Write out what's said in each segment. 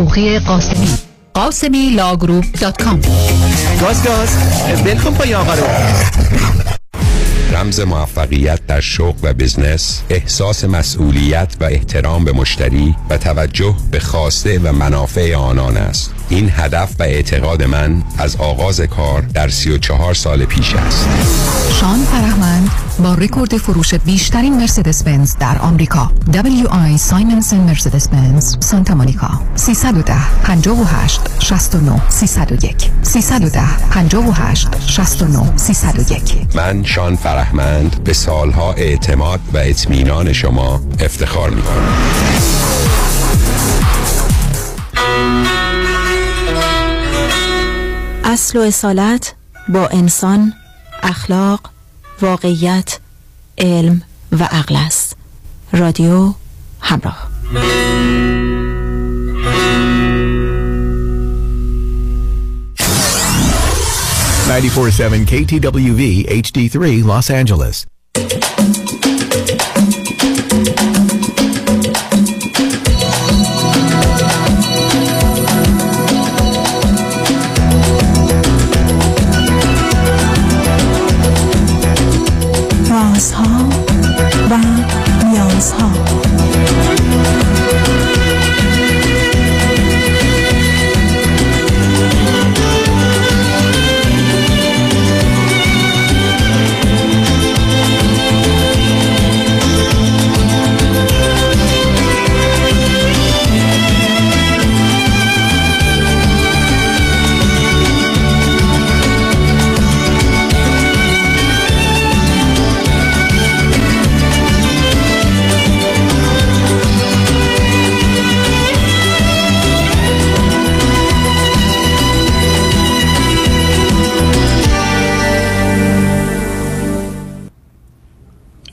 حقوقی قاسمی. قاسمی Law Group dot com گاز گاز. بلکن پای آقا رو. رمز موفقیت در شغل و business احساس مسئولیت و احترام به مشتری و توجه به خواسته و منافع آنان است. این هدف و اعتقاد من از آغاز کار در 34 سال پیش است. شان فرهمند با رکورد فروش بیشترین مرسدس بنز در آمریکا. WI Simonson مرسدس بنز سانتا مونیکا. 310 58 69 301 310 58 69 301 من شان فرهمند به سالها اعتماد و اطمینان شما افتخار می کنم اصل و اصالت با انسان اخلاق واقعیت علم و عقل است. رادیو همراه. 947 KTWV HD3 Los Angeles.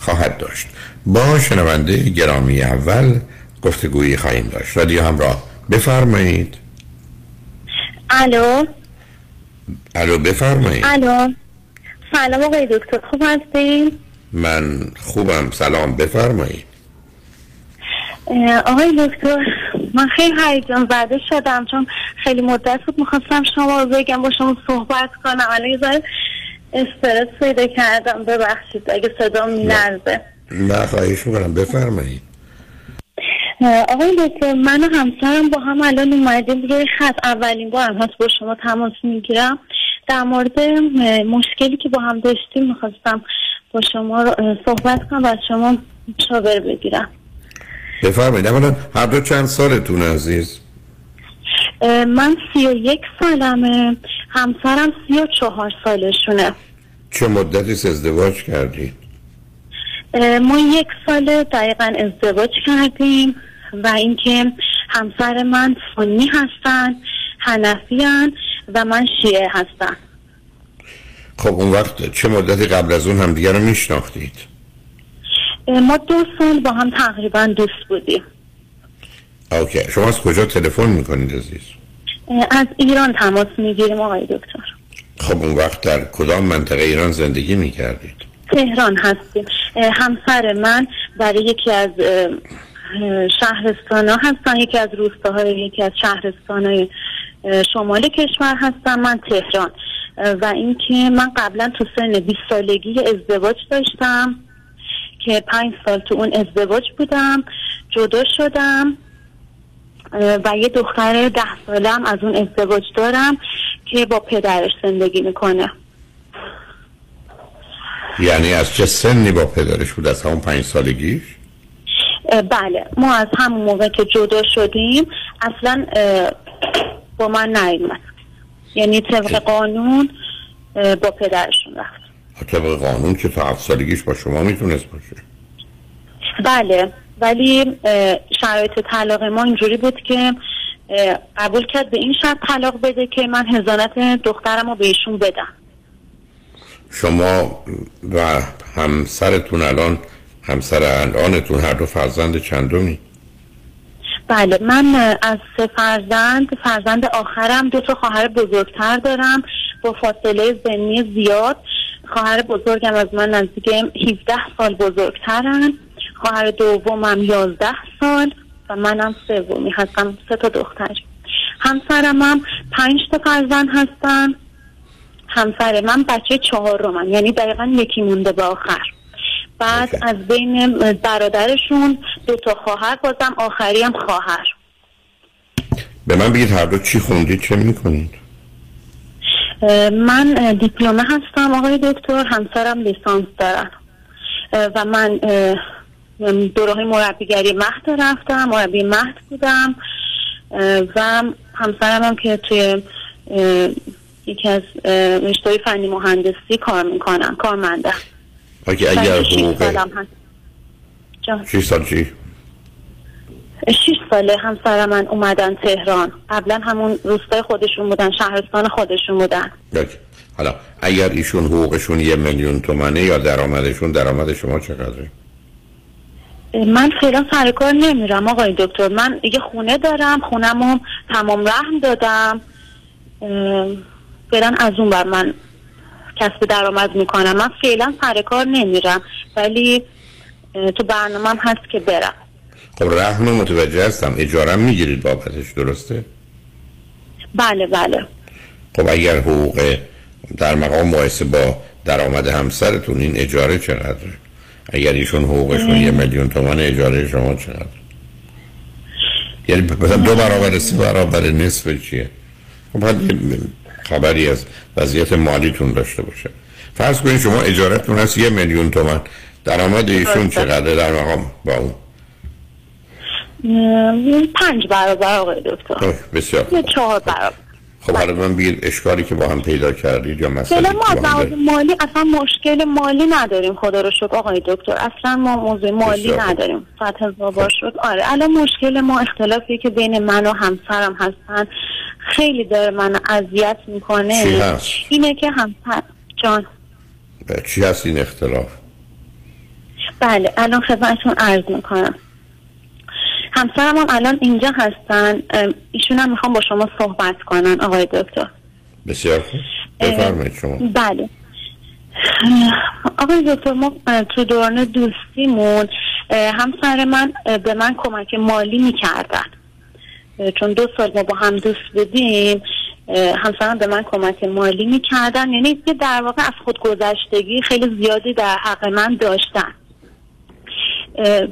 خواهد داشت. با شنونده گرامی اول گفتگویی خواهیم داشت. رادیو همراه بفرمایید. الو؟ الو بفرمایید. الو؟ سلام آقای دکتر خوب هستین؟ من خوبم سلام بفرمایید. آقای دکتر من خیلی هیجان زده شدم چون خیلی مدت بود می‌خواستم شما رو بگم با شما صحبت کنم. الان استرس پیدا کردم. ببخشید اگه صدا میلرزه. نه خواهش می‌کنم. بفرمایید. آقای دکتر من و همسرم با هم الان اومدیم روی خط. اولین بار هم هست با شما تماس می‌گیرم. در مورد مشکلی که با هم داشتیم می‌خواستم با شما صحبت کنم و از شما مشاور بگیرم. بفرمایید. اولا هر دو چند سالتون عزیز؟ من سی و یک سالمه. همسرم سی و چهار سالشونه. چه مدتی ازدواج کردید؟ ما یک سال دقیقا ازدواج کردیم و اینکه همسر من سنی هستن حنفی و من شیعه هستم. خب اون وقت چه مدتی قبل از اون همدیگه رو میشناختید؟ ما دو سال با هم تقریبا دوست بودیم. اوکی. شما از کجا تلفن می‌کنید عزیز؟ از ایران تماس می‌گیریم آقای دکتر. خب اون وقت در کدام منطقه ایران زندگی می‌کردید؟ تهران هستیم. همسر من برای یکی از شهرستان ها هستن. یکی از روستاهای یکی از شهرستان های شمال کشور هستم من تهران. و اینکه من قبلا تو سن 20 سالگی ازدواج داشتم که پنج سال تو اون ازدواج بودم جدا شدم. و یه دختر ده سالم از اون ازدواج دارم که با پدرش زندگی می‌کنه. یعنی از چه سنی با پدرش بود؟ از همون پنج سالگیش؟ بله. ما از همون موقع که جدا شدیم اصلا با من نیومد. یعنی طبق قانون اه، با پدرشون رفت. طبق قانون که تا هفت سالگیش با شما می‌تونست باشه. بله. ولی شرایط طلاق ما اینجوری بود که قبول کرد به این شرط طلاق بده که من هزانت دخترم رو بهشون بدم. شما و همسرتون الان همسر الانتون هر دو فرزند چندمی؟ بله من از سه فرزند فرزند آخرم دو تا خواهر بزرگتر دارم با فاصله سنی زیاد. خواهر بزرگم از من نزدیک 17 سال بزرگترن. خواهر دومم 11 سال و منم سومی هستم. سه تا دختر. همسرم هم پنج تا فرزند هستن. همسر من بچه چهارمم. یعنی دقیقا یکی مونده به آخر. بعد. از بین برادرشون دو تا خواهر بازم آخری هم خواهر. به من بگید هر دو چی خوندید چه می‌کنید؟ من دیپلمه هستم آقای دکتر همسرم لیسانس دارن. اه، و من دوره مربیگری مهد رفتم مربی مهد بودم و همسرم هم که توی یکی از رشته فنی مهندسی کار می‌کنم کارمندم اگه اگر حقوق سالم هست. جان. شیش سال چی؟ شیش ساله همسر من اومدن تهران. قبلا همون روستای خودشون بودن شهرستان خودشون بودن. اوکی. حالا اگر ایشون حقوقشون یه میلیون تومنه یا درآمدشون درآمد شما چقدره؟ من فعلا سر کار نمیرم آقای دکتر. من یه خونه دارم خونمو تمام رحم دادم. فعلا از اون بر من کسب درآمد می‌کنم من فعلا سر کار نمیرم ولی تو برنامه هست که برم. خب رحم متوجه هستم. اجاره می‌گیرید بابتش درسته؟ بله بله. خب اگر حقوق در مقام مقایسه با درآمد همسرتون این اجاره چقدره؟ اگر ایشون حقوقشون یه میلیون تومان اجاره شما چقدر؟ یعنی مثلا دو برابر سه برابر نصف چیه؟ خب خبری از وضعیت مالیتون داشته باشه. فرض کنید شما اجارتون هست یه میلیون تومن درآمد ایشون. چقدره در مقام با اون؟ پنج برابر آقای دکتر. خب، بسیار. چهار برابر. خب حالا من بگید اشکالی که با هم پیدا کردید یا مسئله فعلا ما از. مالی اصلا مشکل مالی نداریم خدا رو شکر. آقای دکتر اصلا ما موضوع مالی بسیار. نداریم. فتح بار شد آره الان مشکل ما اختلافی که بین من و همسرم هستن. خیلی داره من اذیت چی می‌کنه هست؟ اینه که همسر جان. چی هست این اختلاف؟ بله الان خدمتتون عرض می‌کنم. همسرم هم الان اینجا هستن. ایشون هم می‌خوام با شما صحبت کنن آقای دکتر. بسیار بفرمایید شما. بله. آقای دکتر ما تو دوران دوستیمون همسر من به من کمک مالی می‌کردن. چون دو سال ما با هم دوست بودیم همسرم به من کمک مالی می‌کردن. یعنی که در واقع از خودگذشتگی خیلی زیادی در حق من داشتن.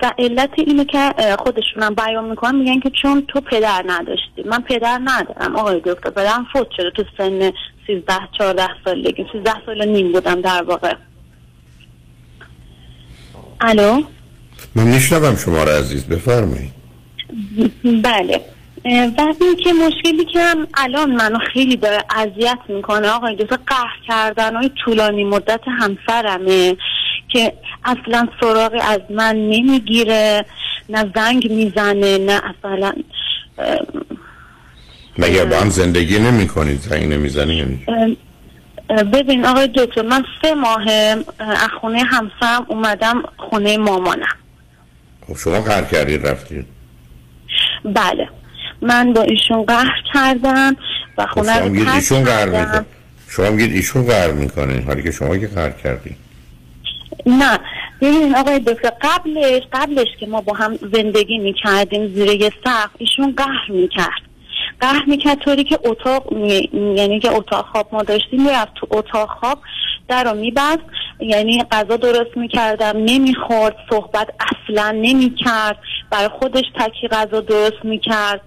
و علت اینه که اه، خودشونم بیان می‌کنن میگن که چون تو پدر نداشتی. من پدر ندارم. آقای دکتر پدرم فوت شده تو سن 13 14 سالگی. 13 سال نیم بودم در واقع. الو؟ من میشنوم شما را عزیز بفرمایید. بله. و که مشکلی که هم الان منو خیلی داره اذیت می‌کنه آقای دکتر قهر کردن های طولانی مدت همسرمه. که اصلا سراغی از من نمی‌گیره نه زنگ می‌زنه نه اصلا مگر با هم زندگی نمی کنید زنگ نمی‌زنی ببین آقای دکتر من سه ماه از خونه همسرم اومدم خونه مامانم. خب شما قهر کردید رفتید. بله. من با ایشون قهر کردم و خب خونه شما رو ایشون قهر. می‌کنه. شما میگید ایشون قهر می‌کنه. حالی که شما که قهر کردید نه. ببینین آقای دکتر قبلش قبلش که ما با هم زندگی می‌کردیم زیر یه سقف ایشون قهر می‌کرد. قهر می‌کرد طوری که اتاق می... یعنی که اتاق خواب ما داشتیم می‌رفت تو اتاق خواب در رو میبست. یعنی غذا درست می‌کردم نمی‌خورد صحبت اصلا نمی‌کرد. برای خودش تکی غذا درست می‌کرد.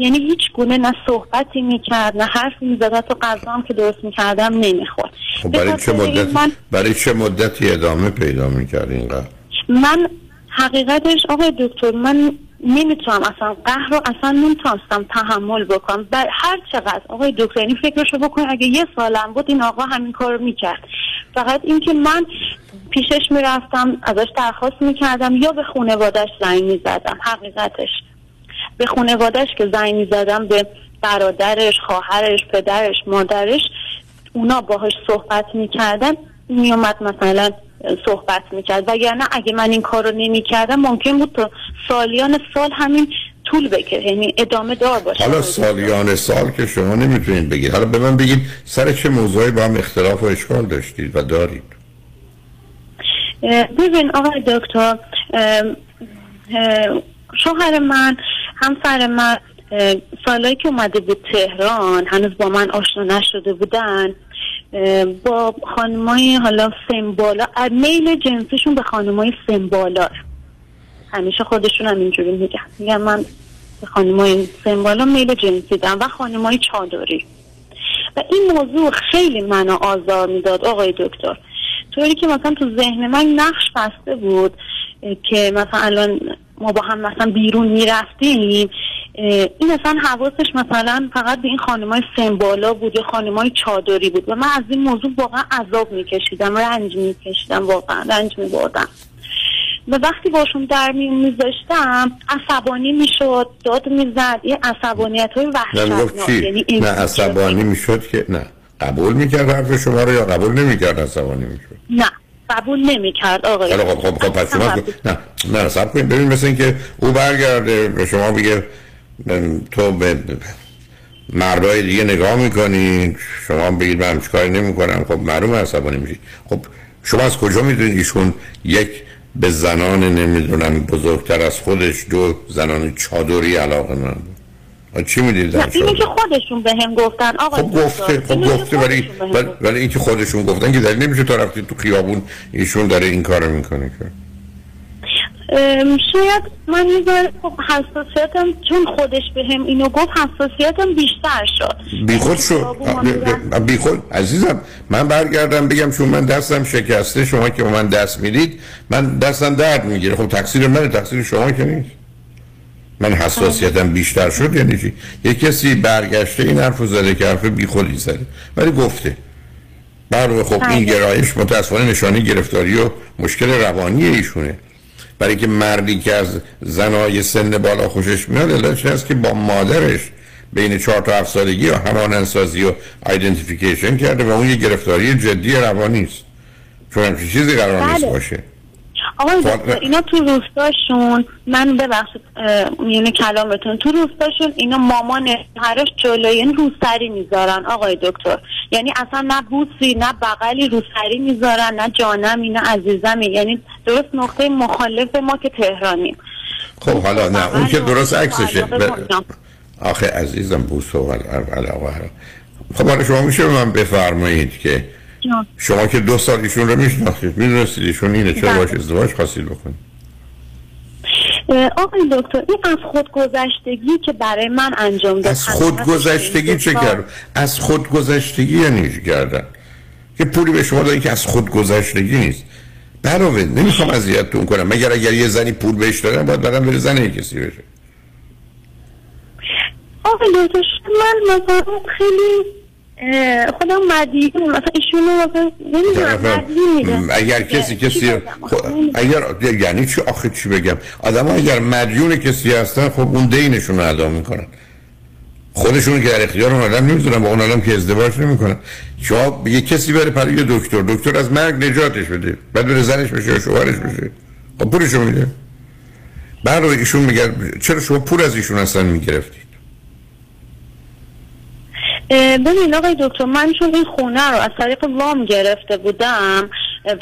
یعنی هیچ گونه نه صحبتی می‌کرد نه حرفی می‌زد. تو غذا هم که درست می‌کردم نمی‌خورد. خب برای چه مدت من... برای چه مدتی ادامه پیدا می‌کرد اینقدر من حقیقتش آقای دکتر من نمی‌تونم اصلا قهر رو اصلا نمی‌تونستم تحمل بکنم. بر هر چقدر آقای دکتر این فکرشو بکنم اگه یه سالم بود این آقا همین کار می‌کرد. فقط اینکه من پیشش می‌رفتم ازش درخواست می‌کردم یا به خانوادش زنگ می‌زدم حقیقتش. به خانوادش که زنگ می‌زدم به برادرش خواهرش پدرش مادرش اونا باهاش صحبت می‌کردن. میومد مثلا صحبت می‌کرد. وگرنه اگه من این کار رو نمی‌کردم ممکن بود تا سالیان سال همین طول بکشه. یعنی ادامه دار باشه. حالا سالیان سال که شما نمی‌تونید بگید. حالا به من بگید سر چه موضوعی با هم اختلاف و اشکال داشتید و دارید؟ ببین آقای دکتر شوهر من همسر من سالایی که اومده بود تهران هنوز با من آشنا نشده بودن با خانمای حالا سمبالا میل جنسیشون به خانمای سمبالا. همیشه خودشون هم اینجوری میگن. میگن من به خانمای سمبالا میل جنسی دارم و خانمای چادری. و این موضوع خیلی منو آزار می‌داد آقای دکتر. طوری که مثلا تو ذهن من نقش بسته بود که مثلا الان ما با هم مثلا بیرون می‌رفتیم این اصلا حواسش مثلا فقط به این خانمای سمبالا بود یا خانمای چادری بود. و من از این موضوع واقعا عذاب میکشیدم رنج میکشیدم واقعا رنج میبردم. و وقتی باشون در میون میذاشتم عصبانی می‌شد داد می‌زد. یه عصبانیت های وحشتناک. یعنی نه عصبانی می‌شد که نه. قبول می‌کرد حرف شما رو یا قبول نمی‌کرد عصبانی می‌شد؟ نه. قبول نمی‌کرد آقای خب خب خب پس شما نه نه سب کنید ببین مثل اینکه او برگرده به شما بگه تو به مردای دیگه نگاه می‌کنی شما بگید من کاری نمی‌کنم. خب معلوم عصبانی میشی. خب شما از کجا می‌دونید ایشون یک به زنان نمی‌دونم بزرگتر از خودش دو زنان چادری علاقه من بود؟ چی می‌دید در اینه که خودشون به هم گفتن. آقا خب گفته خب گفته ولی ولی اینکه خودشون گفتن که دلیل نمیشه تا رفتی تو خیابون ایشون داره این کارو می‌کنه که. شاید من می‌ذارم خب حساسیتم چون خودش به هم اینو گفت حساسیتم بیشتر شد. بی خود شد بی خود عزیزم من برگردم بگم چون من دستم شکسته شما که من دست می‌دید من دستم درد می‌گیره. خب تقصیر من تقصیر شما که نیست. من حساسیتم بیشتر شد یعنی چی؟ یه کسی برگشته این حرف زده که حرف بی خودی زده ولی گفته. برای خب این بله. گرایش متاسفانه نشانی گرفتاری و مشکل روانی ایشونه. برای که مردی که از زنای سن بالا خوشش میاد علتش هست که با مادرش بین چهار تا هفت سالگی و همان انسازی و ایدنتیفیکیشن کرده و اون یه گرفتاری جدی روانی است. چون همچین چیزی قرار نیست بله. باشه. آقای دکتر اینا تو روستاشون من ببخشید یعنی کلامتون تو روستاشون اینا مامان هرش جلوی این روسری می‌ذارن آقای دکتر. یعنی اصلا نه بوسی نه بغلی روسری می‌ذارن نه جانمی نه عزیزمی. یعنی درست نقطه مخالف ما که تهرانیم. خب حالا نه اون که درست عکسشه. آخه عزیزم بوس و علاقه خب حالا شما میشه من بفرمایید که شما که دو سال ایشون رو میشناختید می‌دونستید ایشون اینه. چرا باش ازدواج خواستید بکنید؟ آقای دکتر این از خودگذشتگی که برای من انجام داد. از خودگذشتگی چه کرد؟ از خودگذشتگی یعنی کردن که پولی به شما دادن که از خودگذشتگی نیست. براوه نمی‌خوام اذیتتون کنم. مگر اگر یه زنی پول بهش دادن باید برم بره زن کسی بشه. آقای دکتر من مثلا خیلی خودم مدیون مثلا ایشونو نمی‌دونم اگر کسی کسی خب اگر یعنی چی؟ آخه چی بگم؟ آدم ها اگر مدیون کسی هستن خب اون دینشون رو ادا می‌کنن. خودشون که در اختیار اون آدم نمی‌ذارن با اون آدم که ازدواج نمی‌کنن. شما یه کسی بره برای یه دکتر دکتر از مرگ نجاتش بده. بعد بره زنش بشه یا شوهرش بشه. خب پولشو میده. بعد ایشون میگه چرا شما پول از ایشون اصلا می‌گرفتی؟ ببین آقای دکتر من چون این خونه رو از طریق وام گرفته بودم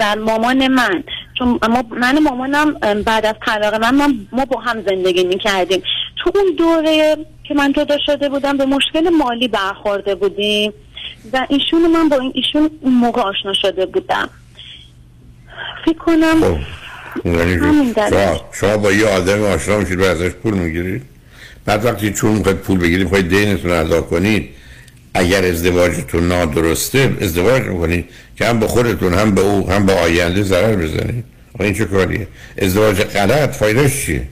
و مامان من چون ما من مامانم بعد از طلاق من, من ما با هم زندگی می کردیم تو اون دوره که من جدا شده بودم به مشکل مالی برخورده بودیم و ایشون من با این ایشون اون موقع آشنا شده بودم. فکر کنم خب، یعنی شما با یه آدم آشنا میشید و ازش پول می‌گیرید؟ بعد وقتی چون می‌خواید پول بگیرید می‌خواید دینتون ادا کنید اگر ازدواجتون نادرسته ازدواج می‌کنید که هم به خودتون هم به او هم به آینده ضرر بزنید این چه کاریه؟ ازدواج غلط فایدهش چیه؟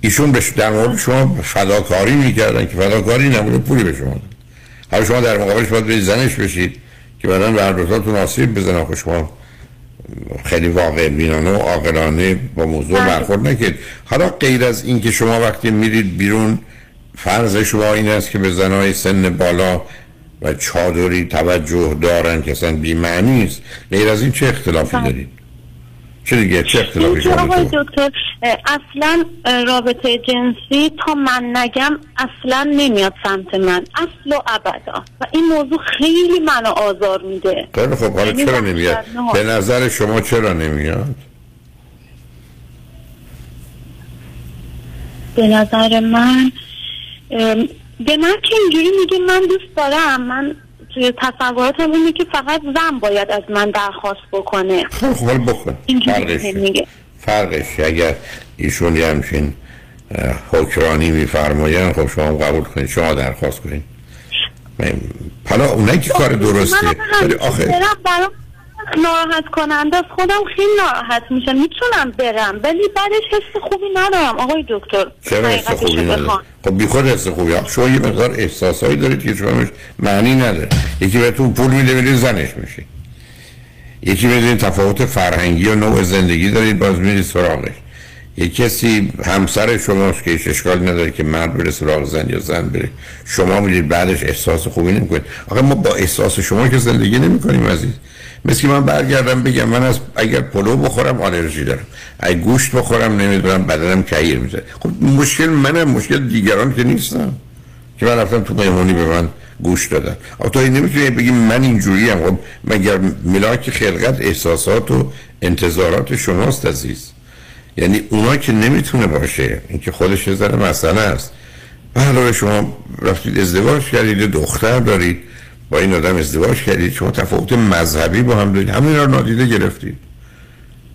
ایشون بش در مورد شما فداکاری می‌کردن که فداکاری نبوده پولی به شما داد. حالا شما در مقابلش باید برید زنش بشید که بعدا به هر آسیب بزنه. خب شما خیلی واقع بینانه و عاقلانه با موضوع بله. برخورد نکرد. حالا غیر از اینکه شما وقتی میرید بیرون فرض شما این است که به زنهای سن بالا و چادری توجه دارن که اصلا بیمعنی است غیر از این چه اختلافی بله. دارید؟ چه دیگه؟ چه اختلافی دکتر اصلا رابطه جنسی تا من نگم اصلا نمیاد سمت من. اصل و ابدا. و این موضوع خیلی منو آزار میده. خیلی خب حالا یعنی چرا. نمیاد؟ به نظر شما چرا نمیاد؟ به نظر من به من که اینجوری میگه من دوست دارم. من توی تصوراتم اینه که فقط زن باید از من درخواست بکنه. خب بکن فرقش؟ میگه. فرقش؟ اگر ایشون یه همچین حکرانی میفرماین خب شما قبول کنید شما درخواست کنید. حالا اونایی که کار درسته من ولی آخه ناراحت کننده است. خودم خیلی ناراحت میشم. می‌تونم برم ولی بعدش حس خوبی ندارم. آقای دکتر چرا حس خوبی نداره بخوام. خب بی خود حس خوبی. آخه شما یه مقدار احساسایی دارید که شما معنی نداره. یکی بهتون پول میده میرید زنش میشه یکی می‌دونید تفاوت فرهنگی و نوع زندگی دارید باز میرید سراغش. یک کسی همسر شماست که هیچ اشکال نداره که مرد بره سراغ زن یا زن بره. شما میرید بعدش احساس خوبی نمی‌کنید. آخه ما با احساس شما که زندگی نمی‌کنیم عزیز. مثل که من برگردم بگم من از اگر پلو بخورم آلرژی دارم. اگر گوشت بخورم نمی‌دونم بدنم کهیر میشه خب مشکل منم مشکل دیگران که نیستم. که من رفتم تو مهمونی به من گوش دادن. آخه تو نمی‌تونی بگی من اینجوری هم خب مگر ملاک خلقت احساسات و انتظارات شماست عزیز؟ یعنی اونا که نمی‌تونه باشه این که خودش یه مسئله است. به علاوه شما رفتید ازدواج کردید دختر دارید. با این آدم ازدواج کردید شما تفاوت مذهبی با هم دارید. همین رو نادیده گرفتید.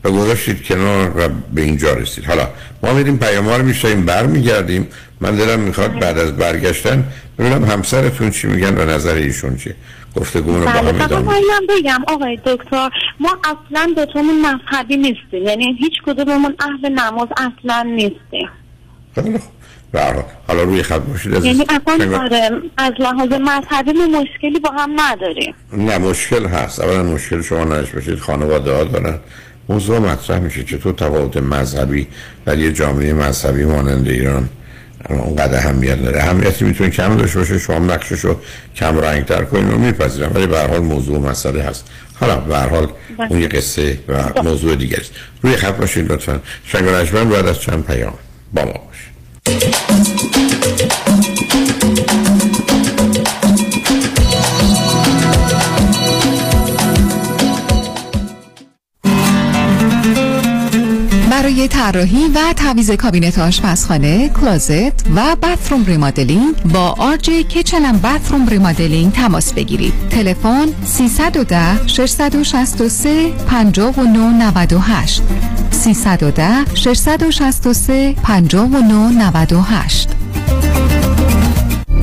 و گذاشتید کنار و به اینجا رسید. حالا ما میریم پیام رو میشتاییم برمیگردیم. من دلم می‌خواد بعد از برگشتن ببینم همسرتون چی میگن و نظر ایشون چیه. گفتگو رو با بله هم ادامه بگم آقای دکتر ما اصلا دوتامون مذهبی نیستیم. یعنی هیچ کدوممون اهل نماز اصلا نیستیم. خیلی حال، حالا روی خط باشید عزیز. یعنی اصلا آره از لحاظ مذهبی ما مشکلی با هم نداریم. نه مشکل هست. اولا مشکل شما نداشت باشید خانواده ها دارن. موضوع مطرح میشه چطور تفاوت مذهبی در یه جامعه مذهبی مانند ایران اونقدر اهمیت داره. اهمیتی می‌تونه کم داشته باشه شما نقشش رو کم رنگ تر کنید و میپذیرم. ولی به هر حال موضوع مسئله هست. حالا به هر حال اون یه قصه و موضوع است. روی خط باشید لطفا. شنگ بعد از چند پیام. با ما. あ。طراحی و تعویض کابینت آشپزخانه، closet و bathroom remodeling با آرج and bathroom remodeling تماس بگیرید. تلفن 310 663 5998 310 663 5998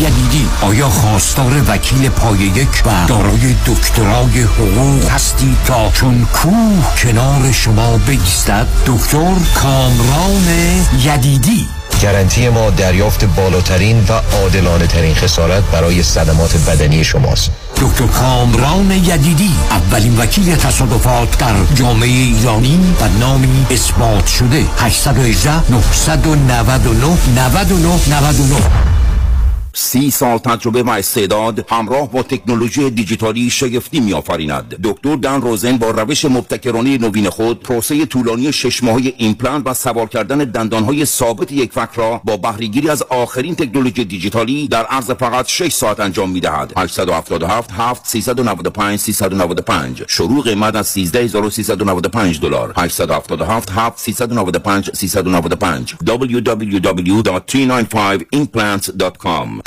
یدیدی. آیا خواستار وکیل پای یک و دارای دکترای حقوق هستی تا چون کوه کنار شما بایستد؟ دکتر کامران یدیدی. گارانتی ما دریافت بالاترین و عادلانه ترین خسارت برای صدمات بدنی شماست. دکتر کامران یدیدی اولین وکیل تصادفات در جامعه ایرانی و نامی اثبات شده. 818 999 99 99 سی سال تجربه و استعداد همراه با تکنولوژی دیجیتالی شگفتی میآفریند. دکتر دان روزن با روش مبتکرانه نوین خود پروسه طولانی شش ماهه ایمپلنت و سوار کردن دندانهای ثابت یک فک را با بهرهگیری از آخرین تکنولوژی دیجیتالی در عرض فقط 6 ساعت انجام می‌دهد. 877 7 395 395 شروع قیمت از 13395 دلار. 877 7 395 395 www.395implants.com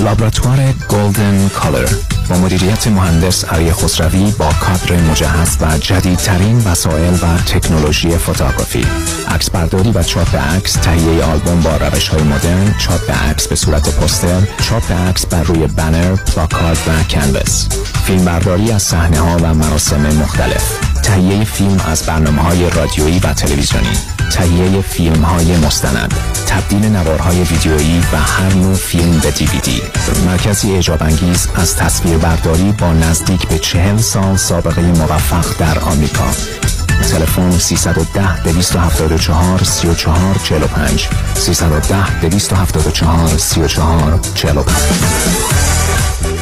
لابراتوار Golden Color با مدیریت مهندس علی خسروی با کادر مجهز و جدیدترین وسایل و تکنولوژی photography. عکس برداری و چاپ عکس تهیه آلبوم با روش های مدرن چاپ عکس به صورت پوستر چاپ عکس بر روی بنر پلاکارد و canvas فیلم برداری از صحنه ها و مراسم مختلف. تهیه فیلم از برنامه های رادیویی و تلویزیونی. تهیه فیلم های مستند. تبدیل نوارهای ویدیویی و هر نوع فیلم به دیویدی. مرکزی اعجاب انگیز از تصویر برداری با نزدیک به چهل سال سابقه موفق در آمریکا. تلفن 310 274 34 45 310 274 34 45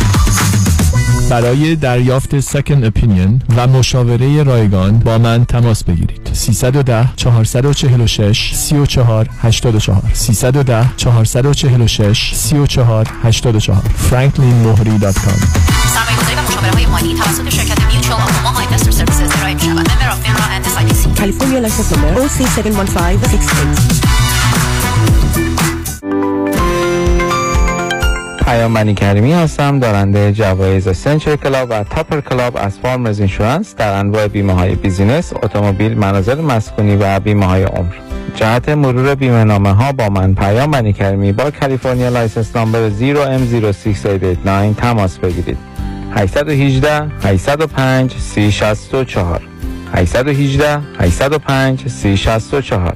برای دریافت second opinion و مشاوره رایگان با من تماس بگیرید 310 446 34 84 310 446 34 84 franklinmohri.com سرمایه‌گذاری و مشاوره های مالی توسط شرکت Mutual of Omaha Investor Services ارائه می‌شود. member FINRA and license number OC71568. پیام منی کریمی هستم دارنده جوایز Century Club و Topper Club از Farmers Insurance در انواع بیمه های business، اتومبیل، منازل مسکونی و بیمه های عمر. جهت مرور بیمه نامه ها با من پیام منی کریمی با کالیفرنیا license number 0M06889 تماس بگیرید. 818 805 3064 818 805 3064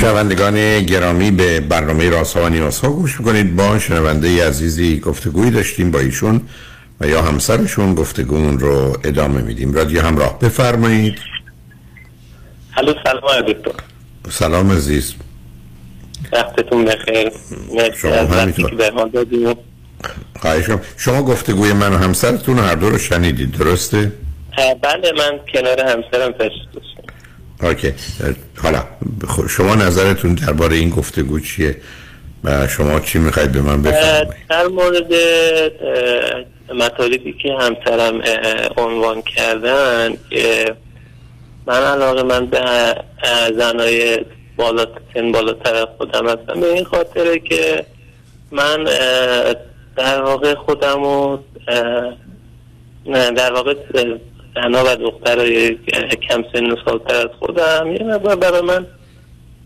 شنوندگان گرامی به برنامه راست ها و نیاز ها گوش می‌کنید. با شنونده عزیزی گفتگویی داشتیم با ایشون و یا همسرشون گفتگون رو ادامه میدیم. رادیو همراه. بفرمایید. الو سلام دکتر. سلام عزیز. وقتتون بخیر. مرسی از وقتی. که به ما دادیم. خواهشم شما گفتگوی من و همسرتون هر دو رو شنیدید درسته؟ بله من کنار همسرم اوکی. حالا خب شما نظرتون درباره این گفتگو چیه و شما چی می‌خواید به من بفرمایید؟ در مورد مطالبی که همسرم عنوان کردن من علاقه من به زنای بالا سن بالاتر خودم هستم. به این خاطره که من در واقع خودم و در واقع اه، زنها و دخترای کم سن و سالتر از خودم. یه مقدار برای من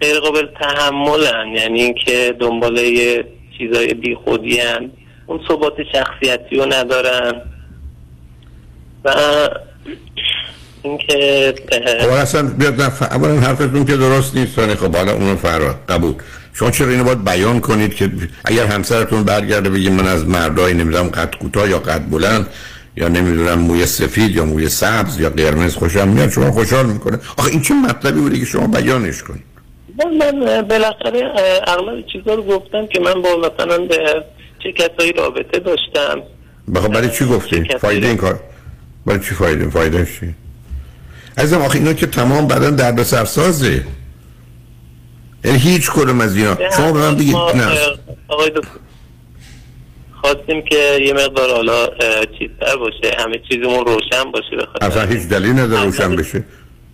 غیر قابل تحملن. یعنی اینکه دنبال یه چیزای بی خودی اون ثبات شخصیتی رو ندارن و اینکه خب اصلا بیاد نه ف- اولا حرفتون که درست نیست خب حالا اونو فرا قبول. شما چرا اینو باید بیان کنید که اگر همسرتون برگرده بگید من از مردای نمی‌دونم قد کوتاه یا قد بلند یا نمی‌دونم موی سفید یا موی سبز یا قرمز خوشم میاد شما خوشحال می‌کنه آخه این چه مطلبی بوده که شما بیانش کنید من, بالاخره اغلب چیزا رو گفتم که من با مثلا به چه کسایی رابطه داشتم بخواه برای چی گفتی؟ فایده این کار برای چی فایده؟ فایده چی؟ عزیزم آخه اینا که تمام بدن درد سرسازه یعنی هیچ کدوم از اینا. شما به من بگید نه. آقای دکتر خواستیم که یه مقدار حالا چیزتر باشه. همه چیزمون روشن باشه بخاطر اصلا هیچ دلیل نداره روشن بشه.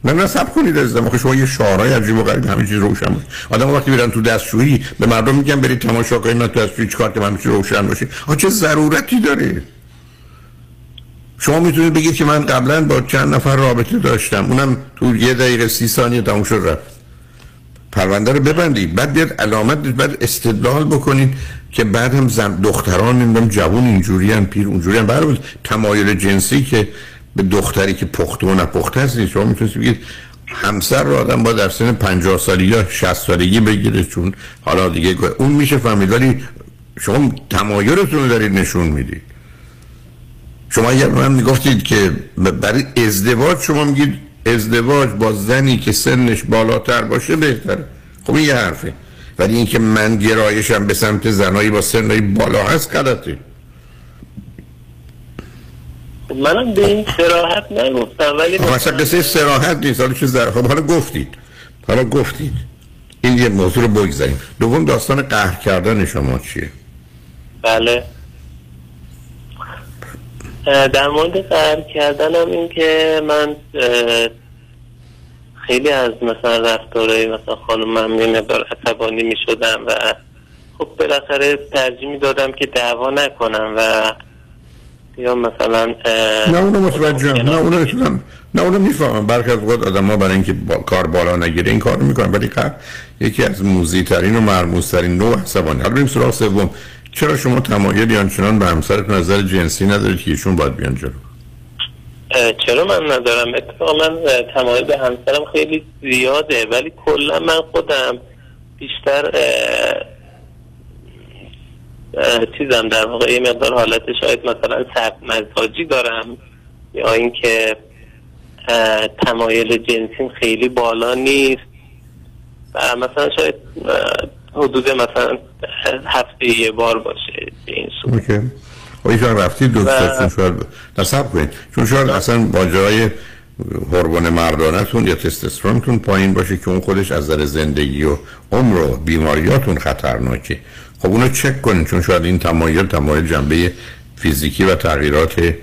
نه نه سب کنید عزیزم. آخه شما یه شعارهای عجیب و غریب همه چیز روشن باشه. آدم وقتی میرن تو دستشویی به مردم میگن برید تماشا کنید من تو دستشویی چیکار کنم؟ همه چیز روشن باشه. آخه چه ضرورتی داره؟ شما می‌تونید بگید که من قبلا با چند نفر رابطه داشتم. اونم تو یه دقیقه سی ثانیه تموم شد رفت. پرونده رو ببندید. بعد بیاد علامت بعد استدلال بکنید که بعد هم زن دختران نمی‌دونم جوون اینجوری هم پیر اونجوری هم برای تمایل جنسی که به دختری که پخته و نپخته است. شما می‌تونید بگید همسر رو آدم با در سن 50 سالگی یا 60 سالگی بگیره. چون حالا دیگه اون میشه فهمید. ولی شما تمایلتون رو دارید نشون می‌دید. شما اگر من می‌گفتید که برای ازدواج شما میگید ازدواج با زنی که سنش بالاتر باشه بهتره. خب این یه حرفه. ولی اینکه من گرایشم به سمت زنایی با سنهای بالا هست غلطه. منم به این سراحت نگفتم ولی خب اصلا قصه سراحت نیست. حالا چه زر... خب حالا گفتید. حالا گفتید. این یه موضوع رو بگذاریم. دوم داستان قهر کردن شما چیه؟ بله. در مورد قهر کردنم این که من خیلی از مثلا رفتارهای مثلا خانم یه مقدار عصبانی می شدم و خب بالاخره ترجیح می دادم که دعوا نکنم و یا مثلا نه اونو متوجهم. نه اونو می‌تونم نه اونو می‌فهمم. برخی از اوقات آدم ها برای اینکه با... کار بالا نگیره این کار می‌کنن. ولی قهر یکی از موزی ترین و مرموز ترین نوع عصبانی. حالا بریم سراغ سوم. چرا شما تمایلی آنچنان به همسرتون نظر جنسی ندارید که ایشون باید بیان جلو؟ چرا من ندارم؟ اتفاقا من تمایل به همسرم خیلی زیاده ولی کلا من خودم بیشتر چیزم در واقع یه مقدار حالت شاید مثلا سب مزاجی دارم یا اینکه تمایل جنسیم خیلی بالا نیست. و مثلا شاید حدود مثلا هفته یه بار باشه به این صورت. اوکی. خب ایشان رفتید دکتر چون شاید نصب کنید چون شاید اصلا با جای هورمون مردانتون یا تستوسترونتون پایین باشه که اون خودش از نظر زندگی و عمر و بیماریاتون خطرناکه. خب اونو چک کنید چون شاید این تمایل تمایل جنبه فیزیکی و تغییرات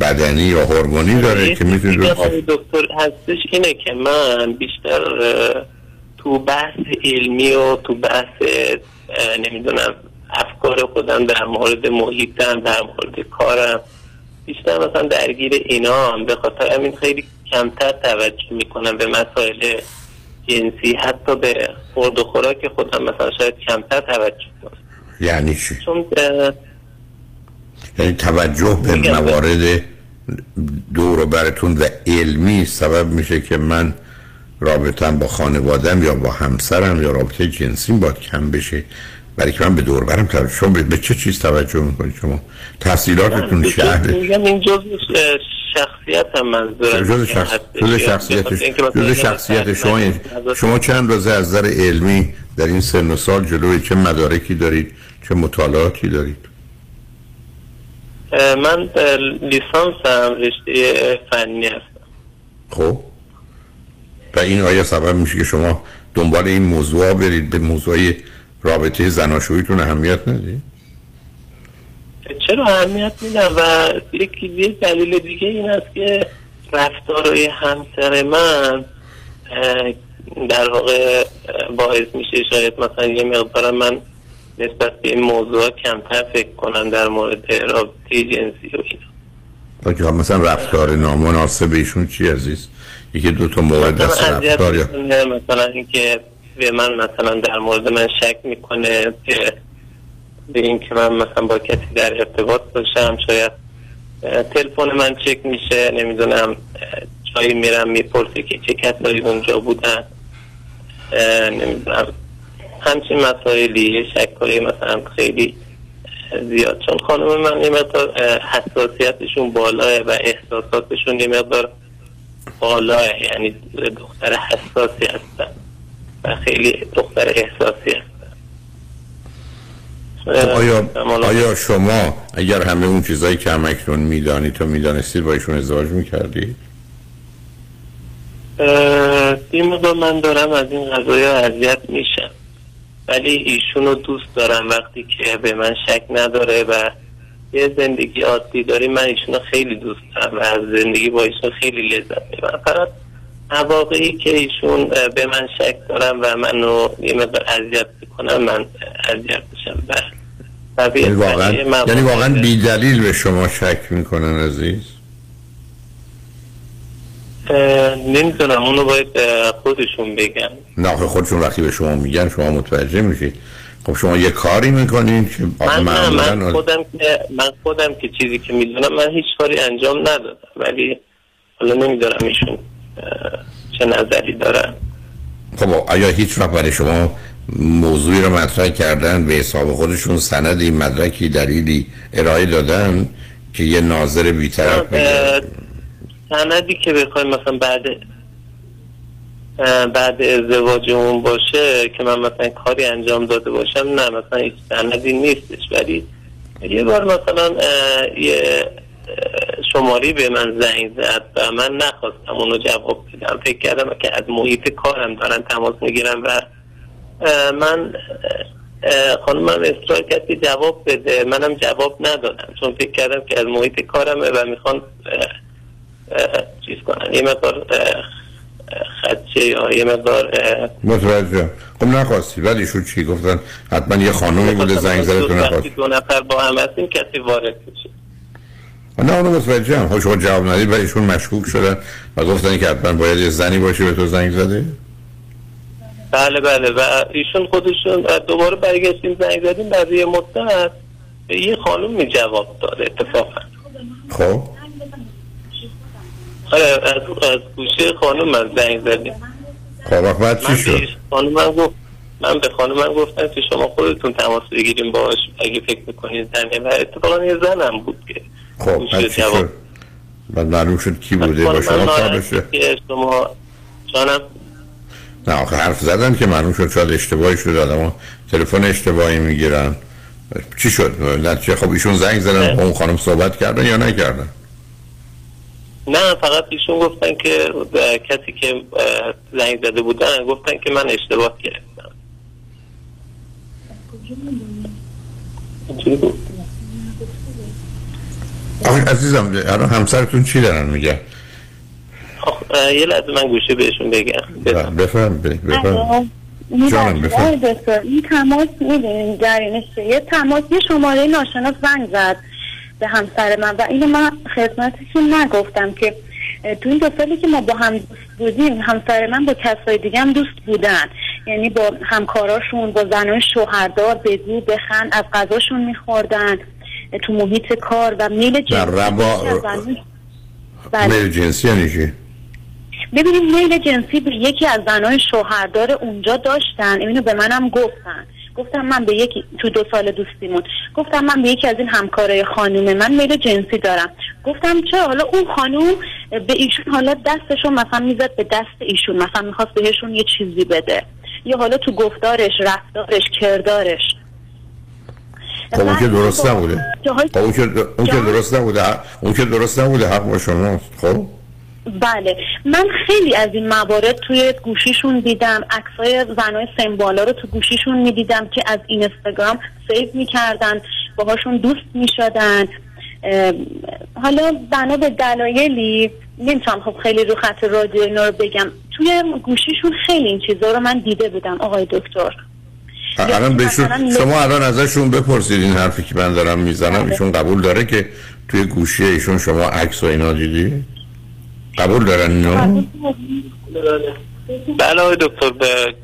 بدنی یا هورمونی داره که می‌تونید دکتر هستش اینه که من بیشتر تو بحث علمی و تو بحث نمی‌دونم افکار خودم در مورد محیطم در مورد کارم بیشتر مثلا درگیر اینا هم به خاطر همین خیلی کمتر توجه می‌کنم به مسائل جنسی حتی به خورد و خوراک خودم مثلا شاید کمتر توجه کنم. یعنی چی؟ چون یعنی توجه به موارد دور و برتون و علمی سبب میشه که من رابطم با خانوادم یا با همسرم یا رابطه جنسیم باید کم بشه. برای که من به دور برم شما به چه چیز توجه می‌کنید؟ شما تحصیلاتتون شهر میگم این جزء شخصیت هم منظورم جز شخص جز شخصیت جز شخصیت شما شما چند روزه از نظر علمی در این سن و سال جلوی چه مدارکی دارید؟ چه مطالعاتی دارید؟ من اه، لیسانسم رشته فنی هستم. خب. و این آیا سبب میشه که شما دنبال این موضوع برید. به موضوع رابطه زناشوییتون اهمیت ندید؟ چرا اهمیت میدم و یکی دلیل دیگه این است که رفتارهای همسر من در واقع باعث میشه شاید مثلا یه مقدار من نسبت به این موضوع کمتر فکر کنم در مورد رابطه جنسی و اینا. که مثلا رفتار نامناسب ایشون چی عزیز؟ یکی دو تا مورد دست رفتار یا مثلا اینکه به من مثلا در مورد من شک می‌کنه که به اینکه من مثلا با کسی در ارتباط باشم شاید تلفن من چک میشه نمی‌دونم جایی میرم می‌پرسه که چه کسایی اونجا بودن نمی‌دونم. همچین مسائلی شکایی مثلا خیلی زیاد. چون خانم من یه مقدار حساسیتشون بالاه و احساساتشون یه مقدار بالاه یعنی دختر حساسی هستن و خیلی دختر احساسی هستن خب آیا, آیا شما اگر همه اون چیزایی که هم اکنون می‌دانید تو می‌دانستید با ایشون ازدواج می‌کردید اه، این مقدار من دارم از این قضایی اذیت میشم. ولی ایشون رو دوست دارم وقتی که به من شک نداره و یه زندگی عادی داریم من ایشون خیلی دوست دارم و از زندگی با ایشون خیلی لذت می‌برم. فقط مواقعی که ایشون به من شک دارم و منو یه مقدار اذیت می‌کنم من اذیت میشم. و به- یعنی واقعا یعنی واقعا بی دلیل به شما شک می‌کنن عزیز؟ اه، نمی‌دونم اونو باید خودشون بگن. نه خودشون وقتی به شما میگن شما متوجه میشید. خب شما یه کاری می‌کنین که من نه من خودم که من خودم که چیزی که می‌دونم من هیچ کاری انجام ندادم. ولی حالا نمی‌دونم ایشون چه نظری دارن. خب آیا هیچ وقت برای شما موضوعی رو مطرح کردن به حساب خودشون سندی مدرکی دلیلی ارائه دادن که یه ناظر بیطرف سندی که بخوایم مثلا بعد بعد ازدواجمون باشه که من مثلا کاری انجام داده باشم نه مثلا هیچ سندی نیستش. ولی یه بار مثلا یه شماری به من زنگ زد و من نخواستم اونو جواب بدم. فکر کردم که از محیط کارم دارن تماس می‌گیرن و من اه، خانمم اصرار کرد که جواب بده. منم جواب ندادم چون فکر کردم که از محیط کارمه و می‌خوان چیز کنن. یه مقدار خدشه یا یه مقدار متوجه. خب نخواستی. ولی شو چی گفتن؟ حتما یه خانومی بوده زنگ زده تو نخواست وقتی دو نفر با هم هستیم کسی وارد بشه نه اونو متوجه هم خب شما جواب ندید ولی ایشون مشکوک شدن و گفتن که حتما باید یه زنی باشه به تو زنگ زده؟ بله بله. و ایشون خودشون دوباره برگشتیم زنگ زدیم بعد یه مدت یه خانومی جواب داد اتفاقا. خب؟ آره از, از گوشه خانوم من زنگ زدیم. خب وقت بعد چی شد؟ خانم من گفت من به خانم من گفتم که شما خودتون تماس بگیریم باش اگه فکر می‌کنید زنه. و اتفاقا یه زنم بود که خب بعد چی شد؟ بعد معلوم شد کی بوده؟ خانم با شما کار ناراحت داشته که شما جانم. نه آخه حرف زدن که معلوم شد شاید اشتباهی شد آدم تلفن اشتباهی می‌گیرن. چی شد؟ نتیجه خب ایشون زنگ زدن با اون خانم صحبت کردن یا نکردن؟ نه فقط ایشون گفتن که کسی که زنگ زده بودن گفتن که من اشتباه گفت. آخه عزیزم الان همسرتون چی دارن میگه؟ یه لحظه من گوشه بهشون بگم. بفهم بفهم. جانم، دکتر این تماس می‌دونین جریانش چیه؟ یه تماس یه شماره ناشناس زنگ زد. به همسر من. و اینو من خدمتشون نگفتم که تو این دو سالی که ما با هم دوست بودیم همسر من با کسای دیگه هم دوست بودن. یعنی با همکاراشون با زنای شوهردار بگو بخند از غذاشون میخوردن تو محیط کار و میل جنسی. ربا بله. میل جنسی یعنی چی؟ ببینید میل جنسی به یکی از زنای شوهردار اونجا داشتن. اینو به منم گفتن. گفتم من به یکی تو دو سال دوستیمون گفتم من به یکی از این همکارای خانوم من میل جنسی دارم. گفتم چه حالا اون خانوم به ایشون حالا دستشون مثلا می‌زد به دست ایشون مثلا می‌خواست بهشون یه چیزی بده. یا حالا تو گفتارش رفتارش کردارش. خب اون که درست نبوده. جاهای خب اون که اون که درست نبوده اون که درست نبوده حق با شماست خب؟ بله. من خیلی از این موارد توی گوشیشون دیدم. عکسای زنای سمبالا رو تو گوشیشون می‌دیدم که از اینستاگرام سیو می‌کردن باهاشون دوست می‌شدن. حالا بنا به دلایلی نمی‌تونم خب خیلی رو خط رادیو اینا رو بگم. توی گوشیشون خیلی این چیزا رو من دیده بودم آقای دکتر. الان بهشون شما الان ازشون بپرسید این حرفی که من دارم می‌زنم. ایشون قبول داره که توی گوشی ایشون شما عکس و اینا دیدی؟ قبول دارن اینو؟ بله آقای دکتر به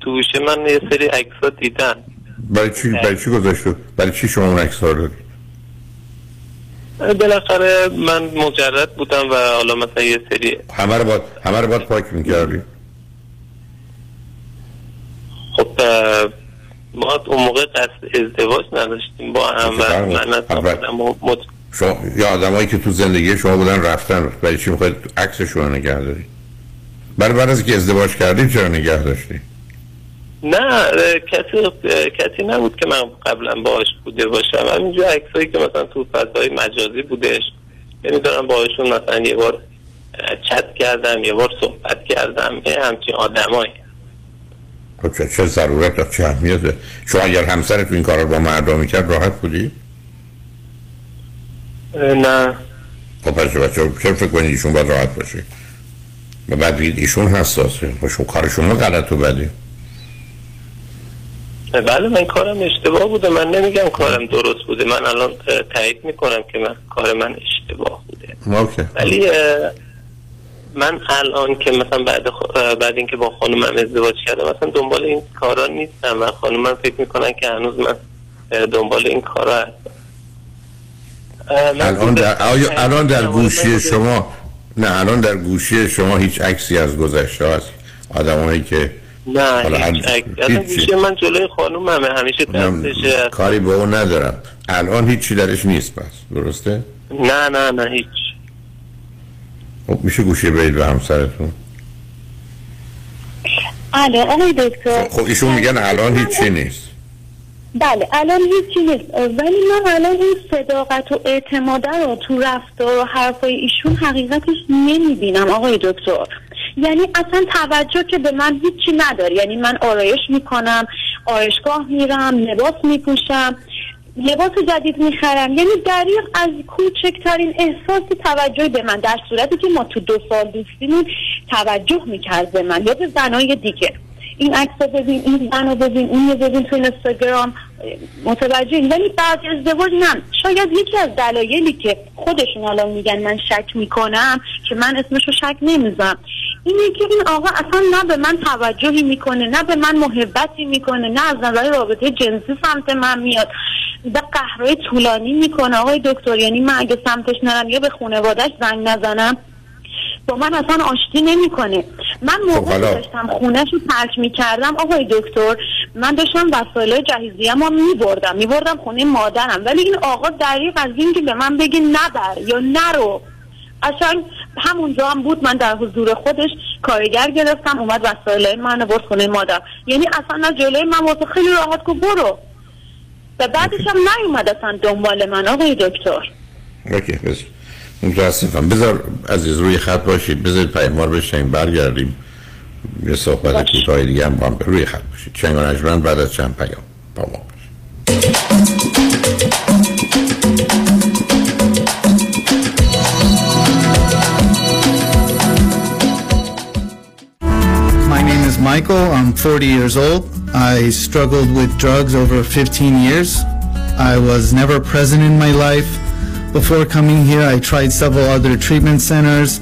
تو گوشی من یه سری عکس ها دیدن برای چی برای چی گذاشته برای چی شما اون عکس ها رو بالاخره من مجرد بودم و حالا مثلا یه سری همه رو باید همه رو باید پاک می‌کردی؟ خب ما اون موقع قصد ازدواج نداشتیم با هم و من مت... شما یا آدمایی که تو زندگی شما بودن رفتن. برای چی می‌خواید عکسشون رو نگه داری؟ برای بعد از که ازدواج کردی چرا نگه داشتی؟ نه کسی کسی نبود که من قبلا باهاش بوده باشم. همینجور عکسایی که مثلا تو فضای مجازی بودش. یعنی دارم باهاشون مثلا یه بار چت کردم یه بار صحبت کردم. یه همچین آدمایی. خب چه, چه ضرورت چه اهمیته؟ شما اگر همسرت این کار رو با مردم می‌کرد راحت بودی؟ نه خب پس چرا چرا فکر کنید ایشون باید راحت باشه و بعد بگید ایشون حساسه خب کار شما غلط و بده بله من کارم اشتباه بوده من نمیگم کارم درست بوده من الان تایید می‌کنم که من کار من اشتباه بوده اوکی ولی من الان که مثلا بعد خ... بعد اینکه با خانومم ازدواج کردم مثلا دنبال این کارا نیستم و خانومم فکر می‌کنن که هنوز من دنبال این کارا هستم الان در آیا الان در گوشی. شما نه الان در گوشی شما هیچ عکسی از گذشته هست؟ آدمایی که نه حالا هیچ هر- عکس. اصلا هیچی. گوشی من جلوی خانوممه همیشه دستشه. کاری به اون ندارم. الان هیچی درش نیست پس درسته؟ نه نه نه هیچ. خب میشه گوشی بدید به همسرتون؟ الو آقای دکتر. خب ایشون میگن الان هیچی نیست. بله الان هیچی نیست. ولی من الان این صداقت و اعتماد رو تو رفتار و حرفای ایشون حقیقتش نمی‌بینم آقای دکتر. یعنی اصلا توجه که به من هیچی نداره. یعنی من آرایش می‌کنم آرایشگاه میرم لباس میپوشم لباس جدید می‌خرم. یعنی دریق از کوچکترین احساسی توجه به من. در صورتی که ما تو دو سال دوستیمون توجه می‌کرد به من. یا به زنای دیگه. این عکس رو ببین این زن رو ببین این رو ببین تو اینستاگرام. متوجه این. ولی بعد ازدواج نه. شاید یکی از دلایلی که خودشون الان میگن من شک می‌کنم که من اسمش رو شک نمیزم اینه که این آقا اصلا نه به من توجهی می‌کنه نه به من محبتی می‌کنه نه از نظر رابطه جنسی سمت من میاد. و قهرهای طولانی می‌کنه. آقای دکتر یعنی من اگه سمتش نرم یا به خانوادهش زنگ نزنم با من اصلا آشتی نمی‌کنه. من موقعی حالا. داشتم خونهش رو ترک می‌کردم آقای دکتر من داشتم وسایل جهیزیه ما میبردم. میبردم خونه مادرم. ولی این آقا دریق از این که به من بگه نبر یا نرو. اصلا همونجا هم بود من در حضور خودش کارگر گرفتم اومد وسایل من برد خونه مادر یعنی اصلا نه جلوی من واسه خیلی راحت کو برو. و بعدش هم نیومد اصلا دنبال من آقای دکتر. اوکی متاسفم بذار عزیز روی خط باشید بذارید پیمار بشنیم برگردیم یه صحبت کوتاه دیگه هم با هم روی خط باشید چنگ و نجمن بعد از چند پیام با ما باشید. My name is Michael. I'm 40 years old. I struggled with drugs over 15 years. I was never present in my life. Before coming here, I tried several other treatment centers.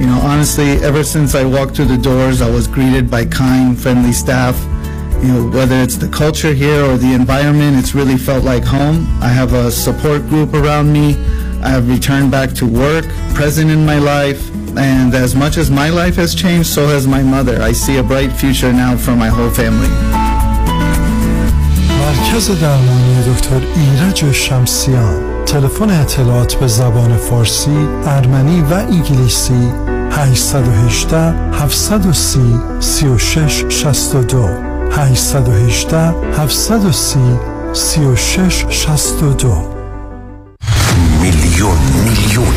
You know, honestly, ever since I walked through the doors, I was greeted by kind, friendly staff. You know, whether it's the culture here or the environment, it's really felt like home. I have a support group around me. I have returned back to work, present in my life, and as much as my life has changed, so has my mother. I see a bright future now for my whole family. مرکز درمانی دکتر ایرج شمسیان تلفن اطلاعات به زبان فارسی، ارمنی و انگلیسی 818 730 36 62 818 730 36 62 میلیون میلیون.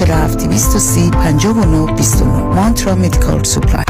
230 59 29 Mantra Medical Supply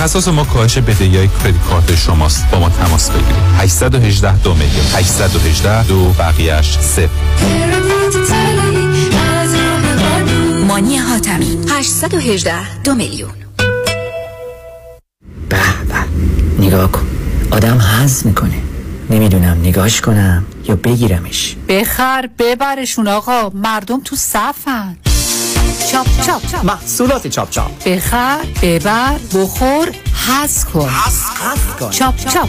تخصص ما کاهش بدهی های کردیت کارت شماست. با ما تماس بگیرید. 818 دو میلیون. 818 دو بقیهش صفر. مانی حاتمی. 818 دو میلیون. به به. نگاه کن. آدم حز می‌کنه. نمی‌دونم نگاهش کنم یا بگیرمش. بخر ببرشون آقا. مردم تو صفن. چاپ چاپ. محصولات چاپ چاپ. بخر ببر بخور حز کن. چاپ چاپ.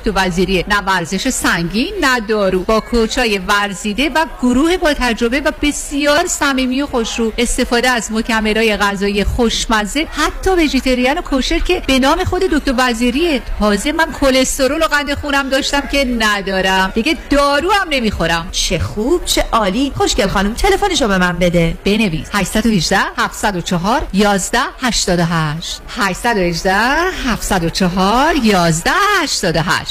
وزیریه نه ورزش سنگین نه دارو. با کوچای ورزیده و گروه با تجربه و بسیار صمیمی و خوشرو. استفاده از مکملهای غذایی خوشمزه حتی وجیتریان و کوشر که به نام خود دکتر وزیریه تازه من کلسترول و قند خونم داشتم که ندارم. دیگه دارو هم نمی‌خورم. چه خوب چه عالی. خوشگل خانم تلفنشو به من بده. بنویس. 818 704 11 88 818 704 11 88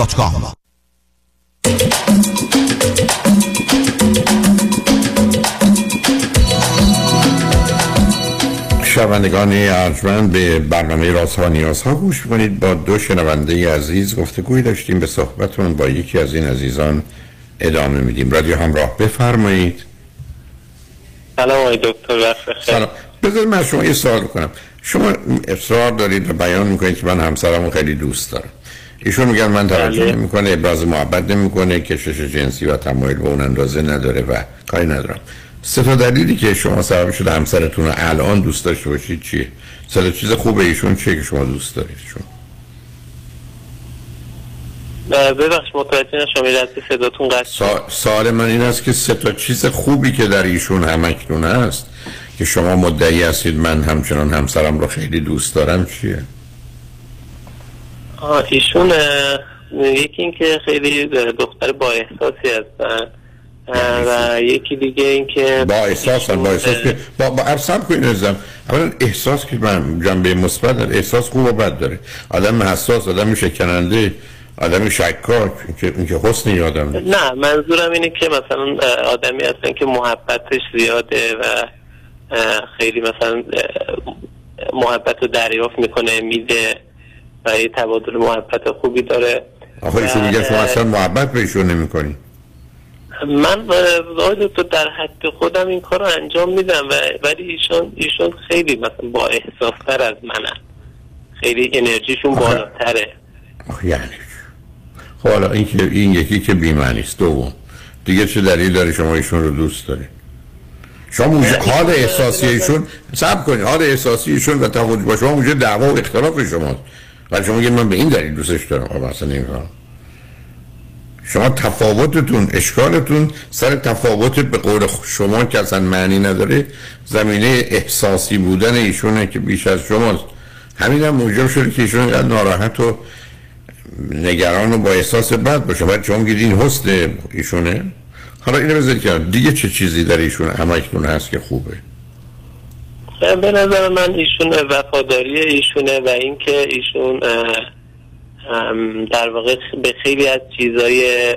هیجریلاگروپ.com شنوندگان ارجمند به برنامه رازها و نیازها گوش کنید. با دو شنونده عزیز گفتگوی داشتیم. به صحبتمون با یکی از این عزیزان ادامه میدیم. رادیو همراه بفرمایید. سلام آقای دکتر وقت سلام. بذار من شما یه سوال کنم. شما اصرار دارید و بیان می‌کنید که من همسرمو خیلی دوست دارم. ایشون میگن من توجه بله. نمی‌کنه ابراز محبت نمی‌کنه کشش جنسی و تمایل به اون اندازه نداره و کاری ندارم. سه تا دلیلی که شما سبب شده همسرتون رو الان دوست داشته باشید چیه؟ سه تا چیز خوبه ایشون چیه که شما دوست دارید شما ببخش متوجه نشم صداتون قطع سوال من این است که سه تا چیز خوبی که در ایشون همکنون هست که شما مدعی هستید من همچنان همسرم رو خیلی دوست دارم چیه؟ ایشون یکی این که خیلی دختر با احساسی هستن. و یکی دیگه این که با احساس با احساس که با با ارسم کنید نزدم اولا احساس که من جنبه مثبت داره احساس خوب و بد داره. آدم حساس آدم شکننده آدم شکاک اینکه اینکه حسن یادم نه منظورم اینه که مثلا آدمی هستن که محبتش زیاده و خیلی مثلا محبت رو دریافت می‌کنه میده. و یه تبادل محبت خوبی داره. آخه ایشون میگه شما اصلا محبت به ایشون نمی من آقای تو در حد خودم این کار رو انجام میدم و ولی ایشون ایشون خیلی مثلا با احساستر از منن خیلی انرژیشون بالاتره. یعنی خب حالا این که این یکی که بی‌معنی است دوم. دیگه چه دلیل داره شما ایشون رو دوست دارید شما موجه حال احساسی ایشون صبر کنید حال احساسی ایشون و تفاوت با شما موجه دعوا و اختلاف شماست. ولی شما من به این دلیل دوستش دارم. خب اصلا نمی‌فهمم. شما تفاوتتون اشکالتون سر تفاوت به قول شما که اصلا معنی نداره زمینه احساسی بودن ایشونه که بیش از شماست. همین هم موجب شده که ایشون اینقدر ناراحت و نگران و با احساس بد باشه. بعد شما میگید این حسن ایشونه. حالا اینو بذارید که دیگه چه چیزی در ایشون همکنون هست که خوبه؟ به نظر من ایشون وفاداری ایشونه و اینکه ایشون در واقع به خیلی از چیزای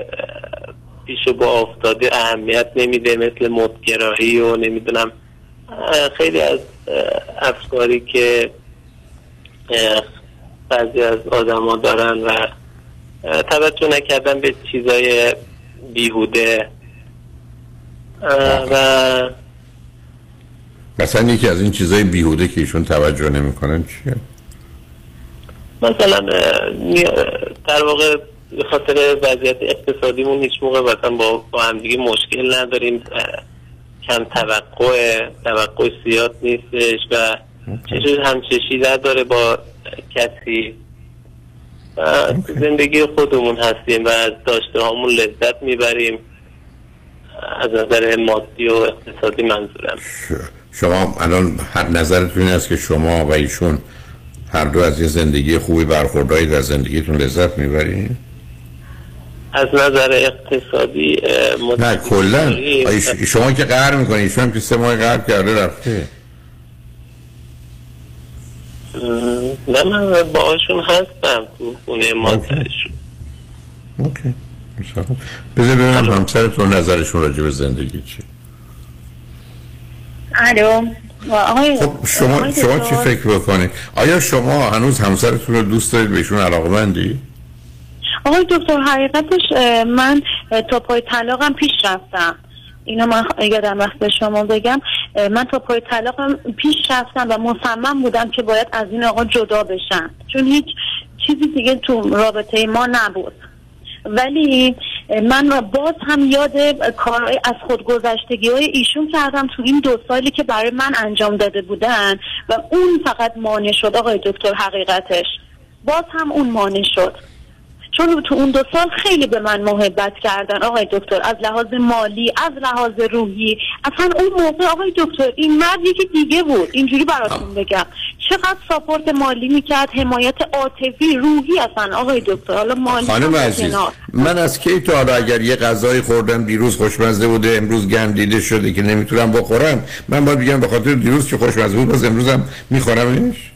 پیش با افتاده اهمیت نمیده مثل مدگرایی و نمی‌دونم خیلی از افکاری که بعضی از آدما دارن و توجه نکردن به چیزای بیهوده. و مثلا یکی از این چیزای بیهوده که ایشون توجه نمی‌کنن چیه؟ مثلا در واقع به خاطر وضعیت اقتصادیمون هیچ موقع مثلا با, با همدیگه مشکل نداریم. کم توقع توقع زیاد نیستش و چشم همچشی نداره با کسی. زندگی خودمون هستیم و از داشته هامون لذت می‌بریم. از نظر مادی و اقتصادی منظورم. شما الان هر نظرتون این است که شما و ایشون هر دو از یه زندگی خوبی برخورداری در زندگیتون لذت می‌برید؟ از نظر اقتصادی نه کلا. شما که قهر می‌کنید ایشون هم که سه ماه قهر کرده رفته. نه من باهاشون هستم تو خونه مادرشون. اوکی. بذار ببینم همسرتون نظرشون راجع به زندگی چی الو. خب شما آقای شما. چی فکر بکنید آیا شما هنوز همسرتون رو دوست دارید؟ بهشون علاقمندی؟ آقای دکتر حقیقتش من تا پای طلاقم پیش رفتم. اینو من یادم رفت به شما بگم. من تا پای طلاقم پیش رفتم و مصمم بودم که باید از این آقا جدا بشم. چون هیچ چیزی دیگه تو رابطه ما نبود. ولی من را باز هم یاد کارهای از خودگذشتگی های ایشون کردم تو این دو سالی که برای من انجام داده بودن و اون فقط مانع شد آقای دکتر حقیقتش. باز هم اون مانع شد. چون تو اون دو سال خیلی به من محبت کردن. آقای دکتر از لحاظ مالی از لحاظ روحی. اصلا اون موقع آقای دکتر این مرد یکی دیگه بود. اینجوری براتون بگم. چقدر ساپورت مالی می‌کرد حمایت عاطفی روحی اصلا. آقای دکتر حالا مالی خانم عزیز. من از کی تا حالا اگر یه غذای خوردم دیروز خوشمزه بوده امروز گندیده شده که نمی‌تونم بخورم من باید بگم به خاطر دیروز که خوشمزه بود باز امروزم میخورمش؟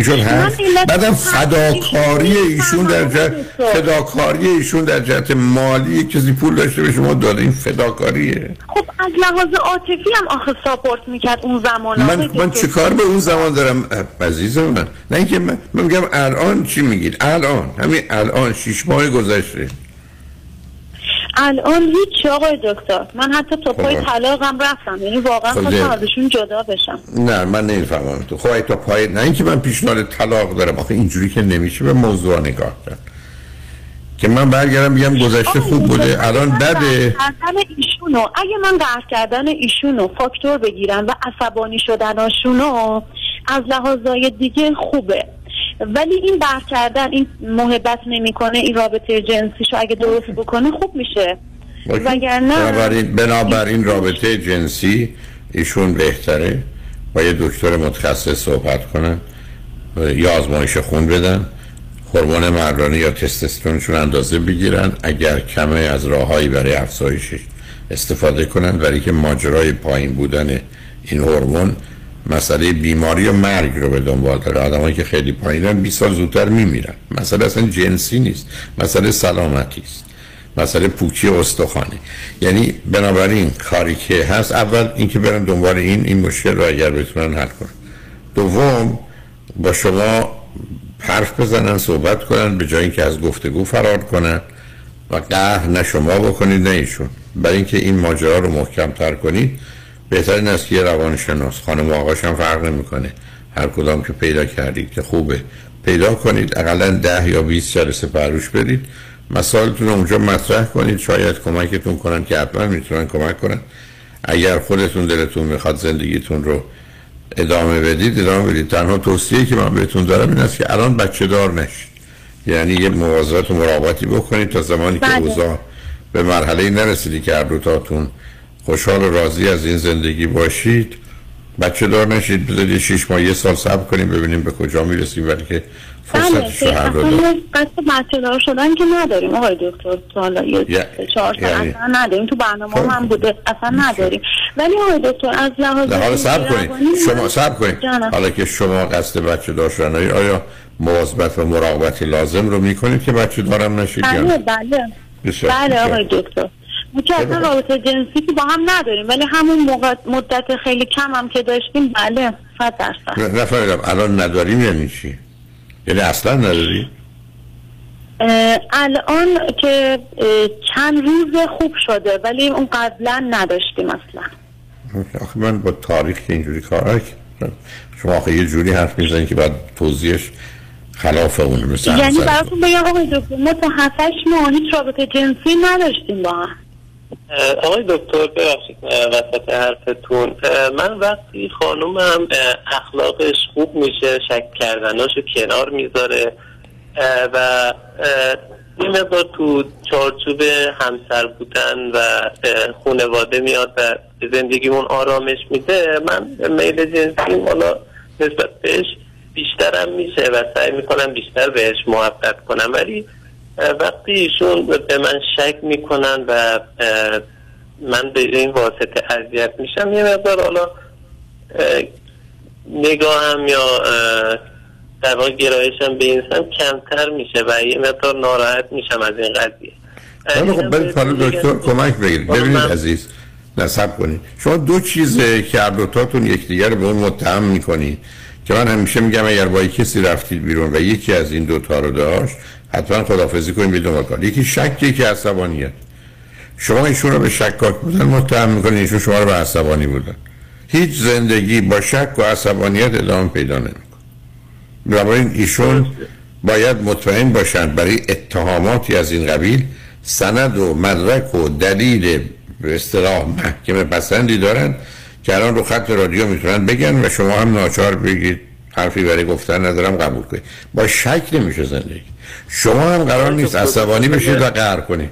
شد هست؟ بعدم فداکاری ایشون ایشون در جهت. فداکاری ایشون در جهت مالی یک کسی پول داشته به شما داده. این فداکاریه. خب از لحاظ عاطفی هم آخه ساپورت می‌کرد اون زمان. من من دکتر. چه کار به اون زمان دارم؟ عزیز من. نه اینکه من, من میگم الان چی میگید؟ الان. همین الان شش ماه گذشته. الان هیچ آقای دکتر. من حتی تا پای خب. طلاقم رفتم. یعنی واقعا خب، خواستم ده. ازشون جدا بشم. نه من نمی‌فهمم. تو خب اگه تا پای نه اینکه من پیشنهاد طلاق دارم. آخه اینجوری که نمیشه به موضوع نگاه کرد. که من برگردم بگم گذشته خوب بوده. الان بده. ایشونو. اگه من قهر کردن ایشونو فاکتور بگیرم و عصبانی شدناشونو از لحاظای دیگه خوبه. ولی این قهر کردن این محبت نمی‌کنه این رابطه جنسیشو اگه درست بکنه خوب میشه. وگرنه بنابراین بنابراین رابطه جنسی ایشون بهتره. با یه دکتر متخصص صحبت کنن یا آزمایش خون بدن هورمون مردانه یا تستوسترونشون اندازه بگیرن اگر کمه از راههایی برای افزایشش استفاده کنن برای که ماجرای پایین بودن این هورمون مسئله بیماری و مرگ رو به دنبال داره. آدمایی که خیلی پایینن 20 سال زودتر میمیرن. مسئله اصلا جنسی نیست. مسئله سلامتی است. مسئله پوکی استخوانه یعنی بنابراین کاری که هست اول اینکه برن دنبال این این مشکل رو اگر بتونن حل کنن. دوم با شما حرف بزنن صحبت کنن به جای اینکه از گفتگو فرار کنن. و قهر نه شما بکنید نه ایشون. برای اینکه این ماجرا رو محکم تر کنید. بهتر این است که یه روانشناس خانم و آقاش هم فرق نمی‌کنه. هر کدام که پیدا کردید که خوبه. پیدا کنید اقلا ده یا 20 جلسه پروش بدید. مسائلتون رو اونجا مطرح کنید. شاید کمکتون کنن که حتما می‌تونن کمک کنن. اگر خودتون دلتون می‌خواد زندگیتون رو ادامه بدید ادامه بدید. تنها توصیه که من بهتون دارم این است که الان بچه دار نشید. یعنی یه مواظبت و مراقبتی بکنید تا زمانی که بله. اوضاع به مرحله نرسیدی که هر دوتاتون خوشحال و راضی از این زندگی باشید. بچه دار نشید بذارید شیش ماه یه سال صبر کنیم ببینیم به کجا می‌رسیم ولی که بله فرصتش رو داریم. قصد بچه دار شدن که نداریم. آقای دکتر حالا یه چهار سال یعنی- اصلا نداریم. تو برنامه هم بوده اصلا نداریم. ولی آقای دکتر از لحاظ در حال صبر کنید. شما صبر کنید. حالا که شما قصد بچه دار شدن آیا مواظبت و مراقبت لازم رو می‌کنید که بچه دارم نشید بله بله. بله. آقای دکتر. که اصلا رابطه جنسی که با هم نداریم ولی همون موقع مدت خیلی کم هم که داشتیم بله صد درصد. نفهمیدم. الان نداریم یعنی چی؟ یعنی اصلا نداری الان که چند روز خوب شده ولی اون قبلا نداشتیم اصلا. آخه من با تاریخ که اینجوری کار. شما آخه یه جوری حرف می‌زنید که بعد توضیحش خلاف اون مثل یعنی. براتون بگم آقای دکتر ما تا هفتش ماه هیچ رابطه جنسی نداشتیم با هم. آقای دکتر ببخشید وسط حرفتون. من وقتی خانومم اخلاقش خوب میشه شک کردناشو کنار می‌ذاره و اه، یه مقدار تو چارچوب همسر بودن و خونواده میاد و زندگیمون آرامش میده من میل جنسی حالا نسبت بهش بیشترم میشه و سعی می‌کنم بیشتر بهش محبت کنم. ولی وقتی ایشون به من شک می‌کنن و من به این واسطه اذیت میشم یه مقدار حالا اه، نگاهم یا در واقع گرایشم به این سمت کمتر میشه و یه مقدار ناراحت میشم از این قضیه. خب برید حالا دکتر کمک بگیرید ببینید عزیز نصب کنید. شما دو چیزه که هر دوتاتون یکدیگر رو به اون متهم می‌کنید. که من همیشه میگم اگر با کسی رفتید بیرون و یکی از این دوتا رو داشت حتما خدافزی کنید بدون کار. یکی شک یکی عصبانیت شما ایشون رو به شکاک بودن متهم می‌کنید ایشون شما رو به عصبانی بودن. هیچ زندگی با شک و عصبانیت ادامه پیدا نمی‌کنه. بنابراین ایشون باید مطمئن باشند برای اتهاماتی از این قبیل سند و مدرک و دلیل به اصطلاح محکمه پسندی دارن که الان رو خط رادیو می‌تونن بگن و شما هم ناچار بگید. حرفی برای گفتن ندارم قبول کنید. با شک نمیشه زندگی. شما هم قرار نیست عصبانی بشید و قهر کنید.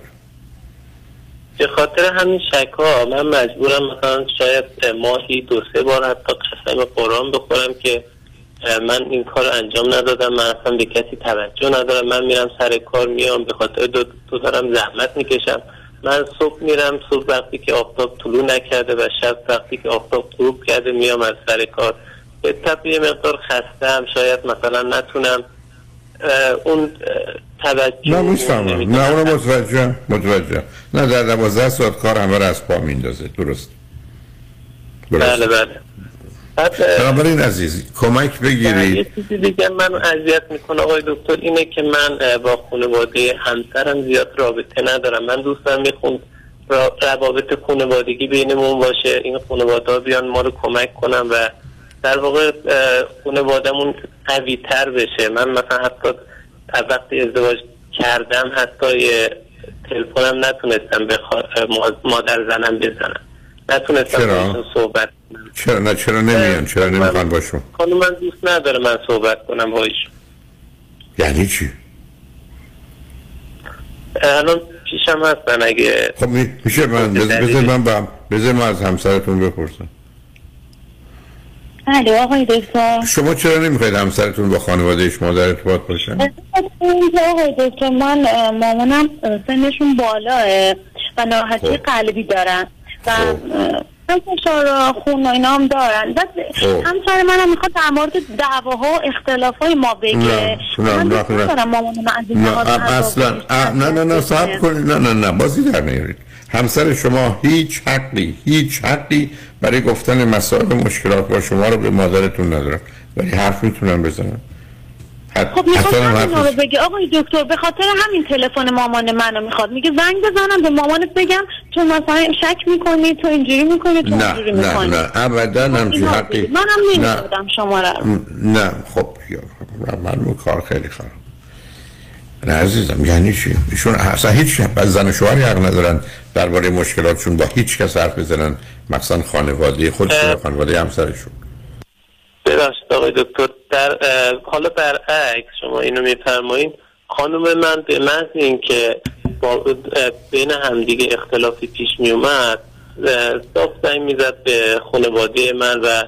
به خاطر همین شک ها من مجبورم مثلا شاید ماهی دو سه بار حتی قسم قرآن بخورم که من این کار انجام ندادم من اصلا به کسی توجه ندارم. من میرم سر کار میام به خاطر دو, دو دارم زحمت می‌کشم. من صبح میرم صبح وقتی که آفتاب طلوع نکرده و شب وقتی که آفتاب غروب کرده میام از سر کار. به طب یه مقدار خستم شاید مثلا نتونم اون توجه نه می‌فهمم. نه اونو متوجه متوجه. نه در دوازده ساعت کار همه رو از پا میندازه درست. بله بله. بنابراین عزیز کمک و یه بگیرید چیزی دیگه من اذیت می‌کنه آقای دکتر اینه که من با خانواده همسرم زیاد رابطه ندارم. من دوستم می‌خوام روابط خانوادگی بینمون باشه. این خانواده ها بیان ما رو کمک کنن و در واقع اه، خانوادهمون قوی تر بشه. من مثلا حتی از وقتی ازدواج کردم حتی تلفنم نتونستم به مادر زنم بزنم. نتونستم چرا؟ صحبت چرا؟ نه چرا نمیان؟ چرا نمی‌خوان باشون؟ خانم من دوست نداره من صحبت کنم با یعنی چی؟ الان پیشم هستن اگه خب می- میشه من بذار من بذار من از همسرتون بپرسم. بله آقای دکتر. شما چرا نمی‌خواید همسرتون با خانواده شما در ارتباط باشن؟ آقای دکتر من مامانم سنشون بالاه و ناراحتی خب. قلبی دارن و فشار خون و اینا هم دارن. بعد خب. همسر منم می‌خواد در مورد دعواها و اختلافای ما بگه. نه، نه، من نه، دوست نه. ندارم مامان من از این نه لحاظ ام- اصلا عصبی ام- نه نه نه صبر کنید. نه نه نه بازی در نیارید. همسر شما هیچ حقی هیچ حقی برای گفتن مسائل و مشکلات با شما رو به مادرتون ندارن ولی حرف می‌تونن بزنن حت- خب می‌خواد همین رو بگه. آقای دکتر به خاطر همین تلفن مامان منو می‌خواد. میگه زنگ بزنم به مامانت بگم چون مثلا شک می‌کنی تو اینجوری می‌کنی تو نه اینجوری نه می‌کنی. نه ابدا همچین حقی. منم نه. نمی‌دادم شماره رو. نه خب من کار خیلی خراب. نه عزیزم یعنی چی؟ ایشون اصلا هیچ از زن و شوهری حق ندارن درباره مشکلاتشون با هیچ کس حرف بزنن. مثلا خانواده خودشون خانواده همسرشون. ببخشید آقای دکتر در حالا برعکس شما اینو میفرمایید. خانم من به محض اینکه بین همدیگه اختلافی پیش می اومد زنگ می‌زد به خانواده من و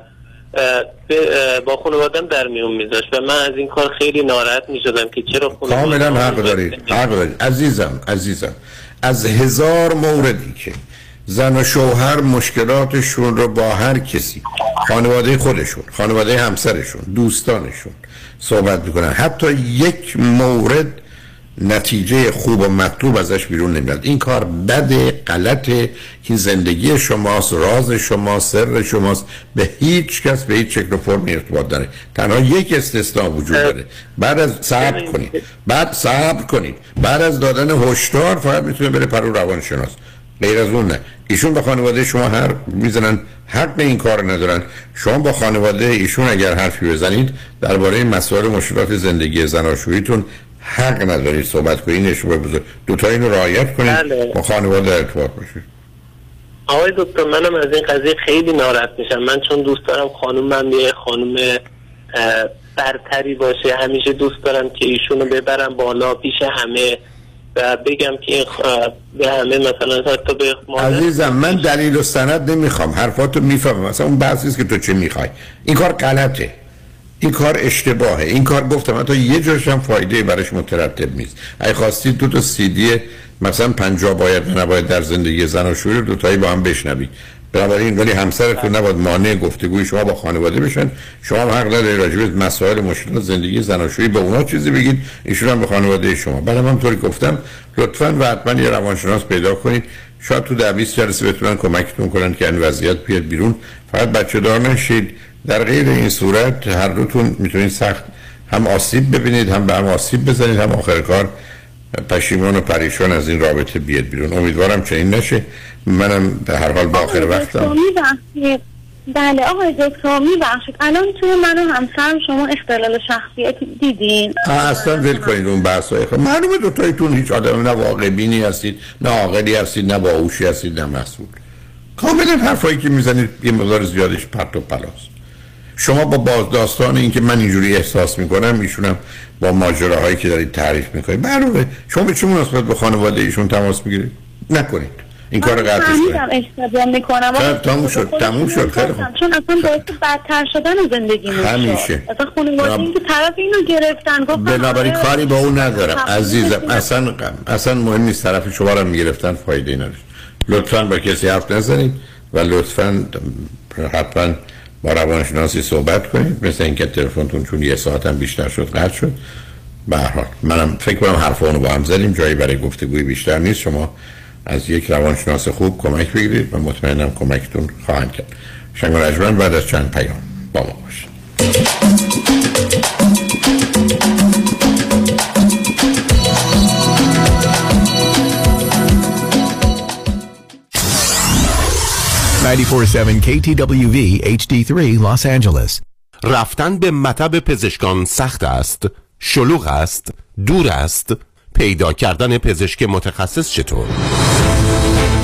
با خانوادم در میون میذاشت و من از این کار خیلی ناراحت می‌شدم که چرا خانواده کاملا حق دارید حق دارید عزیزم عزیزم. از هزار موردی که زن و شوهر مشکلاتشون رو با هر کسی خانواده خودشون خانواده همسرشون دوستانشون صحبت می‌کنن. حتی یک مورد نتیجه خوب و مطلوب ازش بیرون نمیاد. این کار بده غلطه. این زندگی شماست راز شماست سر شماست. به هیچ کس به هیچ شکل و فرم ارتباط داره تنها یک استثناء وجود داره. بعد از صبر کنید. بعد صبر کنید. بعد از دادن هشدار فقط می‌تونه بره پرو روانشناس. غیر از اون نه. ایشون به خانواده شما هر می‌زنن. حق این کار ندارن. شما با خانواده ایشون اگر حرفی بزنید درباره مسائل مشکلات زندگی زناشوییتون حق ندارید صحبت کنید نشون بزرگ دوتا اینو رعایت کنید بله. با خانواده در ارتباط باشید آقای دکتر منم از این قضیه خیلی ناراحت میشم. من چون دوست دارم خانم من یه خانم برتری باشه همیشه دوست دارم که ایشونو ببرم بالا پیش همه و بگم که این به همه مثلا حتی به مادر عزیزم من دلیل و سند نمی‌خوام. حرفاتو می‌فهمم. مثلا اون بحثی که تو چه می‌خوای. این کار غلطه. این کار اشتباهه. این کار گفتم حتی یه جاش هم فایده براش مترتب نیست. اگه خواستید دو تا سی دی مثلا پنجاه باید و نباید در زندگی زن و شوهر دو تایی با هم بشنوید بنابراین ولی همسرتون نباید مانع گفتگوی شما با خانواده بشن. شما هم حق ندارید راجع به مسائل مشکلات زندگی زناشویی به اونا چیزی بگید ایشون هم به خانواده شما. بعدم همطوری گفتم. لطفا و حتما یه روانشناس پیدا کنید. شاید تو ده 20 جلسه بتونن کمکتون کنن که این وضعیت بیاد بیرون. فقط بچه دار نشید. در غیر این صورت هر دوتون می‌تونید سخت هم آسیب ببینید هم به هم آسیب بزنید هم آخر کار پشیمان و پریشان از این رابطه بیاد بیرون. امیدوارم چنین نشه. منم به هر حال با آخر وقتم میبخشید. بله آقای دکتر میبخشید. الان توی من و همسرم شما اختلال شخصیت دیدین. اصلا ول کنید اون بحث های معلومه دوتایتون هیچ آدم نه واقع بینی هستید نه عاقلی هستید نه باهوشی هستید نه مسئول. کاملا حرفایی که می‌زنید یه مقدار زیادش پرت و پلاست. شما با بازداستان اینکه من اینجوری احساس می‌کنم ایشونم با ماجراهایی که دارید تعریف می‌کنید. معلومه شما به چه مناسبت به خانواده ایشون تماس می‌گیرید نکنید. این کار قطعش کنید اشتباه می‌کنم. خب، تموم شد، تموم شد، خیلی خوب. چون اصلا باعث بدتر شدن زندگی همیشه. اصلا خانواده این که طرف اینو گرفتن گفتن بنابراین آره، کاری با اون ندارم. خب، عزیزم خب، اصلا اصلا مهم نیست. طرف شما رو می‌گرفتن فایده نداشت. لطفا با کسی حرف نزنید و لطفا حتما با روانشناسی صحبت کنید. مثل اینکه تلفنتون چون یه ساعت هم بیشتر شد قطع شد. به منم فکر کنم حرف اونو با هم زدیم. جایی برای گفتگوی بیشتر نیست. شما از یک روانشناس خوب کمک بگیرید. و مطمئنم کمکتون خواهند کرد. شنگ رجمن بعد از چند پیام با ما باشید. KTWV HD3 Los Angeles. رفتن به مطب پزشکان سخت است شلوغ است دور است. پیدا کردن پزشک متخصص چطور؟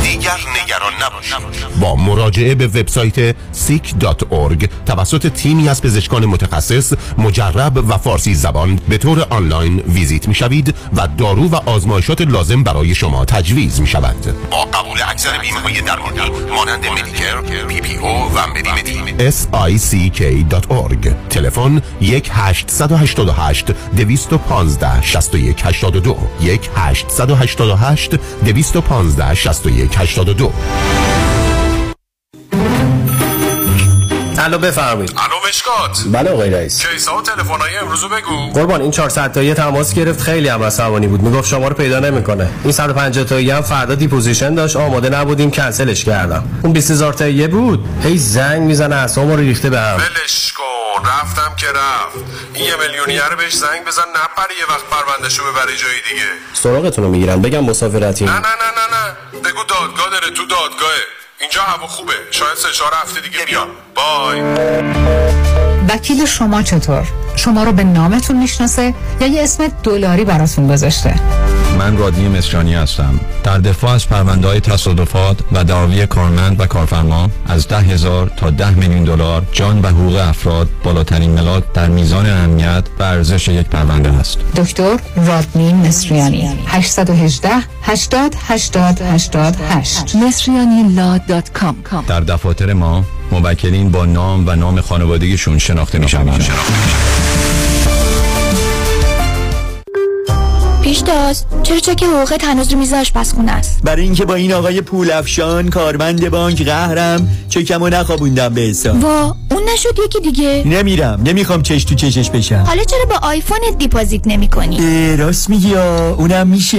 دیگر نگران نباشید. با مراجعه به وبسایت seek.org توسط تیمی از پزشکان متخصص مجرب و فارسی زبان به طور آنلاین ویزیت می شوید و دارو و آزمایشات لازم برای شما تجویز می شود با قبول اکثر بیمه های درمانی مانند Medicare، PPO و Medi-Medi sick.org تلفن 1 888 215 61 82 1 888 215 61 82 الو بفرمایید. الو مشکات. بله آقای رئیس. case ا و تلفن‌های امروزو بگو. قربان این 400 تایی تماس گرفت خیلی هم عصبانی بود. می‌گفت شما رو پیدا نمی‌کنه. این 150 تایی هم فردا deposition داشت. آماده نبودیم کنسلش کردم. اون 20000 تایی بود. هی زنگ می‌زنه اعصابمو رو ریخته به هم. ولش کن. رفتم که رفت. این یه میلیونیر بهش زنگ بزن نپره یه وقت پروندهشو ببره جای دیگه. سراغتون رو می‌گیرن بگم مسافرتی. نه نه نه نه نه. بگو دادگاه داره تو دادگاهه. اینجا هوا خوبه. شاید سه چهار هفته دیگه بیان بای. وکیل شما چطور؟ شما رو به نامتون می‌شناسه یا یه اسم دلاری براتون گذاشته؟ من رادنی مصریانی هستم. در دفاع از پرونده های تصادفات و دعاوی کارمند و کارفرما از ده هزار تا ده میلیون دلار جان و حقوق افراد بالاترین ملاک در میزان اهمیت و ارزش یک پرونده است. دکتر رادنی مصریانی. 818 80 80 88 مصریانی لا دات کام. در دفاتر ما موکلین با نام و نام خانوادگیشون شناخته می شوند. پیشتاز چرا چک حقوقت هنوز رو میز آشپزخونه است؟ برای اینکه با این آقای پول افشان کارمند بانک قهرم چکمو نخوابوندم به حساب. وا اون نشد یکی دیگه. نمیرم نمی‌خوام چش تو چشش بشم. حالا چرا با آیفونت deposit نمی کنی؟ راست میگی آ، اونم میشه.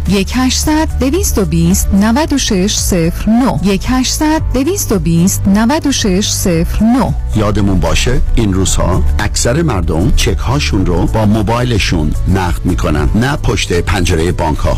1 800 220 96 09 1 800 220 96 09 یادمون باشه این روزها اکثر مردم چک هاشون رو با موبایلشون نقد می‌کنن نه پشت پنجره بانک ها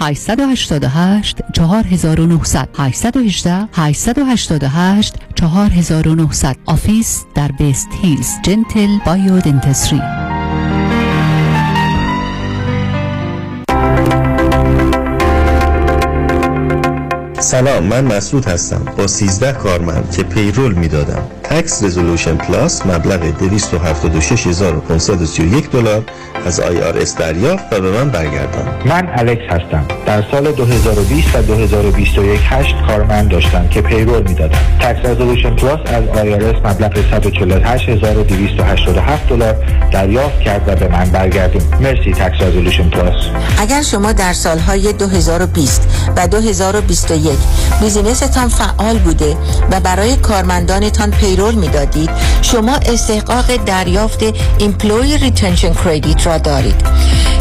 888 4900 818 888 4900 office در وست هیلز. Gentle Biodentistry سلام من مسعود هستم. با 13 کارمند که payroll می‌دادم. Tax Resolution Plus مبلغ 276531 دلار از IRS دریافت و به من برگردان. من الکس هستم. در سال 2020 و 2021 هشت کارمند داشتم که payroll می‌دادم. Tax Resolution Plus از IRS مبلغ 148287 دلار دریافت کرد و به من برگردون. مرسی Tax Resolution Plus اگر شما در سالهای 2020 و 2021 business تان فعال بوده و برای کارمندانتان payroll می‌دادید شما استحقاق دریافت employee retention credit را دارید.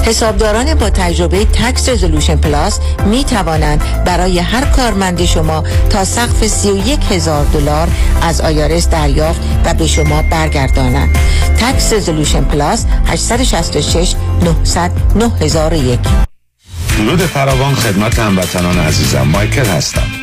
حسابداران با تجربه Tax Resolution Plus می توانند برای هر کارمند شما تا سقف 31 هزار دلار از IRS دریافت و به شما برگردانند. تکس رزولوشن پلاس 866 900 9001 درود فراوان خدمت هموطنان عزیزم مایکل هستم.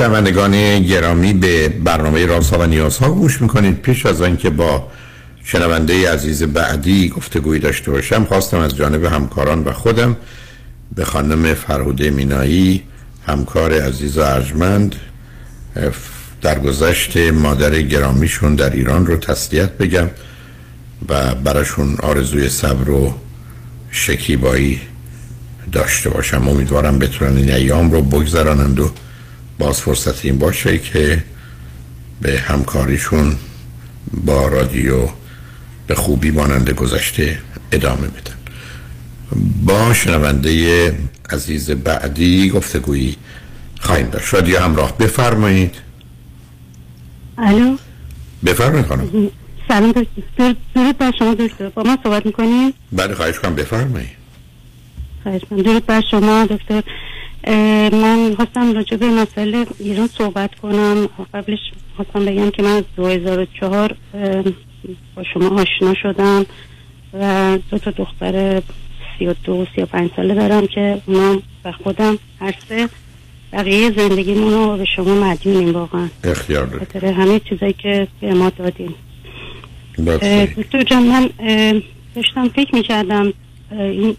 شنوندگان گرامی به برنامه رازها و نیازها گوش می‌کنید. پیش از آنکه با شنونده عزیز بعدی گفتگویی داشته باشم خواستم از جانب همکاران و خودم به خانم فرهوده مینایی همکار عزیز و ارجمند در گذشت مادر گرامیشون در ایران رو تسلیت بگم و براشون آرزوی صبر و شکیبایی داشته باشم. امیدوارم بتونن این ایام رو بگذرانند و باز فرصت این باشه که به همکاریشون با رادیو به خوبی مانند گذشته ادامه بدن. با شنونده عزیز بعدی گفتگویی خواهیم داشت. رادیو همراه بفرمایید. الو؟ بفرمایید خانم. سلام دکتر. درود بر شما دکتر. با من صحبت می‌کنید بله خواهش کنم بفرمایید. خواهش کنم درود بر شما دکتر. من خواستم راجع به مسئله ایران صحبت کنم. قبلش خواستم بگم که من از 2004 اه، با شما آشنا شدم و دو تا دختر 32 35 ساله دارم که اونا و خودم هر سه بقیه زندگیمون رو به شما مدیونیم واقعا. اختیار دارید همه چیزایی که به ما دادیم. دکتر جان من داشتم فکر می‌کردم این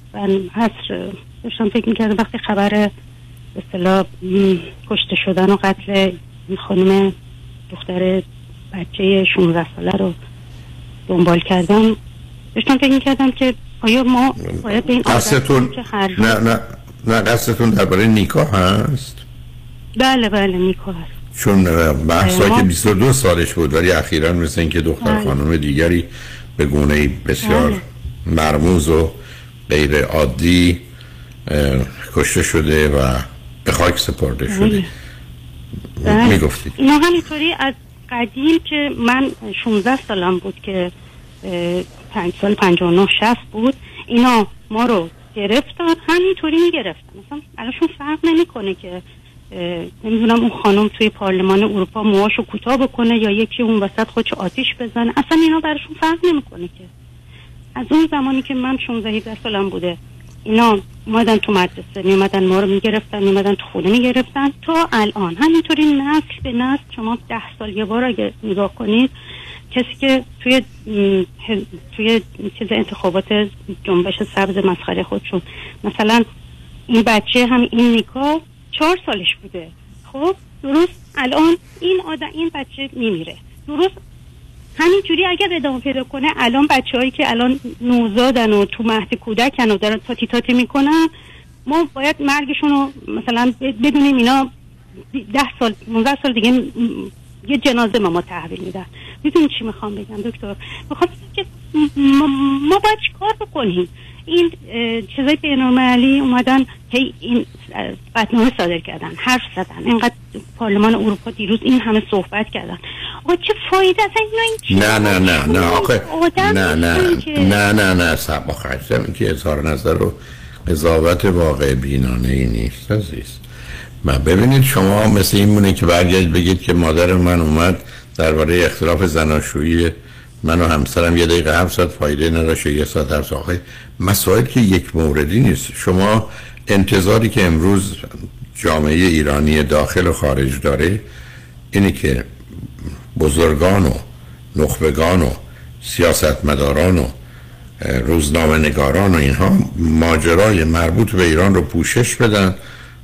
عصر داشتم فکر می‌کردم وقتی خبر اصطلاح کشته شدن و قتل این خانم دختر بچه 16 ساله رو دنبال کردم داشتم فکر می‌کردم که آیا ما باید به این قصدتون نه نه نه قصدتون درباره نیکا هست بله بله نیکو هست چون ما- که 22 سالش بود ولی اخیرا مثل اینکه دختر بله. خانم دیگری به گونه بسیار بله. مرموز و غیر عادی کشته شده و به خاک سپرده شده بله. می‌گفتید اینا همینطوری از قدیم که من 16 سالم بود که اه، پنج سال 59 60 بود اینا ما رو گرفتن همینطوری می‌گرفتن. مثلا الانشون فرق نمی‌کنه که نمی‌دونم اون خانم توی پارلمان اروپا موهاشو کوتاه بکنه یا یکی اون وسط خودشو آتیش بزنه. اصلا اینا براشون فرق نمی‌کنه که. از اون زمانی که من 16 17 سالم بوده اینا اومدن تو مدرسه می اومدن ما رو می‌گرفتن می اومدن تو خونه می‌گرفتن. تا الان. همینطوری نسل به نسل شما ده سال یه بار اگه نگاه کنید کسی که توی توی چیز انتخابات جنبش سبز مسخره خودشون. مثلا این بچه هم این نیکا چهار سالش بوده. خب درست؟ الان این آدم این بچه میمیره. درست؟ همین جوری اگر ادامه پیدا کنه الان بچه هایی که الان نوزادن و تو مهد کودکن و دارن تاتی تاتی می‌کنن ما باید مرگشون رو مثلا بدونیم اینا ده سال 19 سال دیگه یه جنازه ما ما تحویل میدن. می‌دونی چی می‌خوام بگم دکتر؟ می‌خوام که ما باید چیکار بکنیم؟ این چیزای بینالمللی اومدن هی این اه، قطعنامه صادر کردن حرف زدن اینقدر پارلمان اروپا دیروز این همه صحبت کردن. آقا چه فایده اصلا اینا این نه نه نه نه آدم نه نه نه نه نه سب این که اظهار نظر و قضاوت واقع بینانه ای نیست عزیز. من ببینید شما مثل این مونه که برگردید بگید که مادر من اومد درباره اختلاف زناشویی من و همسرم یه دقیقه هفت ساعت فایده نداشت یه ساعت هفت ساعت. مسائل که یک موردی نیست. شما انتظاری که امروز جامعه ایرانی داخل و خارج داره اینه که بزرگان و نخبگان و سیاستمداران و روزنامه نگاران و اینها ماجرای مربوط به ایران رو پوشش بدن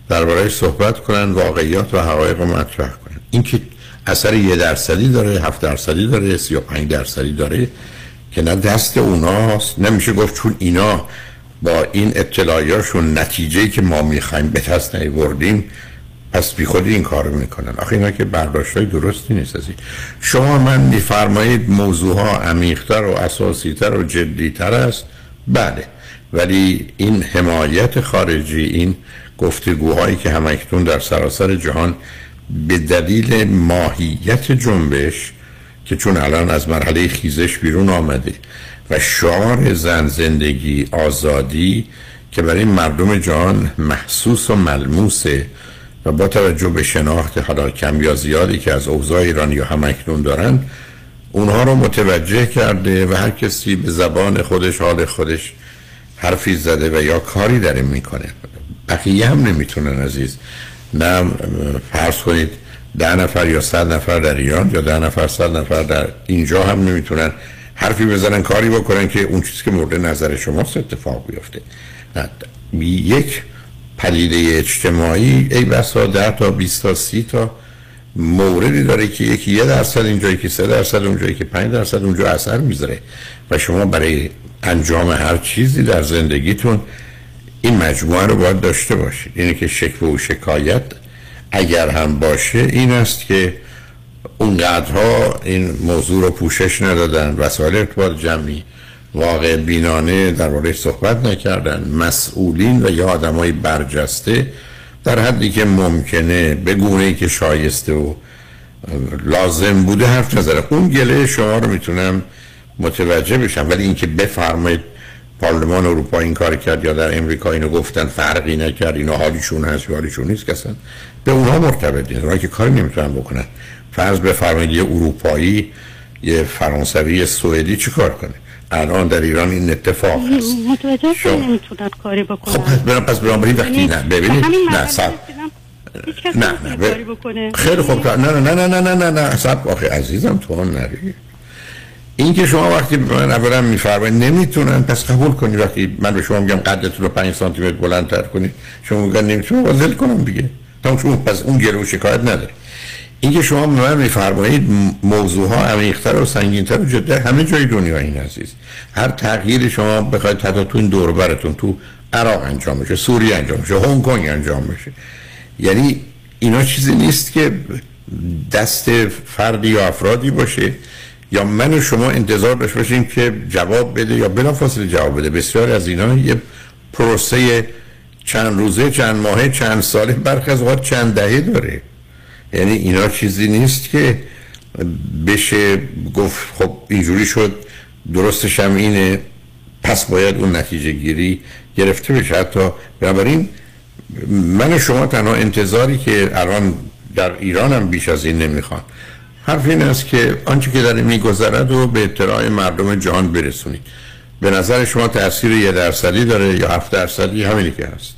درباره صحبت کنن واقعیات و حقایق رو مطرح کنن. این که اثر یه درصدی داره هفت درصدی داره سی و پنج درصدی داره که نه دست اوناست. نمیشه گفت چون اینا با این اطلاعیاشون نتیجه که ما می‌خوایم به دست نیوردیم پس بی خودی این کارو می‌کنن. آخه اینا که برداشت های درستی نیست از این. شما من میفرمایید موضوع ها عمیقتر و اساسیتر و جدیتر است؟ بله. ولی این حمایت خارجی این گفتگوهایی که همکنون در سراسر جهان به دلیل ماهیت جنبش که چون الان از مرحله خیزش بیرون آمده و شعار زن زندگی آزادی که برای مردم جهان محسوس و ملموسه و با توجه به شناخت حالا کم یا زیادی که از اوضاع ایران یا همکنون دارن اونها رو متوجه کرده و هر کسی به زبان خودش حال خودش حرفی زده و یا کاری این می‌کنه. بقیه هم نمی‌تونن عزیز. نه فرض کنید ده نفر یا صد نفر در ایران یا ده نفر صد نفر در اینجا هم نمی‌تونن حرفی بزنن کاری بکنن که اون چیزی که مورد نظر شماست اتفاق بیفته. نه یک پدیده اجتماعی ای بسا ده تا 20 تا سی تا موردی داره که یکی یه درصد اینجا یکی سه درصد اونجا یکی پنج درصد اونجا اثر می‌ذاره. و شما برای انجام هر چیزی در زندگیتون این مجموعه رو باید داشته باشید. اینه که شکوه و شکایت اگر هم باشه این است که اونقدرها این موضوع رو پوشش ندادن. وسایل ارتباط جمعی واقع بینانه درباره صحبت نکردن. مسئولین و یا آدمای برجسته در حدی که ممکنه به گونه ای که شایسته و لازم بوده حرف نظره اون گله شما رو می‌تونم متوجه بشم. ولی اینکه بفرمایید پارلمان اروپا این کار کرد یا در امریکا اینو گفتن فرقی نکرد اینا حالیشون هست یا حالیشون نیست کسن به اونها مرتبط نیست که کاری نمی‌تونن بکنن. فرض بفرمایید یه اروپایی یه فرانسوی سوئدی چی کار کنه؟ الان در ایران این اتفاق هست. متوجه شما نمی‌تونن کاری بکنن. خب پس برام پس برام وقتی نه. ببینید. نه سب نه نه خیلی خوب. نه نه نه نه نه نه نه سب آخه عزیزم تو هم نری. این که شما وقتی به من اولا میفرمایید نمی‌تونن پس قبول کنی وقتی من به شما میگم قدتون رو 5 سانتی متر بلندتر کنید شما میگن نمی‌تونم وزل کنم دیگه. تا شما پس اون گرو شکایت نداره. اینکه شما به من میفرمایید موضوع ها عمیق‌تر و سنگین‌تر و جدا همه جای دنیا این عزیز. هر تغییر شما بخواید حتی تو این دور براتون تو عراق انجام بشه سوریه انجام بشه هنگ کنگ انجام بشه. یعنی اینا چیزی نیست که دست فردی یا افرادی باشه. یا من و شما انتظار داشته باشیم که جواب بده یا بلافاصله جواب بده. بسیار از اینا یه پروسه چند روزه چند ماهه چند ساله برخی از اوقات چند دهه داره. یعنی اینا چیزی نیست که بشه گفت خب اینجوری شد درستش هم اینه پس باید اون نتیجه گیری گرفته بشه. حتی بنابراین من شما تنها انتظاری که الان در ایران هم بیش از این نمی‌خوان. حرف این است که آنچه که داره میگذرد و به اطلاع مردم جهان برسونید. به نظر شما تاثیر یه درصدی داره یا هفت درصدی؟ همینی که هست.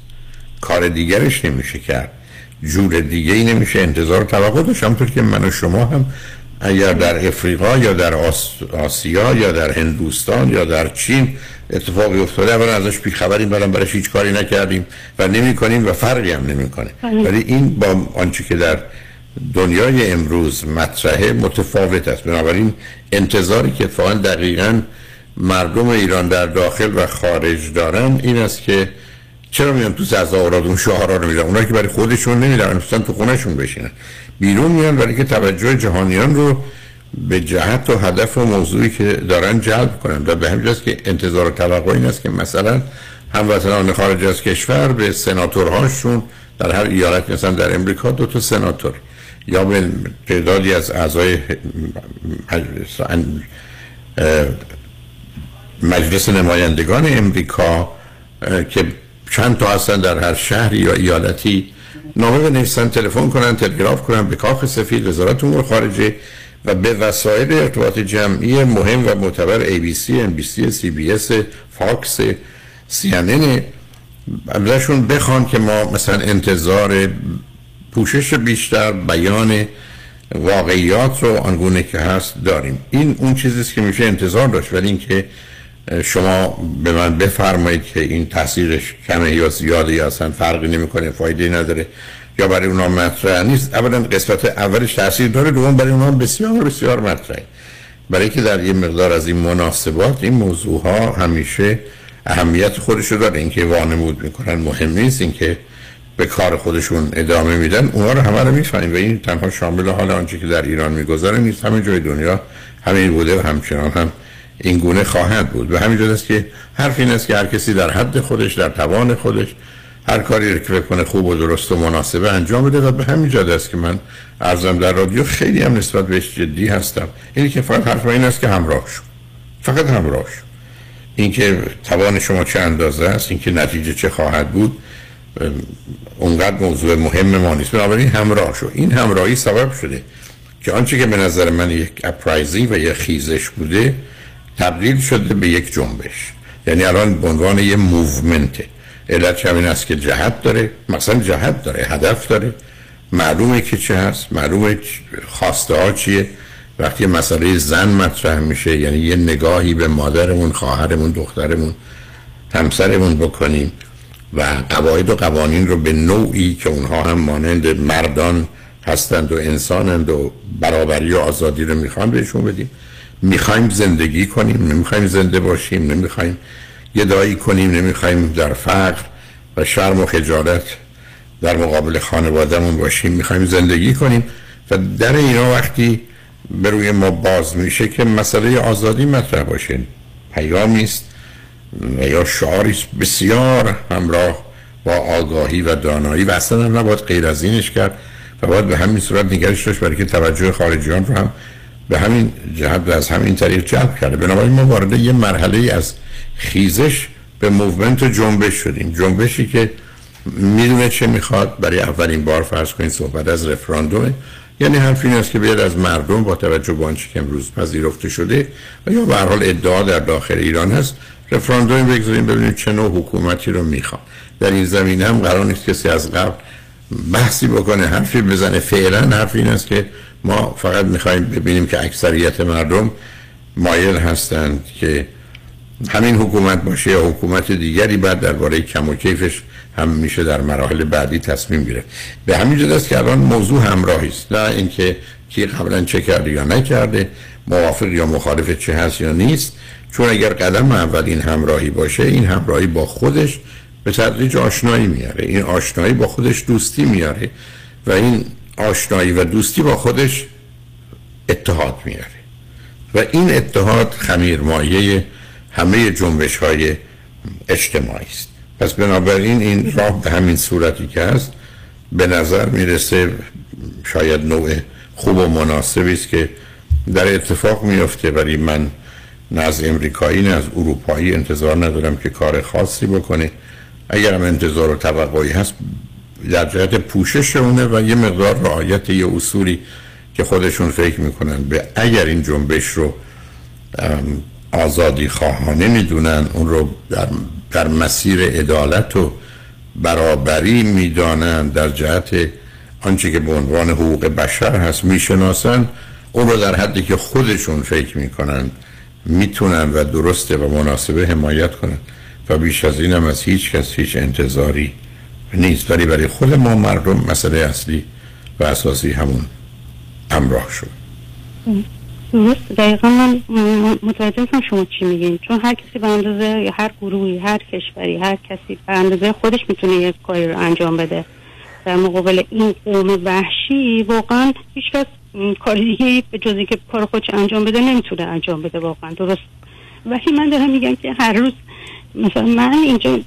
کار دیگرش نمیشه کرد. جور دیگه ای نمیشه. انتظار توقع داشت همطور که من و شما هم اگر در افریقا یا در آسیا یا در هندوستان یا در چین اتفاقی افتاده اولا ازش بیخبریم برام برای هیچ کاری نکردیم و نمی کنیم و فرقی هم نمی‌کنه. ولی این با آنچه که در دنیای امروز مطرحه متفاوت است. بنابراین انتظاری که اتفاقا دقیقا مردم ایران در داخل و خارج دارن این است که چرا میان تو تظاهرات اون شعارا رو میدن اونایی که برای خودشون نمیدن دوستان تو خونهشون بشینن. بیرون میان برای که توجه جهانیان رو به جهت و هدف و موضوعی که دارن جلب کنن. و به همین که انتظار و توقع این است که مثلا هموطنان خارج از کشور به سناتورهاشون در هر ایالت مثلا در امریکا دو تا سناتور یا به تعدادی از اعضای مجلس نمایندگان امریکا که چند تا هستن در هر شهری یا ایالتی نامه بنویسن تلفن کنن تلگراف کنن به کاخ سفید وزارت امور خارجه و به وسایل ارتباط جمعی مهم و معتبر ABC, NBC, CBS, فاکس, CNN ازشون بخوان که ما مثلا انتظار پوشش بیشتر بیان واقعیات رو آنگونه که هست داریم. این اون چیزیست که میشه انتظار داشت ولی اینکه شما به من بفرمایید که این تاثیرش کمه یا زیاده یا اصلا فرقی نمی‌کنه فایده نداره یا برای اونا مطرح نیست. اولا قسمت اولش تاثیر داره دوم برای اونا بسیار بسیار مطرحه. برای که در یه مقدار از این مناسبات این موضوع ها همیشه اهمیت خودشو داره. اینکه وانمود می‌کنن مهم نیست. اینکه به کار خودشون ادامه میدن اونا رو همه رو می‌فهمیم. و این تنها شامل حال آنچه که در ایران میگذره نیست. همه جای دنیا همین بوده و همچنان هم این گونه خواهد بود. و همین است که حرف این است که هر کسی در حد خودش در توان خودش هر کاری رو که بکنه خوب و درست و مناسبه انجام بده و به همین جاده است که من ارزم در رادیو خیلی هم نسبت بهش جدی هستم. اینی که فقط حرف این است که همراه شو. فقط همراه شو. اینکه توان شما چه اندازه است اینکه نتیجه چه خواهد بود اونقدر موضوع مهم ما نیست. بنابراین همراه شو. این همراهی سبب شده که آنچه که به نظر من یک اپرایزی و یک خیزش بوده تبدیل شده به یک جنبش. یعنی الان به عنوان یه موومنته علت همین است که جهت داره. مثلا جهت داره هدف داره. معلومه که چه هست معلومه خواسته ها چیه. وقتی مسئله زن مطرح میشه یعنی یه نگاهی به مادرمون خواهرمون دخترمون همسرمون بکنیم. و قواعد و قوانین رو به نوعی که اونها هم مانند مردان هستند و انسانند و برابری و آزادی رو می‌خوان بهشون بدیم. می‌خوایم زندگی کنیم نمی‌خوایم زنده باشیم نمی‌خوایم گدایی کنیم نمی‌خوایم در فقر و شرم و خجالت در مقابل خانوادهمون باشیم. می‌خوایم زندگی کنیم و در اینا وقتی به روی ما باز میشه که مسئله آزادی مطرح باشه. پیامی است. یا شعاری بسیار همراه با آگاهی و دانایی و اصلا هم نباید غیر از اینش کرد و باید به همین صورت نگرش داشت برای که توجه خارجیان رو هم به همین جهت و از همین طریق جلب کرده. بنابراین ما وارد یه مرحله از خیزش به movement جنبش شدیم. جنبشی که می‌دونه چه می‌خواد. برای اولین بار فرض کنید صحبت از رفراندومه یعنی حرف این است که بیاد از مردم با توجه به آنچه که امروز پذیرفته شده و یا به حال ادعا در داخل ایران هست. رفراندوم بگذاریم ببینیم چه نوع حکومتی رو می‌خواد در این زمینه هم قرار نیست کسی از قبل بحثی بکنه حرفی بزنه. فعلا حرف این است که ما فقط می‌خوایم ببینیم که اکثریت مردم مایل هستند که همین حکومت باشه یا حکومت دیگری بعد درباره کم و کیفش هم میشه در مراحل بعدی تصمیم گیره به همین جد است که الان موضوع همراهی است. نه اینکه کی قبلا چه کرده یا نکرده. موافق یا مخالف چه هست یا نیست. چون اگر قدم اول این همراهی باشه این همراهی با خودش به تدریج آشنایی میاره. این آشنایی با خودش دوستی میاره و این آشنایی و دوستی با خودش اتحاد میاره. و این اتحاد خمیر مایه همه جنبش های اجتماعی است. پس بنابراین این راه به همین صورتی که هست به نظر می‌رسه شاید نوع خوب و مناسبی است که در اتفاق میفته ولی من نه از امریکایی نه از اروپایی انتظار ندارم که کار خاصی بکنه. اگر هم انتظار و توقعی هست در جهت پوشش اونه و یه مقدار رعایت یه اصولی که خودشون فکر می‌کنن. به اگر این جنبش رو آزادی خواهانه می‌دونن اون رو در, در مسیر عدالت و برابری می‌دانن در جهت آنچه که به عنوان حقوق بشر هست می‌شناسن اون رو در حدی که خودشون فکر می‌کنن می‌تونن و درسته و مناسبه حمایت کنن. و بیش از اینم از هیچ کس هیچ انتظاری نیست. ولی برای خود ما مردم مسئله اصلی و اساسی همون همراه شد. درست دقیقا من متوجه هستم شما چی میگین. چون هر کسی به اندازه هر گروهی هر کشوری هر کسی به اندازه خودش می‌تونه یک کاری رو انجام بده. در مقابل این قوم وحشی واقعا هیچ کس کار دیگه به جزی که کار خودش انجام بده نمی‌تونه انجام بده واقعا درست. ولی من دارم میگم که هر روز مثلا من اینجا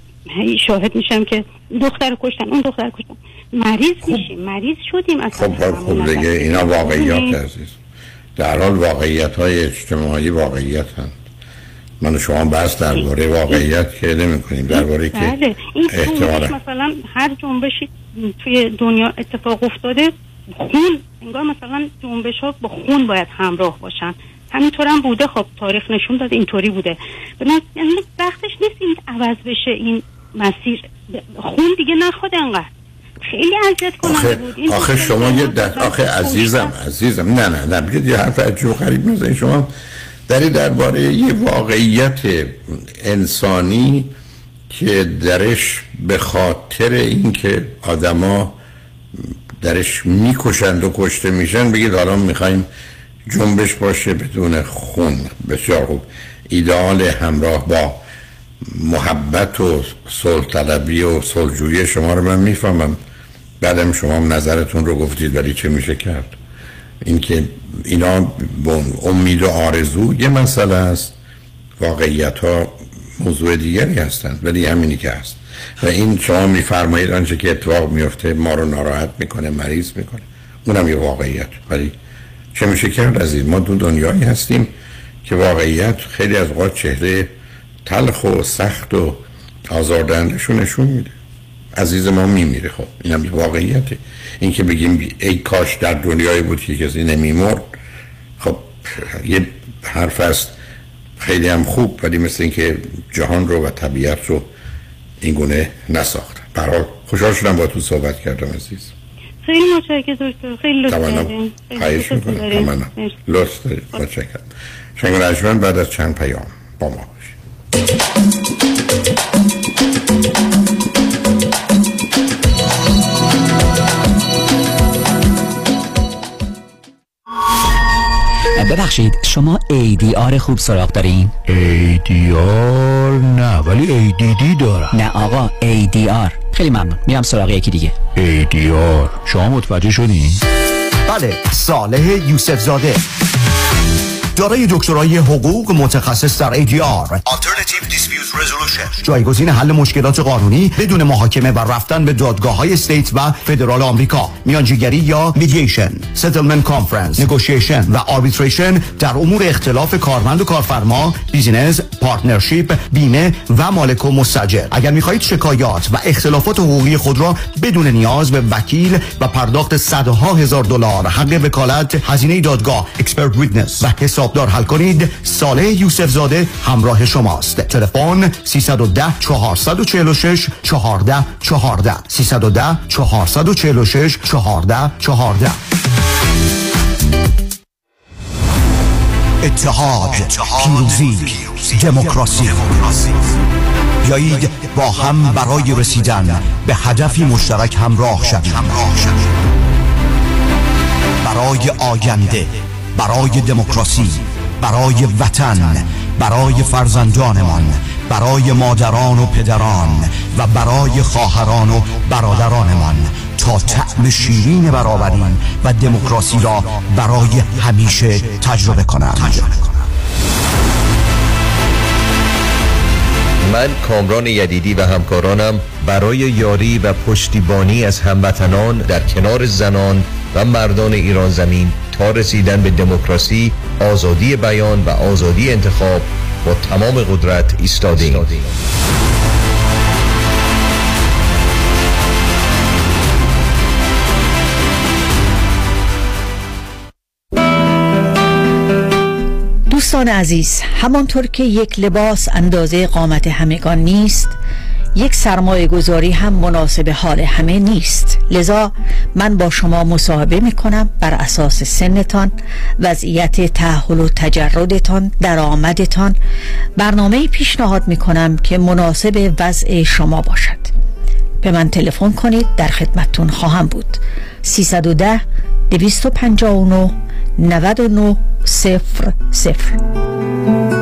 شاهد میشم که دختر کشتن اون دختر کشتن. مریض خب. میشیم مریض شدیم اصلا. خب خب دیگه. اینا واقعیات عزیز. در حال واقعیت های اجتماعی واقعیت هست من شما بحث درباره واقعیت که نمی کنیم درباره که بله. این مثلا هر جنبشی توی دنیا اتفاق افتاده خون انگار مثلا جنبش ها با خون باید همراه باشن. همینطور هم بوده. خب تاریخ نشون داده اینطوری بوده. یعنی وقتش نیست این عوض بشه این مسیر. خون دیگه نخواد انقدر. خیلی اذیت کننده بود. این آخه شما یه دست آخه عزیزم عزیزم. نه نه نه بگید یه حرف عجیب غریب می‌زنید. شما در درباره یه واقعیت انسانی که درش به خاطر اینکه آدما درش می‌کشند و کشته میشن. بگید حالا می‌خوایم جنبش باشه بدون خون. بسیار خوب. ایدئال همراه با محبت و صلح طلبی و صلحجویی شما رو من می‌فهمم. بعدم شما نظرتون رو گفتید ولی چه میشه کرد؟ اینکه اینا امید و آرزو یه مسئله است. واقعیت ها موضوع دیگری هستند ولی همینی که هست. و این شما میفرمایید آنچه که اتفاق میفته ما رو ناراحت می‌کنه مریض می‌کنه. اونم یه واقعیت. ولی چه میشه کرد عزیز ما دو دنیایی هستیم که واقعیت خیلی از اوقات چهره تلخ و سخت و آزاردهندشون نشون میده. عزیز ما میمیره. خب این هم واقعیته. این که بگیم ای کاش در دنیایی بود که کسی نمیمرد. خب یه حرف است. خیلی هم خوب ولی مثل اینکه جهان رو و طبیعت رو این گونه نساخت. برای خوشحال شدم با تو صحبت کردم عزیز. خیلی متشکرم دکتر. خیلی لطف کردین. خواهش می‌کنم. لطف دارید متشکرم. شنگ بعد از چند پیام با ما باشید. ببخشید شما ADR خوب سراغ دارین؟ ADR نه ولی ADD دارم. نه آقا ADR خیلی ممنون میرم سراغ یکی دیگه. ADR شما متوجه شدین؟ بله صالح یوسف زاده دارای دکترای حقوق متخصص در ADR Alternative Dispute Resolution. جایگزین حل مشکلات قانونی بدون محاکمه و رفتن به دادگاه های state و فدرال آمریکا. میانجیگری یا mediation settlement conference. Negotiation و arbitration در امور اختلاف کارمند و کارفرما business partnership بیمه و مالک و مستأجر. اگر می‌خواهید شکایات و اختلافات حقوقی خود را بدون نیاز به وکیل و پرداخت صدها هزار دلار حق وکالت هزینه دادگاه expert witness و حسابدار حل کنید. صالح یوسف زاده همراه شماست. تلفن 310 446 14 14 310 446 14 14 اتحاد پیروزی دموکراسی. بیایید با هم برای رسیدن به هدفی مشترک همراه شویم. برای آینده. برای دموکراسی برای وطن برای فرزندانمان برای مادران و پدران و برای خواهران و برادرانمان. تا طعم شیرین برابری و دموکراسی را برای همیشه تجربه کنند. من کامران یدیدی و همکارانم برای یاری و پشتیبانی از هموطنان در کنار زنان و مردان ایران زمین تا رسیدن به دموکراسی، آزادی بیان و آزادی انتخاب با تمام قدرت ایستادیم. دوستان عزیز همانطور که یک لباس اندازه قامت همگان نیست یک سرمایه گذاری هم مناسب حال همه نیست. لذا من با شما مصاحبه می کنم بر اساس سنتان وضعیت تحول و تجردتان درآمدتان. برنامه پیشنهاد می کنم که مناسب وضع شما باشد. به من تلفن کنید در خدمتتون خواهم بود. 310 259 99 صفر صفر.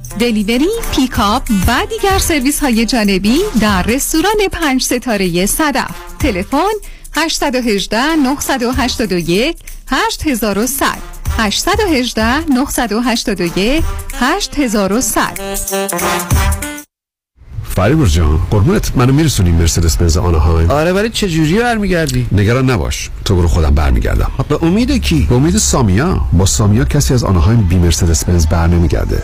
delivery، pickup و دیگر سرویس های جانبی در رستوران پنج ستاره صدف. تلفن 818 981 8100 818 981 8100 فریبرز جان قربونت منو میرسونی مرسدس بنز آنهایم آره ولی چه جوری برمیگردی؟ نگران نباش تو برو خودم برمیگردم. به امید کی؟ به امید سامیا. با سامیا کسی از آنهایم بی مرسدس بنز برنمیگرده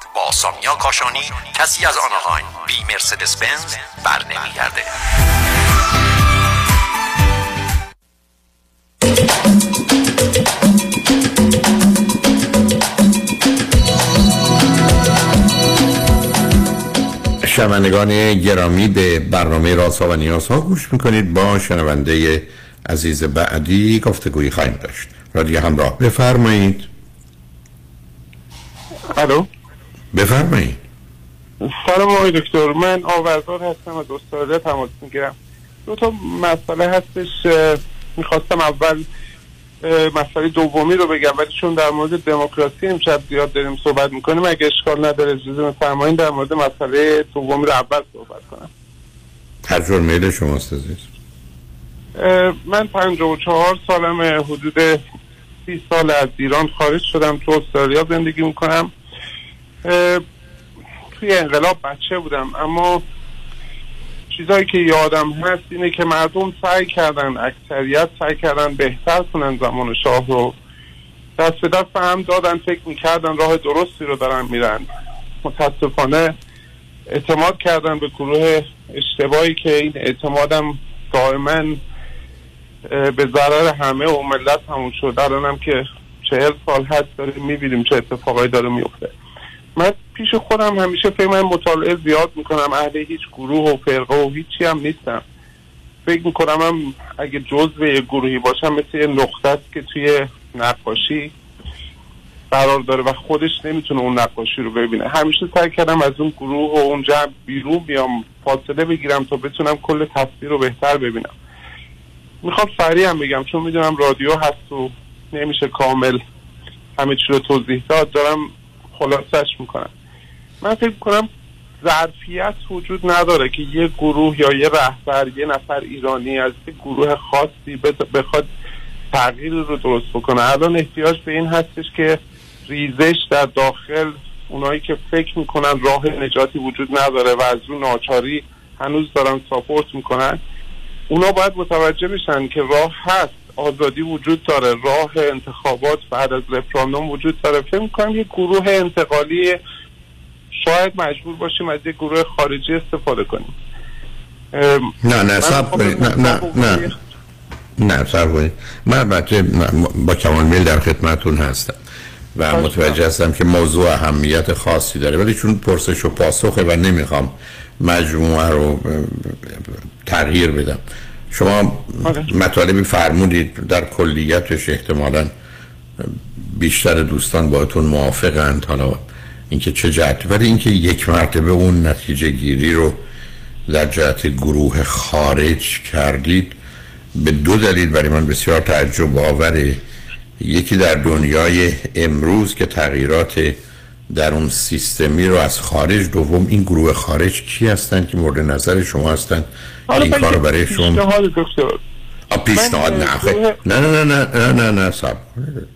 با سامیا کاشانی کسی از آنهایم بی مرسدس بنز بر نمیگرده شنوندگان گرامی به برنامه رازها و نیازها گوش می‌کنید با شنونده عزیز بعدی گفتگویی خواهیم داشت. رادیو همراه. بفرمایید. الو؟ بفرمایید. سلام آقای دکتر. من آورزار هستم از استرالیا تماس می‌گیرم. دو تا مسئله هستش. می‌خواستم اول مسئله دومی رو بگم ولی چون در مورد دموکراسی امشب زیاد داریم صحبت می‌کنیم اگه اشکال نداره اجازه بفرمایید در مورد مسئله دومی رو اول صحبت کنم. هر جور میل شماست عزیز. من 54 سالم حدود 30 سال از ایران خارج شدم تو استرالیا زندگی می‌کنم. توی انقلاب بچه بودم اما چیزایی که یادم هست اینه که مردم سعی کردن اکثریت سعی کردن بهتر کنن زمان شاه رو. دست به دست هم دادن فکر می‌کردن راه درستی رو دارن میرن. متاسفانه اعتماد کردن به گروه اشتباهی که این اعتمادم دائما به ضرر همه و ملت همون شد. الانم که چهل سال هست داریم می‌بینیم چه اتفاقایی داره میفته من پیش خودم همیشه فکر من مطالعه زیاد می‌کنم اهل هیچ گروه و فرقه و هیچی هم نیستم. فکر می‌کنم هم اگه جزء یک گروهی باشم مثل یه نقطه است که توی نقاشی قرار داره و خودش نمی‌تونه اون نقاشی رو ببینه. همیشه سعی کردم از اون گروه و اون جمع بیرون بیام فاصله بگیرم تا بتونم کل تصویر رو بهتر ببینم. می‌خوام سریع هم بگم چون می‌دونم رادیو هست و نمیشه کامل همه چی رو توضیح داد. دارم خلاصش می‌کنم. من فکر کنم ظرفیت وجود نداره که یه گروه یا یه رهبر یه نفر ایرانی از یه گروه خاصی بخواد تغییر رو درست بکنه. الان احتیاج به این هستش که ریزش در داخل اونایی که فکر می‌کنن راه نجاتی وجود نداره و از اون ناچاری هنوز دارن ساپورت می‌کنن اونا باید متوجه بشن که راه هست. آزادی وجود داره راه انتخابات بعد از رفراندوم وجود داره. فکر می‌کنم یه گروه انتقالی شاید مجبور باشیم از یه گروه خارجی استفاده کنیم. نه نه سب کنید. نه نه نه. نه سب کنید. من البته من با کمال میل در خدمتون هستم و متوجه هستم که موضوع اهمیت خاصی داره. ولی چون پرسش و پاسخه و نمی‌خوام مجموعه رو تغییر بدم. شما مطالبی فرمودید در کلیتش احتمالا بیشتر دوستان باهاتون موافقند حالا اینکه چه جهت ولی اینکه یک مرتبه اون نتیجه گیری رو در جهت گروه خارج کردید به دو دلیل برای من بسیار تعجب آوره. یکی در دنیای امروز که تغییرات در اون سیستمی رو از خارج دوم این گروه خارج کی هستن که مورد نظر شما هستن؟ این کار برای شما پیشنهاد دکتر پیشنهاد نه آخه. نه نه نه نه نه نه کنید.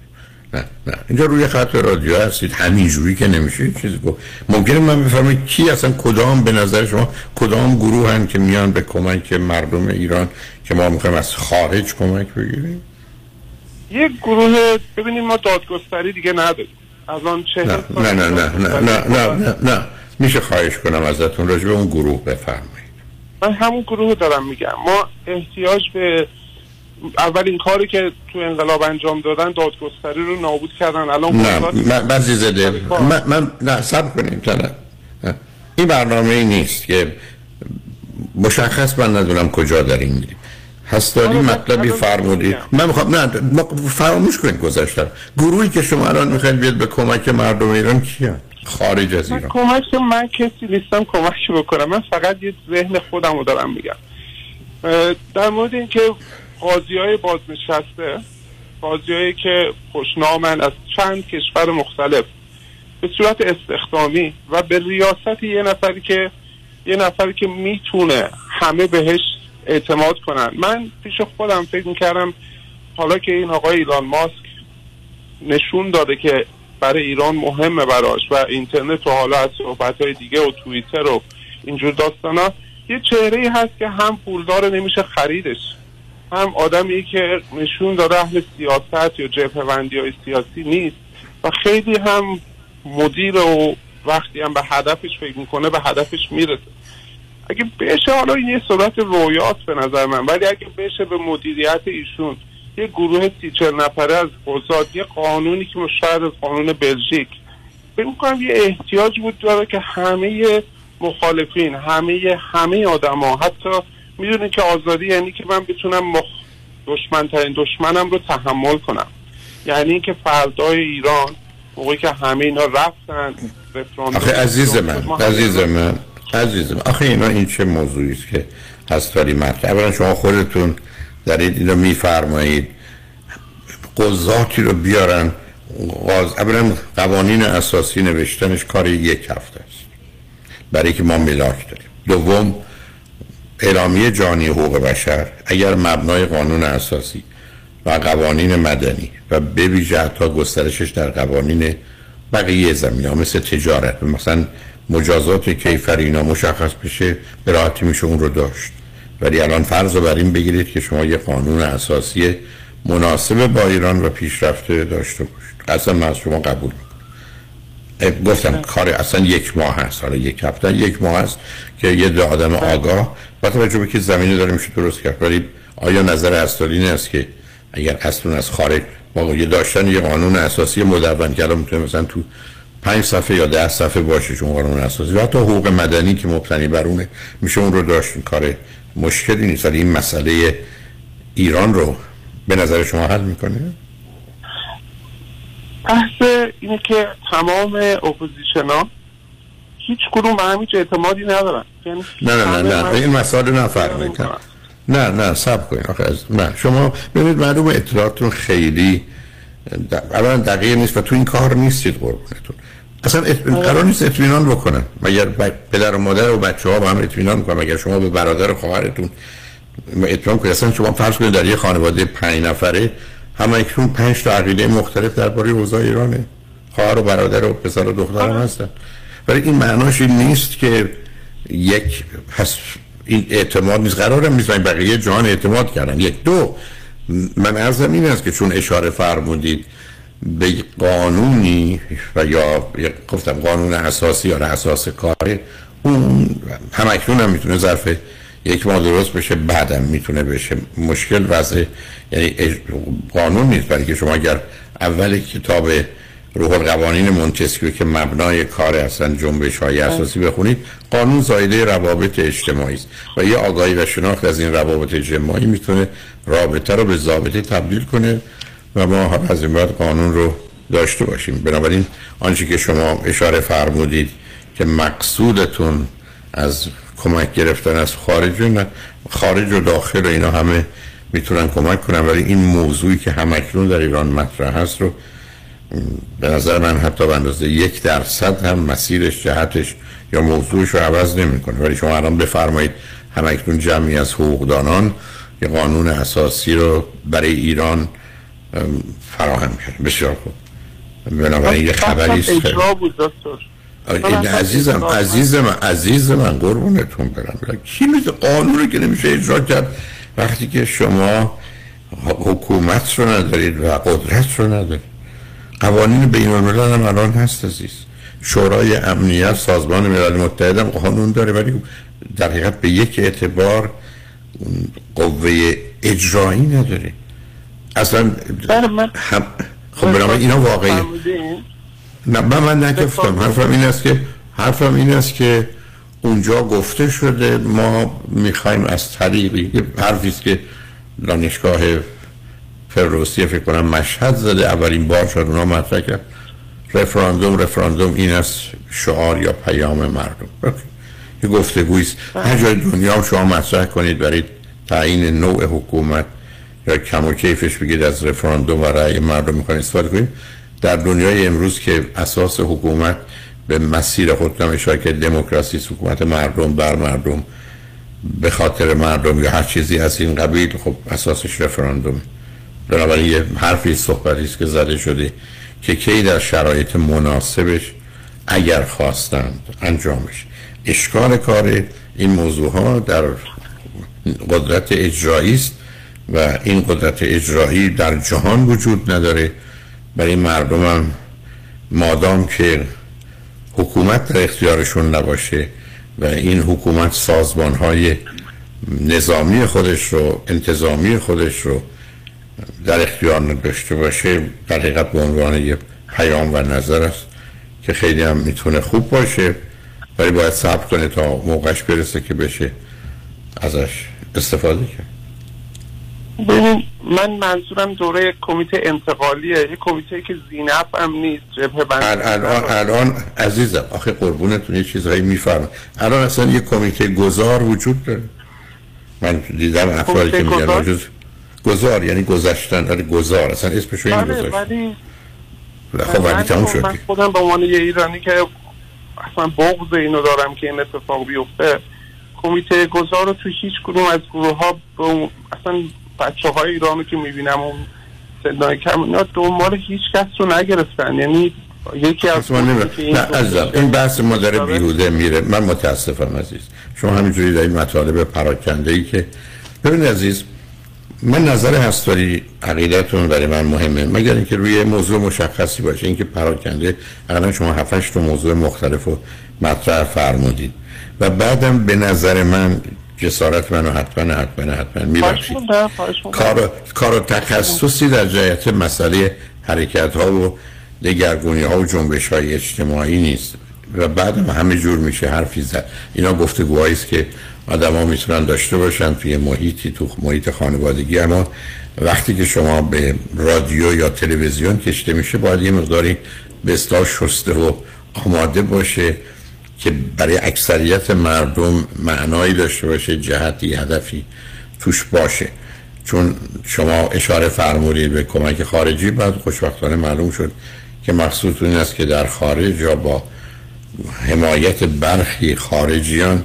نه نه. اینجا روی خط رادیو هستید. همینجوری که نمیشه چیزی گفت. ممکنه من بفهمم کی اصلا کدام به نظر شما؟ کدام گروه هن که میان به کمک مردم ایران که ما می‌خوایم از خارج کمک بگیریم؟ یه گروه ببینید ما دادگستری دیگه نداریم. الان چه نه نه نه نه نه نه نه میشه خواهش کنم ازتون راجع به اون گروه بفرمایید. من همون گروه رو دارم میگم. ما احتیاج به اولین کاری که تو انقلاب انجام دادن دادگستری رو نابود کردن. الان نه من بعضی زده من, من نه سب کنیم. نه. این برنامه ای نیست که مشخص من ندونم کجا داریم میریم هستانی مطلبی فرمودید. من می‌خوام نه فراموش کنید گذاشتم گروهی که شما الان می‌خواید بیاد به کمک مردم ایران کیه خارج از ایران. کمک من کسی نیستم کمک بکنم. من فقط یه ذهن خودم رو دارم میگم. در مورد اینکه قاضی های بازنشسته قاضی هایی که خوشنامن از چند کشور مختلف به صورت استخدامی و به ریاست یه نفری که یه نفری که می‌تونه همه بهش اعتماد کنن. من پیش خودم فکر می‌کردم حالا که این آقای ایلان ماسک نشون داده که برای ایران مهمه براش و اینترنت و حالا از صحبت های دیگه و توییتر و اینجور داستانا یه چهره هست که هم پولدار نمیشه خریدش. هم آدمی که نشون داده اهل سیاست یا جبهه‌بندی های سیاسی نیست و خیلی هم مدیر و وقتی هم به هدفش فکر می‌کنه به هدفش می‌رسه. اگه بشه حالا این یه صورت رویات به نظر من. ولی اگه بشه به مدیریت ایشون یه گروه سی چل نفره از قضات یه قانونی که شاید از قانون بلژیک فکر می‌کنم یه احتیاج بود داره که همه مخالفین همه همه آدما حتی می‌دونین که آزادی یعنی که من بتونم مخ... دشمنترین دشمنم رو تحمل کنم. یعنی اینکه فردای ایران موقعی که همه اینا رفتن رفراندوم آخه عزیز من عزیز من عزیز من آخه اینا این چه موضوعی است که هست داری مطرح؟ اولا شما خودتون دارید اینو میفرمایید قضاتی رو بیارن قاز... اولا قوانین اساسی نوشتنش کار یک هفته است. برای که ما ملاک داریم. دوم اعلامیه جانی حقوق بشر اگر مبنای قانون اساسی و قوانین مدنی و ویژه حتی گسترشش در قوانین بقیه زمین ها مثل تجارت مثلا مجازات کیفر اینا مشخص بشه به راحتی میشه اون رو داشت. ولی الان فرض رو بر این بگیرید که شما یه قانون اساسی مناسب با ایران و پیشرفته داشته باشید. اصلا من از شما قبول گفتم کار اصلا یک ماه هست. حالا یک هفته یک ماه هست که یه آدم آگاه با توجه به که زمینی داره میشه درست کرد. ولی آیا نظر استالین است که اگر اصلا از خارج ما یه داشتن یه قانون اساسی مدون که الان می‌تونه مثلا تو پنج صفحه یا ده صفحه باشه چون قانون اساسی. و حتی حقوق مدنی که مبتنی بر اونه میشه اون رو داشت. کار مشکلی نیست. ولی این مسئله ایران رو به نظر شما حل می‌کنه؟ بحث اینه که تمام اپوزیشن ها هیچ کدوم به هم هیچ اعتمادی ندارن. یعنی نه نه نه نه. این مسئله نفرمایید نه نه صبر کنید آخه از نه. شما ببینید معلوم اطلاعاتتون خیلی اولا دقیق نیست و تو این کار نیستید قربونتون. اصلا قرار نیست اطمینان بکنن. مگر پدر و مادر و بچه ها با هم اطمینان می‌کنن مگر شما به برادر و خواهرتون اطمینان کنید اصلا شما فرض کنید در یه خانواده پنج نفره همه اکنون پنج تا عقیده مختلف درباره اوضاع ایرانه. خواهر و برادر و پسر و دختر هم هستن. ولی این معناش این نیست که یک پس این اعتماد نیست. قرارم نیست بقیه جهان اعتماد کردن. یک. دو من ارزم این است که چون اشاره فرمودید به قانونی و یا گفتم قانون اساسی یا اساس کاری اون هم اکنون هم می‌تونه ظرف یک ماه درست بشه بعدم می‌تونه بشه. مشکل وضع یعنی قانون نیست. برای که شما اگر اول کتاب روح القوانین مونتسکیو که مبنای کار اصلا جنبش های اساسی بخونید قانون زایده روابط اجتماعی است و یه آگاهی و شناخت از این روابط اجتماعی می‌تونه رابطه رو به ضابطه تبدیل کنه. و ما از این بعد قانون رو داشته باشیم. بنابراین آنچه که شما اشاره فرمودید که مقصودتون از کمک گرفتن از خارج و خارج و داخل و اینا همه می‌تونن کمک کنن ولی این موضوعی که همکنون در ایران مطرح هست رو به نظر من حتی به اندازه یک درصد هم مسیرش جهتش یا موضوعش رو عوض نمی‌کنه. ولی شما الان بفرمایید همکنون جمعی از حقوقدانان یه قانون اساسی رو برای ایران فراهم کرد. بسیار خوب. بنابراین یه خبری است این عزیزم عزیز من عزیز من قربونتون برم. کی میشه قانون رو که نمیشه اجرا کرد؟ وقتی که شما حکومت رو ندارید و قدرت رو ندارید. قوانین بین الملل هم الان هست عزیز. شورای امنیت سازمان ملل متحد هم قانون داره ولی در حقیقت به یک اعتبار قوه اجرایی نداره. اصلا بله، هم خب برای اینا واقعی نه من, من نگفتم. حرفم این است که حرفم این است که اونجا گفته شده ما می‌خوایم از طریقی یه حرفی است که دانشگاه فروسی فکر کنم مشهد زده اولین بار شد اونا مطرح کرد. رفراندوم رفراندوم این است شعار یا پیام مردم. یه گفتگویست هر جای دنیا شما مطرح کنید برای تعیین نوع حکومت. یا کم و کیفش بگید از رفراندوم و رأی مردم می‌خواین استفاده کنید در دنیای امروز که اساس حکومت به مسیر خودم اشاره که دموکراسی حکومت مردم بر مردم به خاطر مردم یا هر چیزی از این قبیل خب اساسش رفراندومه. بنابراین یه حرفی صحبتی است که زده شده که کی در شرایط مناسبش اگر خواستند انجامش اشکال کار این موضوع ها در قدرت اجرایی است. و این قدرت اجرایی در جهان وجود نداره. برای مردم هم مادام که حکومت در اختیارشون نباشه و این حکومت سازمان های نظامی خودش رو انتظامی خودش رو در اختیار نداشته باشه در حقیقت به عنوان یه پیام و نظر است که خیلی هم می‌تونه خوب باشه. ولی باید صبر کنه تا موقعش برسه که بشه ازش استفاده کرد. ببین من منظورم دوره کمیته انتقالیه. یه کمیته که زینف هم نیست جبهه الان الان عزیزم آخه قربونتون یه چیزهایی میفرم الان اصلا یه کمیته گذار وجود داره. من دیدم افرادی که میگن گذار؟ یعنی گذشتن. ولی گذار. اصلا اسمش این بله گذاشت ولی خب ولی تموم شد. من خودم به عنوان یه ایرانی که اصلا بغض اینو دارم که این اتفاق بیفته کمیته گذار رو تو هیچ کدوم از گروه ها اصلا بچه های ایرانو که می‌بینم اون سنای کم اینا دنبال هیچ کس رو نگرفتن. یعنی یکی از نه عزیزم این بحث ما داره بیهوده میره. من متاسفم عزیز. شما همینجوری در این مطالب پراکنده ای که ببین عزیز من نظر هستاری عقیدتون برای من مهمه. مگر اینکه روی موضوع مشخصی باشه. اینکه پراکنده اقلا شما 7 تا موضوع مختلف رو مطرح فرمودید. و بعدم به نظر من جسارت منو حتما حتما حتما میبخشید. کار کار و تخصصی در جهت مسئله حرکت ها و دگرگونی ها و جنبش های اجتماعی نیست. و بعد همه جور میشه حرفی زد. اینا گفتگوهایی است که آدم ها می‌تونن داشته باشن توی محیطی تو محیط خانوادگی اما وقتی که شما به رادیو یا تلویزیون کشته میشه باید یه مقداری به اصطلاح شسته و آماده باشه. که برای اکثریت مردم معنایی داشته باشه جهتی هدفی توش باشه. چون شما اشاره فرمودید به کمک خارجی بعد خوشبختانه معلوم شد که مقصودتون این است که در خارج یا با حمایت برخی خارجیان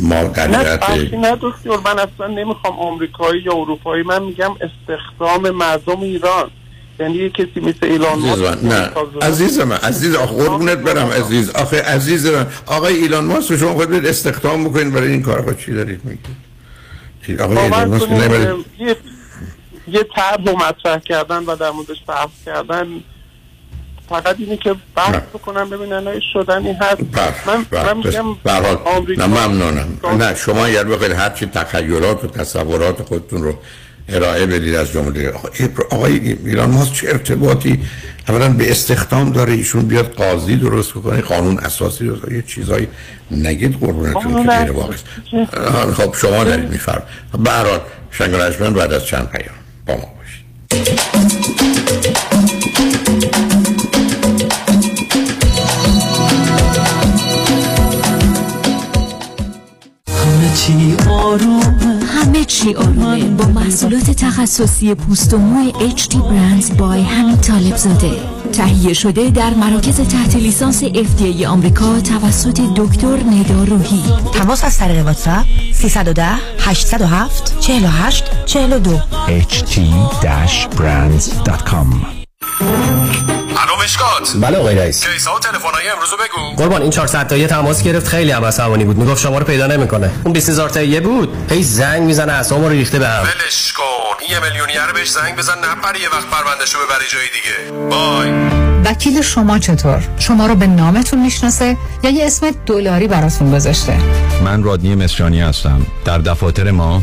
ما بخشی نه دکتر من اصلا نمی‌خوام آمریکایی یا اروپایی من میگم استخدام مردم ایران. یعنی یه کسی مثل ایلان ماسک من نه. عزیز من عزیز آخه قربونت برم عزیز. آخه عزیز من آقای ایلان ماسک شما خود برید استخدام بکنید برای این کار خود چی دارید میگید آقای ایلان ماسک. یه یه طرح رو مطرح کردن و در موردش بحث کردن. فقط اینی که بحث بکنم ببینن آیا شدن این هست. من من میگم به هر حال آمریکا نه ممنونم. نه شما اگر بخواید هر چی تخیلات و تصورات خودتون رو ارائه بدید از جمله آقای- آقای ایران ماسک چه ارتباطی اولا به استخدام داره؟ ایشون بیاد قاضی درست کنه قانون اساسی درست. یه چیزایی نگید قربونتون که غیر واقع خب شما دارید میفرم به هر حال شنگ بعد از چند پیام با ما باشید. چی آرومه. همه چی آرومه. با محصولات تخصصی پوست و موی HD Brands بای همین طالب زاده. تهیه شده در مراکز تحت لیسانس FDA آمریکا توسط دکتر ندا روحی. تماس از طریق واتساپ 310 807 48 42 ht-brands.com الو مشکات بله آقای رئیس. کیسا و تلفن‌های امروز رو بگو. قربان این 400 تایی تماس گرفت خیلی هم عصبانی بود. می‌گفت شما رو پیدا نمی‌کنه. اون 20000 تایی بود. هی زنگ می‌زنه اعصابمو رو ریخته به هم. ولش کن. یه میلیونیر بهش زنگ بزن نپره یه وقت پروندهشو ببری جای دیگه. بای. وکیل شما چطور؟ شما رو به نامتون می‌شناسه یا یه اسم دلاری براتون گذاشته؟ من رادنی مصریانی هستم. در دفاتر ما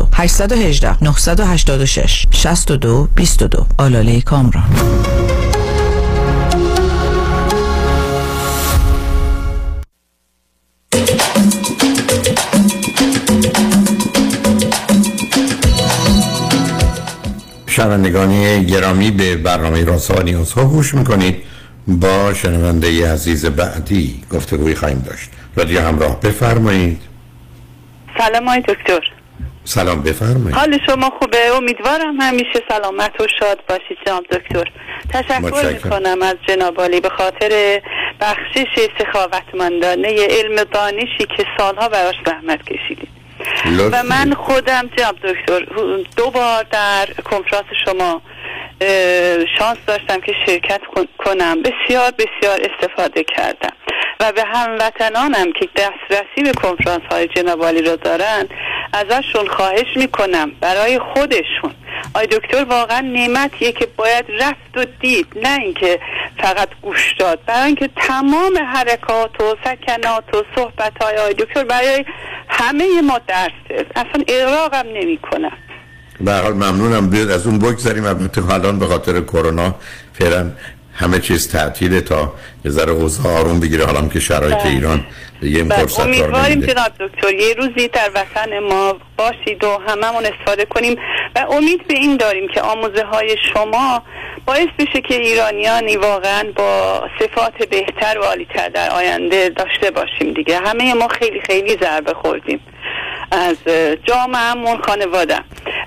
818 986 62 22 آلاله کامران. شنوندگان گرامی به برنامه راسا و نیازها گوش می‌کنید. با شنونده عزیز بعدی گفتگوی خواهیم داشت. رادیو همراه بفرمایید. سلام های دکتر. سلام بفرمایید. حال شما خوبه؟ امیدوارم همیشه سلامت و شاد باشید جناب دکتر. تشکر. می‌کنم از جناب عالی به خاطر بخشش سخاوتمندانه علم دانشی که سالها براش زحمت کشیدید. و من خودم جناب دکتر دو بار در کنفرانس شما شانس داشتم که شرکت کن- کنم. بسیار بسیار استفاده کردم. و به هموطنانم که دسترسی به کنفرانس های جناب عالی را دارن ازشون خواهش می‌کنم برای خودشون. آی دکتر واقعا نعمتیه که باید رفت و دید نه اینکه فقط گوش داد. برای اینکه تمام حرکات و سکنات و صحبت های آی دکتر برای همه ما درسه اصلا اقراقم نمی کنم به حال ممنونم. بیاد از اون بگذاریم البته الان به خاطر کرونا فعلا همه چیز تعطیله تا یه ذره اوضاع آروم بگیره. حالا که شرایط بله. ایران یه بله، فرصت رو امیدواریم جناب دکتر یه روزی در وطن ما باشید و هممون استفاده کنیم و امید به این داریم که آموزه های شما باعث بشه که ایرانیانی واقعا با صفات بهتر و عالیتر در آینده داشته باشیم دیگه. همه ما خیلی خیلی ضربه خوردیم از جامعهمون خانواده.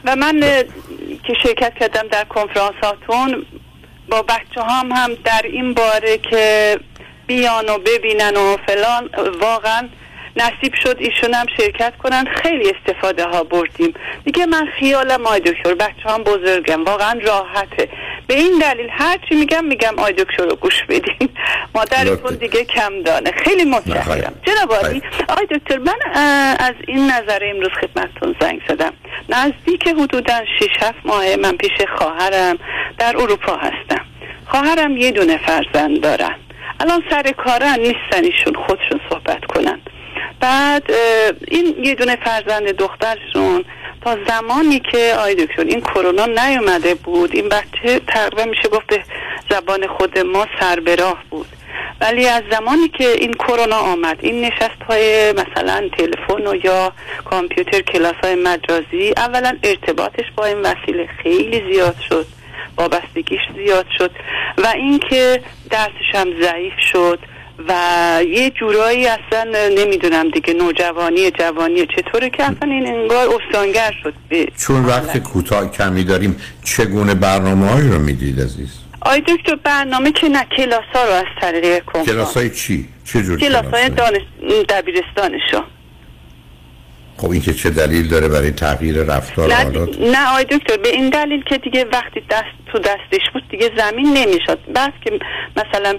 و من اه، که شرکت کردم در کنفرانس هاتون با بچه هم هم در این باره که بیان و ببینن و فلان واقعا نصیب شد ایشون هم شرکت کنن. خیلی استفاده ها بردیم. دیگه من خیالم آی دکتر بچه هم بزرگم. واقعا راحته. به این دلیل هرچی میگم میگم آی دکتر رو گوش بدین. مادرتون دیگه کم دانه. خیلی متشکرم. جناب عالی آی دکتر من از این نظر امروز خدمتتون زنگ زدم. نزدیک حدودا 6 7 ماه من پیش خواهرم در اروپا هستم. خواهرم یه دونه فرزند دارن. الان سر کارن نیستن ایشون خودشون صحبت کنن. بعد این یه دونه فرزند دخترشون تا زمانی که آی دکتر این کرونا نیومده بود این بچه تقریبا میشه گفت به زبان خود ما سر به راه بود. ولی از زمانی که این کرونا آمد این نشست های مثلا تلفن و یا کامپیوتر کلاس های مجازی اولا ارتباطش با این وسیله خیلی زیاد شد وابستگیش زیاد شد و اینکه درسش هم ضعیف شد. و یه جورایی اصلا نمی‌دونم دیگه نوجوانی جوانی چطوره که اصلا این انگار استانگر شد. چون وقت کوتاه کمی داریم چگونه برنامه هایی رو می‌دید عزیز؟ آی دکتر برنامه که نه کلاس ها رو از طریق کنفرانس کلاس های چی؟ چه جور کلاس های؟ دانش دبیرستانشو. خب این که چه دلیل داره برای تغییر رفتار حالات نه آی دکتر به این دلیل که دیگه وقتی دست تو دستش بود دیگه زمین نمی‌شد. بس که مثلا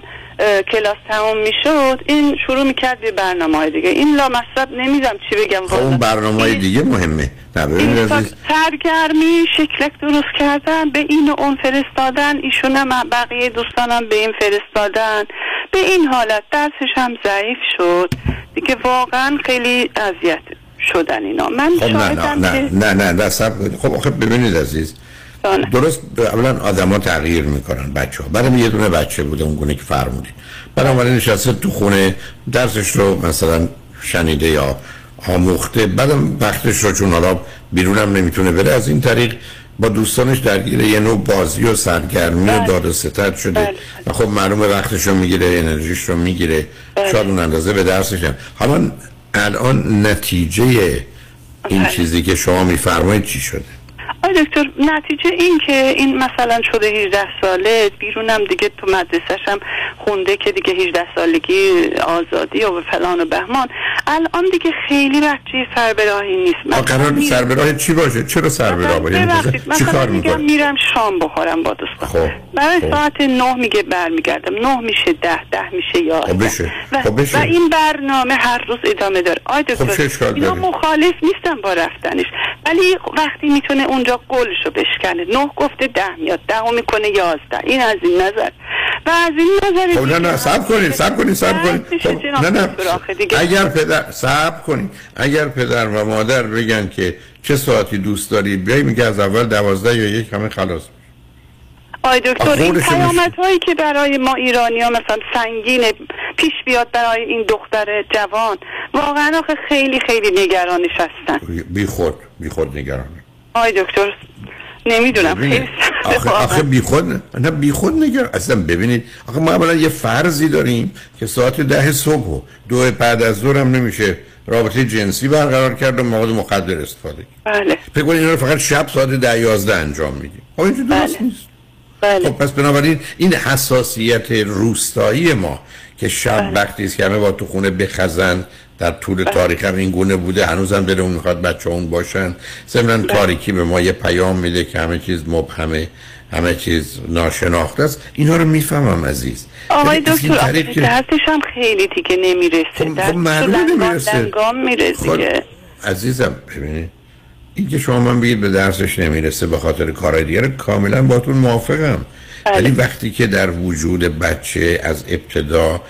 کلاس تمام می‌شد این شروع می‌کرد به برنامه های دیگه. این لامصب نمی‌دونم چی بگم خب اون برنامه های دیگه مهمه. این سرگرمی شکلک درست کردن به این و اون فرستادن ایشون هم بقیه دوستانم به این فرستادن. به این حالت درسش هم ضعیف شد. دیگه واقعا خیلی اذیت. شدن اینا. من خب نه نه نه نه نه نه. خب آخه ببینید عزیز درست اولا آدما تغییر می‌کنن بچه ها برای یه دونه بچه بوده اون گونه که فرمودید. بنابراین نشسته تو خونه درسش رو مثلا شنیده یا آموخته. بعدم وقتش رو چون حالا بیرونم نمی‌تونه بره از این طریق با دوستانش درگیر یه نوع بازی و سرگرمی و داد و ستد شده. و خب معلومه وقتش رو می‌گیره انرژیش رو می‌گیره. شاید اون اندازه به درسش هم. حالا الان نتیجه این چیزی که شما میفرمایید چی شده؟ آی دکتر نتیجه این که این مثلا شده 18 ساله بیرونم دیگه تو مدرسهش هم خونده که دیگه 18 سالگی آزادی و فلان و بهمان. الان دیگه خیلی بچه سربراهی نیست. ما قرار سر به چی باشه؟ چرا سر به راه باشه؟ مثلا میگم میرم شام بخورم با دوستان. خب برای خب. ساعت نه میگه برمیگردم. نه میشه ده ده میشه خب یازده بشه. و, خب بشه. و این برنامه هر روز ادامه داره. آی خب دکتر اشکال اینا؟ مخالف نیستم با رفتنش. ولی وقتی می‌تونه اونجا قولشو بشکنه. نه گفته ده میاد ده می‌کنه یازده. این از این نظر. و از این نظر خب نه نه سب کنید سب کنید سب کنید. خب نه نه. اگر پدر سب کنید. اگر پدر و مادر بگن که چه ساعتی دوست داری بیای میگه از اول دوازده یا یک همه خلاص آی دکتر این پیامت هایی که برای ما ایرانی ها مثلا سنگینه پیش بیاد برای این دختر جوان واقعا آخه خیلی خیلی نگرانش هستن. بی خود بی خود نگرانه آی دکتر نمی‌دونم. خیلی آخه آخه بی خود نه بی خود نگران اصلا ببینید. آخه ما اولا یه فرضی داریم که ساعت ده صبح و دو بعد از ظهر هم نمیشه رابطه جنسی برقرار کرد و مواد مخدر استفاده کرد بله. فکر کنید اینا رو فقط شب ساعت ده یازده انجام میدیم. خب اینجا درست نیست. بله. خب پس بنابراین این حساسیت روستایی ما که شب بله. وقتی است که همه با تو خونه بخزن در طول تاریخ هم این گونه بوده. هنوزم دلمون می‌خواد بچه اون باشن. ضمن بله. تاریکی به ما یه پیام میده که همه چیز مبهمه همه چیز ناشناخته است. اینا رو می‌فهمم عزیز. آقای این دکتر درسش هم خیلی دیگه نمی‌رسه. درس معلومه نمی‌رسه. خب، دیگه. عزیزم ببینید. این که شما من بگید به درسش نمی‌رسه به خاطر کارهای دیگر کاملا باتون موافقم. بله. ولی وقتی که در وجود بچه از ابتدا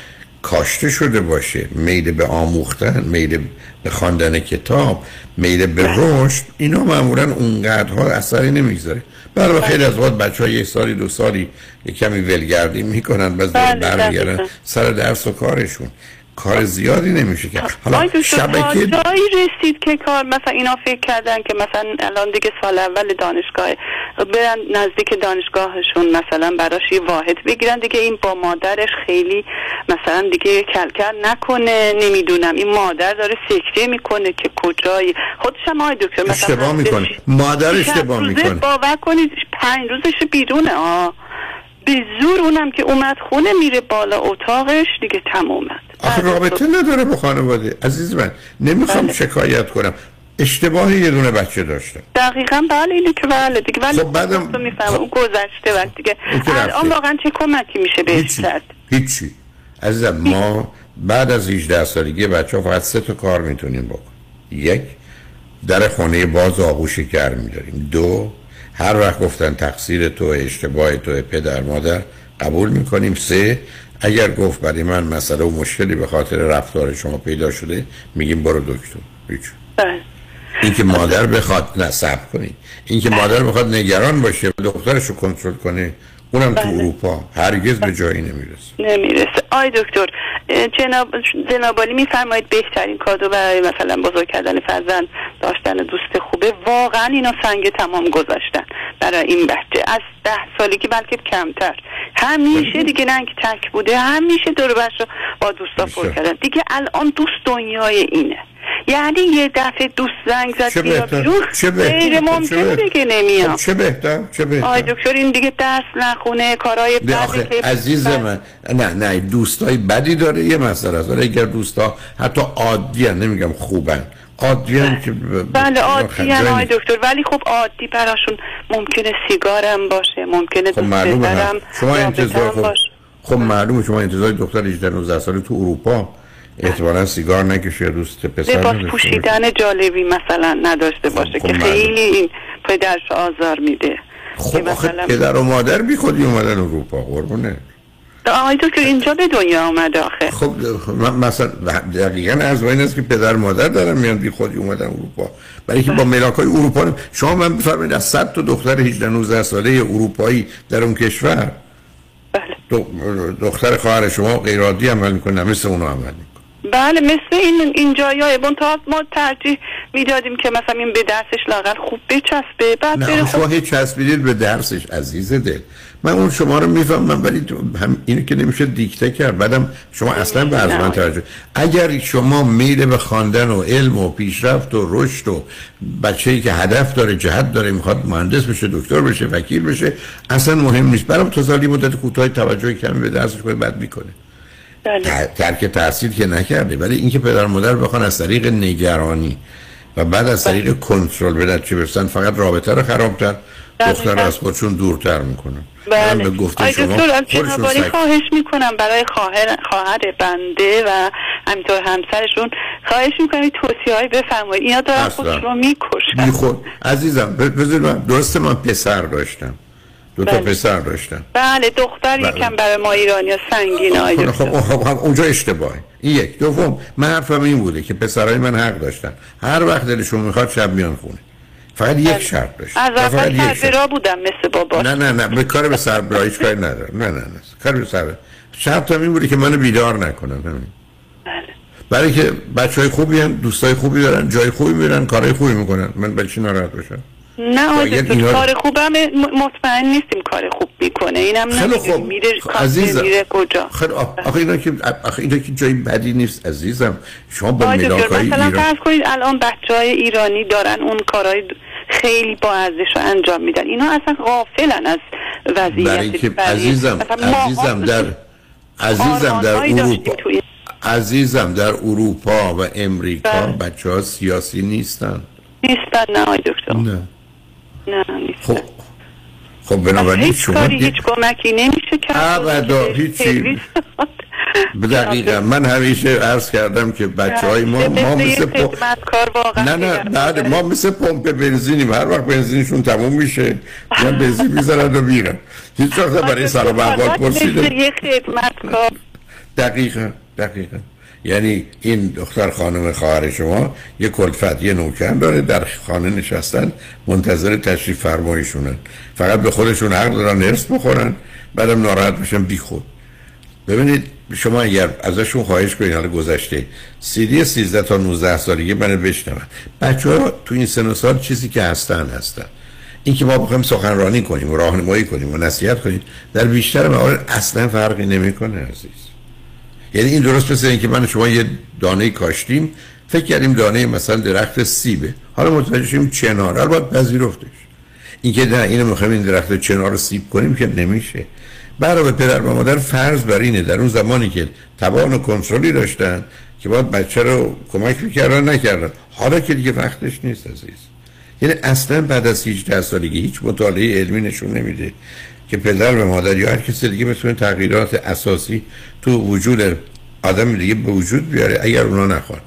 کاشته شده باشه. میل به آموختن میل به خواندن کتاب میل به بله. رشد. اینا معمولا اونقدرها اثری نمی‌گذاره. برای خیلی از وقت بچه ها یک سالی دو سالی یه کمی ولگردی می‌کنن بعد بله، برمیگردن. سر درس و کارشون. کار زیادی نمیشه کرد حالا شبکه جایی رسید که کار مثلا اینا فکر کردن که مثلا الان دیگه سال اول دانشگاه برن نزدیک دانشگاهشون مثلا براش یه واحد بگیرن. دیگه این با مادرش خیلی مثلا دیگه کلکل نکنه نمی‌دونم. این مادر داره سکته می‌کنه که کجایی. خودش هم آی دکتر مثلا اشتباه می‌کنه. مادر اشتباه می‌کنه. باور کنید پنج روزش بیرونه. آه. به زور اونم که اومد خونه میره بالا اتاقش دیگه تمومه. آخه رابطه نداره با خانواده. عزیز من نمی‌خوام بله. شکایت کنم. اشتباه یه دونه بچه داشتم دقیقا بله اینه که بله دیگه. ولی خب بعدم- تو می‌فهمم اون گذشته وقت دیگه. الان. واقعا چه کمکی میشه بهش کرد هیچی. عزیزم ما بعد از 18 سالگی بچه ها فقط سه تا کار می‌تونیم بکن یک در خانه باز آغوش گرم میداریم. دو هر وقت گفتن تقصیر تو اشتباه تو پدر مادر قبول می‌کنیم. سه اگر گفت برای من مسئله و مشکلی به خاطر رفتار شما پیدا شده میگیم برو دکتر. هیچ. بله. این که مادر بخواد نصب کنید. این که مادر بخواد نگران باشه و دخترش رو کنترل کنه. اونم تو اروپا. هرگز به جایی نمی‌رسه. نمی‌رسه. آی دکتر جناب جنابالی میفرمایید بهترین کادو برای مثلا بزرگ کردن فرزند داشتن دوست خوبه. واقعا اینا سنگ تمام گذاشتن برای این بچه. از ده سالگی بلکه کمتر. همیشه دیگه اینکه تک بوده. همیشه دور رو با دوستا پر کردن. دیگه الان دوست دنیای اینه. یعنی یه دفعه دوست زنگ زد چه بیا بهتر؟ بیرون چه بهتر؟ غیر چه ممکنه بهتر؟ دیگه نمیام خب چه بهتر؟ چه بهتر؟ آی دکتر این دیگه درس نخونه کارهای بعدی که عزیز من نه نه دوستای بدی داره یه مسئله ولی اگر دوستا حتی عادی هن نمیگم خوبن. عادی هن که ب- بله عادی هم آقای. دکتر. ولی خب عادی براشون ممکنه سیگارم باشه ممکنه خب دوست معلومه. پسرم هم. شما انتظار هم خب خب معلومه شما انتظار دختر 18 19 ساله تو اروپا احتمالا سیگار نکشه دوست پسر لباس باشه. پوشیدن جالبی مثلا نداشته باشه خب که معلوم. خیلی این پدرش آزار میده. خب آخه پدر و مادر بی خودی اومدن اروپا قربونه. آقای دکتر اینجا به دنیا آمده آخه. خب من مثلا دقیقا از این است که پدر مادر دارن میان بی خودی اومدن اروپا. برای که با ملاک های اروپا شما من بفرمایید از 100 تا دختر 18 19 ساله اروپایی در اون کشور؟ دو- دختر خواهر شما غیر عادی عمل می‌کنه مثل اونو عمل می‌کنه. بله مثل این این جایای تا ما ترجیح می‌دادیم که مثلا این به درسش لاغر خوب بچسبه بعد نه خب شما هیچ چسبیدید به درسش عزیز دل. من اون شما رو می‌فهمم ولی تو- هم اینو که نمیشه دیکته کرد. بعدم شما اصلا به از من توجه اگر شما میل به خواندن و علم و پیشرفت و رشد و بچه‌ای که هدف داره جهت داره می‌خواد مهندس بشه دکتر بشه وکیل بشه اصلا مهم نیست. برام سالی مدت کوتاه توجه کمی به درسش کنه بعد می‌کنه. بله. ترک تحصیل که نکرده ولی اینکه پدر مادر بخوان از طریق نگرانی و بعد از طریق کنترل به نتیجه برسن فقط رابطه رو خرابتر دختر رو از خودشون دورتر می‌کنن. من به گفته شما سعی- خواهش می‌کنم برای خواهر خواهر بنده و همینطور همسرشون خواهش می‌کنم توصیه بفرمایید. اینا دارن. خودشون رو می‌کشن بی خود عزیزم بذار من درسته من پسر داشتم. دو تا بله. پسر داشتم بله دختر بله. یکم برای ما ایرانی ها سنگین خب, دکتر خب, خب, اونجا اشتباهه. این یک. دوم من حرفم این بوده که پسرای من حق داشتن. هر وقت دلشون می‌خواد شب میان خونه. فقط یک شرط داشت از اول. سربرا بودم مثل بابا. نه نه نه به کار به سر هیچ کاری نداره نه نه نه. کار به سر. شرط هم این بوده که منو بیدار نکنن همین. برای که بچه های خوبی هن دوستای خوبی دارن جای خوبی میرن کارهای خوبی می‌کنن. من چی ناراحت باشم. نه آقای دکتر اینا رو- کار خوبم مطمئن نیستیم کار خوب می‌کنه اینم خیلی خوب. میره خب، عزیزم. میره کجا خیلی آخه اینا که آخه اینا که جای بدی نیست عزیزم شما با آقای های مثلا ایران فرض کنید الان بچه های ایرانی دارن اون کارهای خیلی با ارزش رو انجام میدن اینا اصلا غافلن از وضعیت برای که. عزیزم عزیزم در عزیزم در اروپا عزیزم در اروپا و امریکا بله. بچه ها سیاسی نیستن نیستن نه آقای دکتر نه نه نیست. خب خب بنابراین شما کاری هیچ کمکی نمیشه کرد ابدا هیچی. دقیقا من همیشه عرض کردم که بچه های ما ما مثل واقعا نه نه بعد ما مثل پمپ بنزینیم. هر وقت بنزینشون تموم میشه یا بنزین می‌زنن و میرن. هیچ وقت برای سلام احوال مثل پرسیدن یه خدمتکار. دقیقا دقیقا. یعنی این دختر خانم خواهر شما یه کلفت یه نوکر داره در خانه نشستن منتظر تشریف فرمایشونن فقط به خودشون حق دارن نرس بخورن بعدم ناراحت بشن بی خود. ببینید شما اگر ازشون خواهش کنید حالا گذشته سیدی 13 تا 19 سالگی من بشنون. بچه تو این سن و سال چیزی که هستن هستن. این که ما بخوایم سخنرانی کنیم و راهنمایی کنیم و نصیحت کنیم در بیشتر موارد اصلا فرقی نمی‌کنه عزیز. یعنی این درست مثل اینکه من شما یه دانه کاشتیم فکر کردیم دانه مثلا درخت سیبه. حالا متوجه شدیم چنار. باید پذیرفتش. اینکه نه اینو می‌خوایم این درخت چنار رو سیب کنیم که نمیشه. برای پدر و مادر فرض بر اینه در اون زمانی که توان و کنترلی داشتن که باید بچه رو کمک می‌کردن نکردن. حالا که دیگه وقتش نیست عزیز. یعنی اصلا بعد از 18 سالگی هیچ مطالعه علمی نشون نمیده. که پدر و مادر یا هر کسی دیگه بتونه تغییرات اساسی تو وجود آدم دیگه به وجود بیاره اگر اونا نخوان.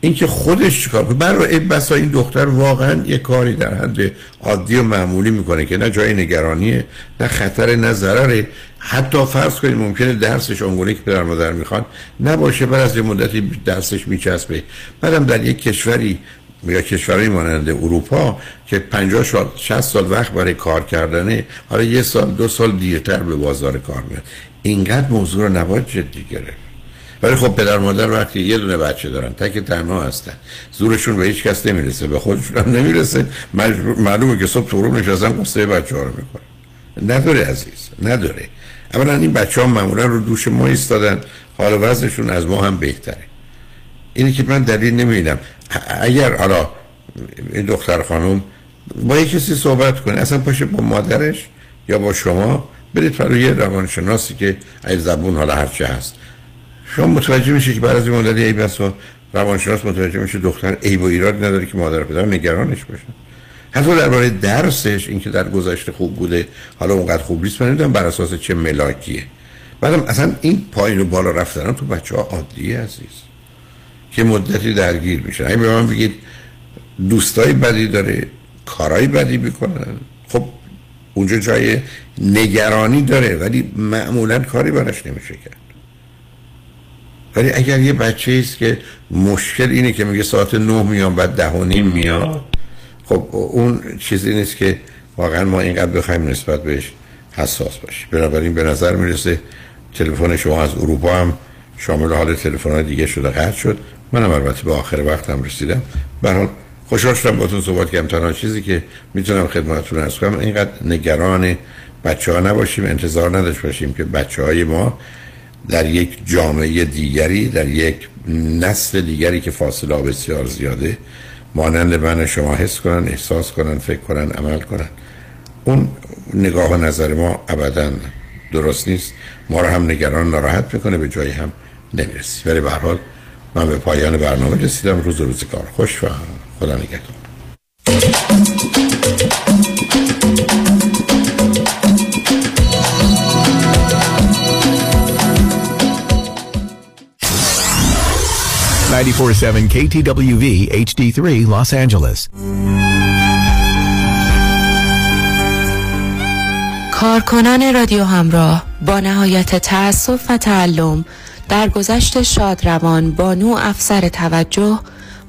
اینکه خودش چیکار برای بسا این دختر واقعا یه کاری در حد عادی و معمولی می‌کنه که نه جای نگرانیه نه خطر نه ضرره. حتی فرض کنید ممکنه درسش اونگونه که پدر مادر می‌خوان نباشه بعد از یه مدتی درسش میچسبه. بعدم در یک کشوری یا کشورهای مانند اروپا که 50 سال 60 سال وقت برای کار کردنه حالا یه سال دو سال دیرتر به بازار کار میاد. اینقدر موضوع رو نباید جدی گرفت. ولی خب پدر مادر وقتی یه دونه بچه دارن تک تنها هستن. زورشون به هیچ کس نمی‌رسه به خودشون هم نمی‌رسه. معلومه که صبح تو رو نشستن قصه بچه ها رو می‌کنن نداره عزیز نداره. اولا این بچه ها معمولا رو دوش ما ایستادن. حال وضعشون از ما هم بهتره. اینی که من دلیل نمیدم اگر حالا این دختر خانم با یه کسی صحبت کنه اصلا پاشه با مادرش یا با شما برید برای یه روانشناسی که از زبون حالا هرچه هست. شما متوجه میشه که بعد از این مدتی ای بسا روانشناس متوجه میشه دختر عیب و ایراد نداره که مادر پدر نگرانش باشن. حتی درباره درسش اینکه در گذشته خوب بوده حالا اونقدر خوب نیست من بر اساس چه ملاکیه. بعدم اصلا این پایین و بالا رفتن تو بچه ها عادی عزیز. که مدتی درگیر میشن. اگه به من بگید دوستای بدی داره کارهای بدی می‌کنن خب اونجا جای نگرانی داره ولی معمولا کاری براش نمیشه کرد. ولی اگر یه بچه است که مشکل اینه که میگه ساعت نه میام بعد ده و نیم میاد خب اون چیزی نیست که واقعا ما اینقدر بخوایم نسبت بهش حساس باشیم. بنابراین به نظر می‌رسه تلفن شما از اروپا هم شامل حال تلفن دیگه شده قطع شد. منم البته به آخر وقتم رسیدم. به خوشحال شدم باتون صحبت کردم. تنها چیزی که می‌تونم خدمتتون ارز کنم اینقدر نگران بچه ها نباشیم انتظار نداشت باشیم که بچه های ما در یک جامعه دیگری در یک نسل دیگری که فاصله بسیار زیاده مانند من شما حس کنن احساس کنن فکر کنن عمل کنن. اون نگاه و نظر ما ابدا درست نیست. ما رو هم نگران ناراحت می‌کنه به جایی هم نمی‌رسی ولی به حال من به پایان برنامه رسیدم. روز روزگار خوش و خدا نگهدار. Ninety-four-seven KTWV HD3 Los Angeles. کارکنان رادیو همراه با نهایت تأسف و تعلم در گذشت شادروان بانو افسر توجه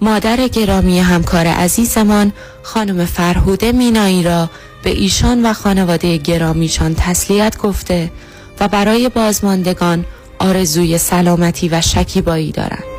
مادر گرامی همکار عزیزمان خانم فرهوده مینایی را به ایشان و خانواده گرامیشان تسلیت گفته و برای بازماندگان آرزوی سلامتی و شکیبایی دارند.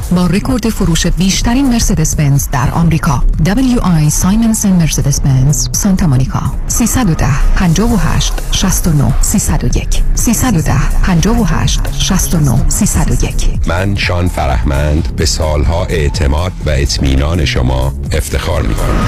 با رکورد فروش بیشترین مرسدس بنز در آمریکا. WI سایمنز مرسدس بنز سانتا مونیکا. 310 58 69 301 310 58 69 301 من شان فرهمند به سالها اعتماد و اطمینان شما افتخار می کنم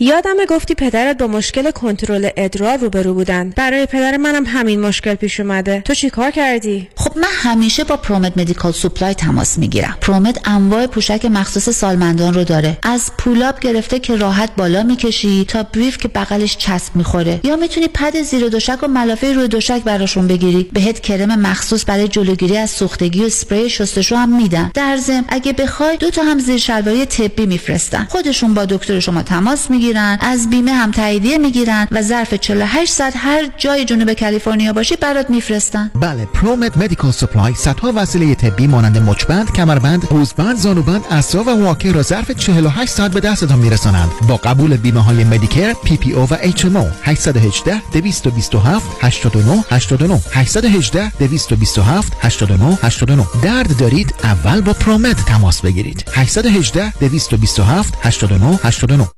یادم گفتی پدرت با مشکل کنترل ادرار روبرو بودن. برای پدر منم همین مشکل پیش اومده. تو چی کار کردی؟ خب من همیشه با پرومت Medical Supply تماس می‌گیرم. پرومت انواع پوشک مخصوص سالمندان رو داره. از pull-up گرفته که راحت بالا می‌کشی تا brief که بغلش چسب می‌خوره. یا می‌تونی پد زیر دوشک و ملافه روی دوشک براشون بگیری. بهت کرم مخصوص برای جلوگیری از سوختگی و اسپری شستشو هم میدن. در ضمن اگه بخوای دو تا هم زیر شلواری طبی میفرستن. خودشون با دکتر شما تماس می‌گیرن. از بیمه هم تاییدیه می‌گیرن و ظرف 48 ساعت هر جای جنوب کالیفرنیا باشی برات میفرستن. بله پرومت Medical Supply صدها وسیله طبی مانند مچبند کمربند قوزبند زانوبند اسرا و واکر را ظرف 48 ساعت به دستتان میرسانند. با قبول بیمه های مدیکر پی پی او و اچ ام او 818 227 89 89 818 227 89 89 درد دارید اول با پرومت تماس بگیرید. 818 227 89 89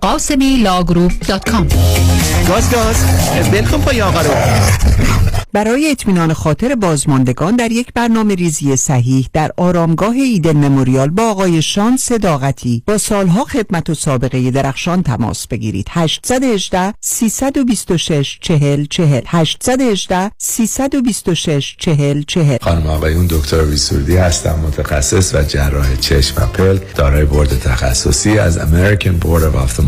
قاسمی Law Group dot com گاز گاز. ول کن پای آقا رو. برای اطمینان خاطر بازماندگان در یک برنامه ریزی صحیح در آرامگاه Eden Memorial با آقای شان صداقتی با سالها خدمت و سابقه درخشان تماس بگیرید. 818 326 40 40 818 326 40 40 خانم آقایون دکتر ویسوردی هستم متخصص و جراح چشم و پلک. دارای بورد تخصصی از American Board of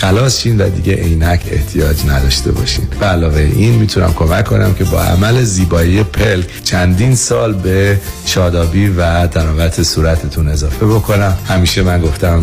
خلاص شین و دیگه عینک احتیاج نداشته باشین. به علاوه این می‌تونم کمک کنم که با عمل زیبایی پلک چندین سال به شادابی و درامت صورتتون اضافه بکنم. همیشه من گفتم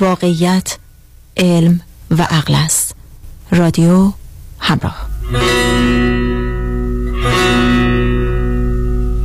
واقعیت علم و عقل است. رادیو همراه.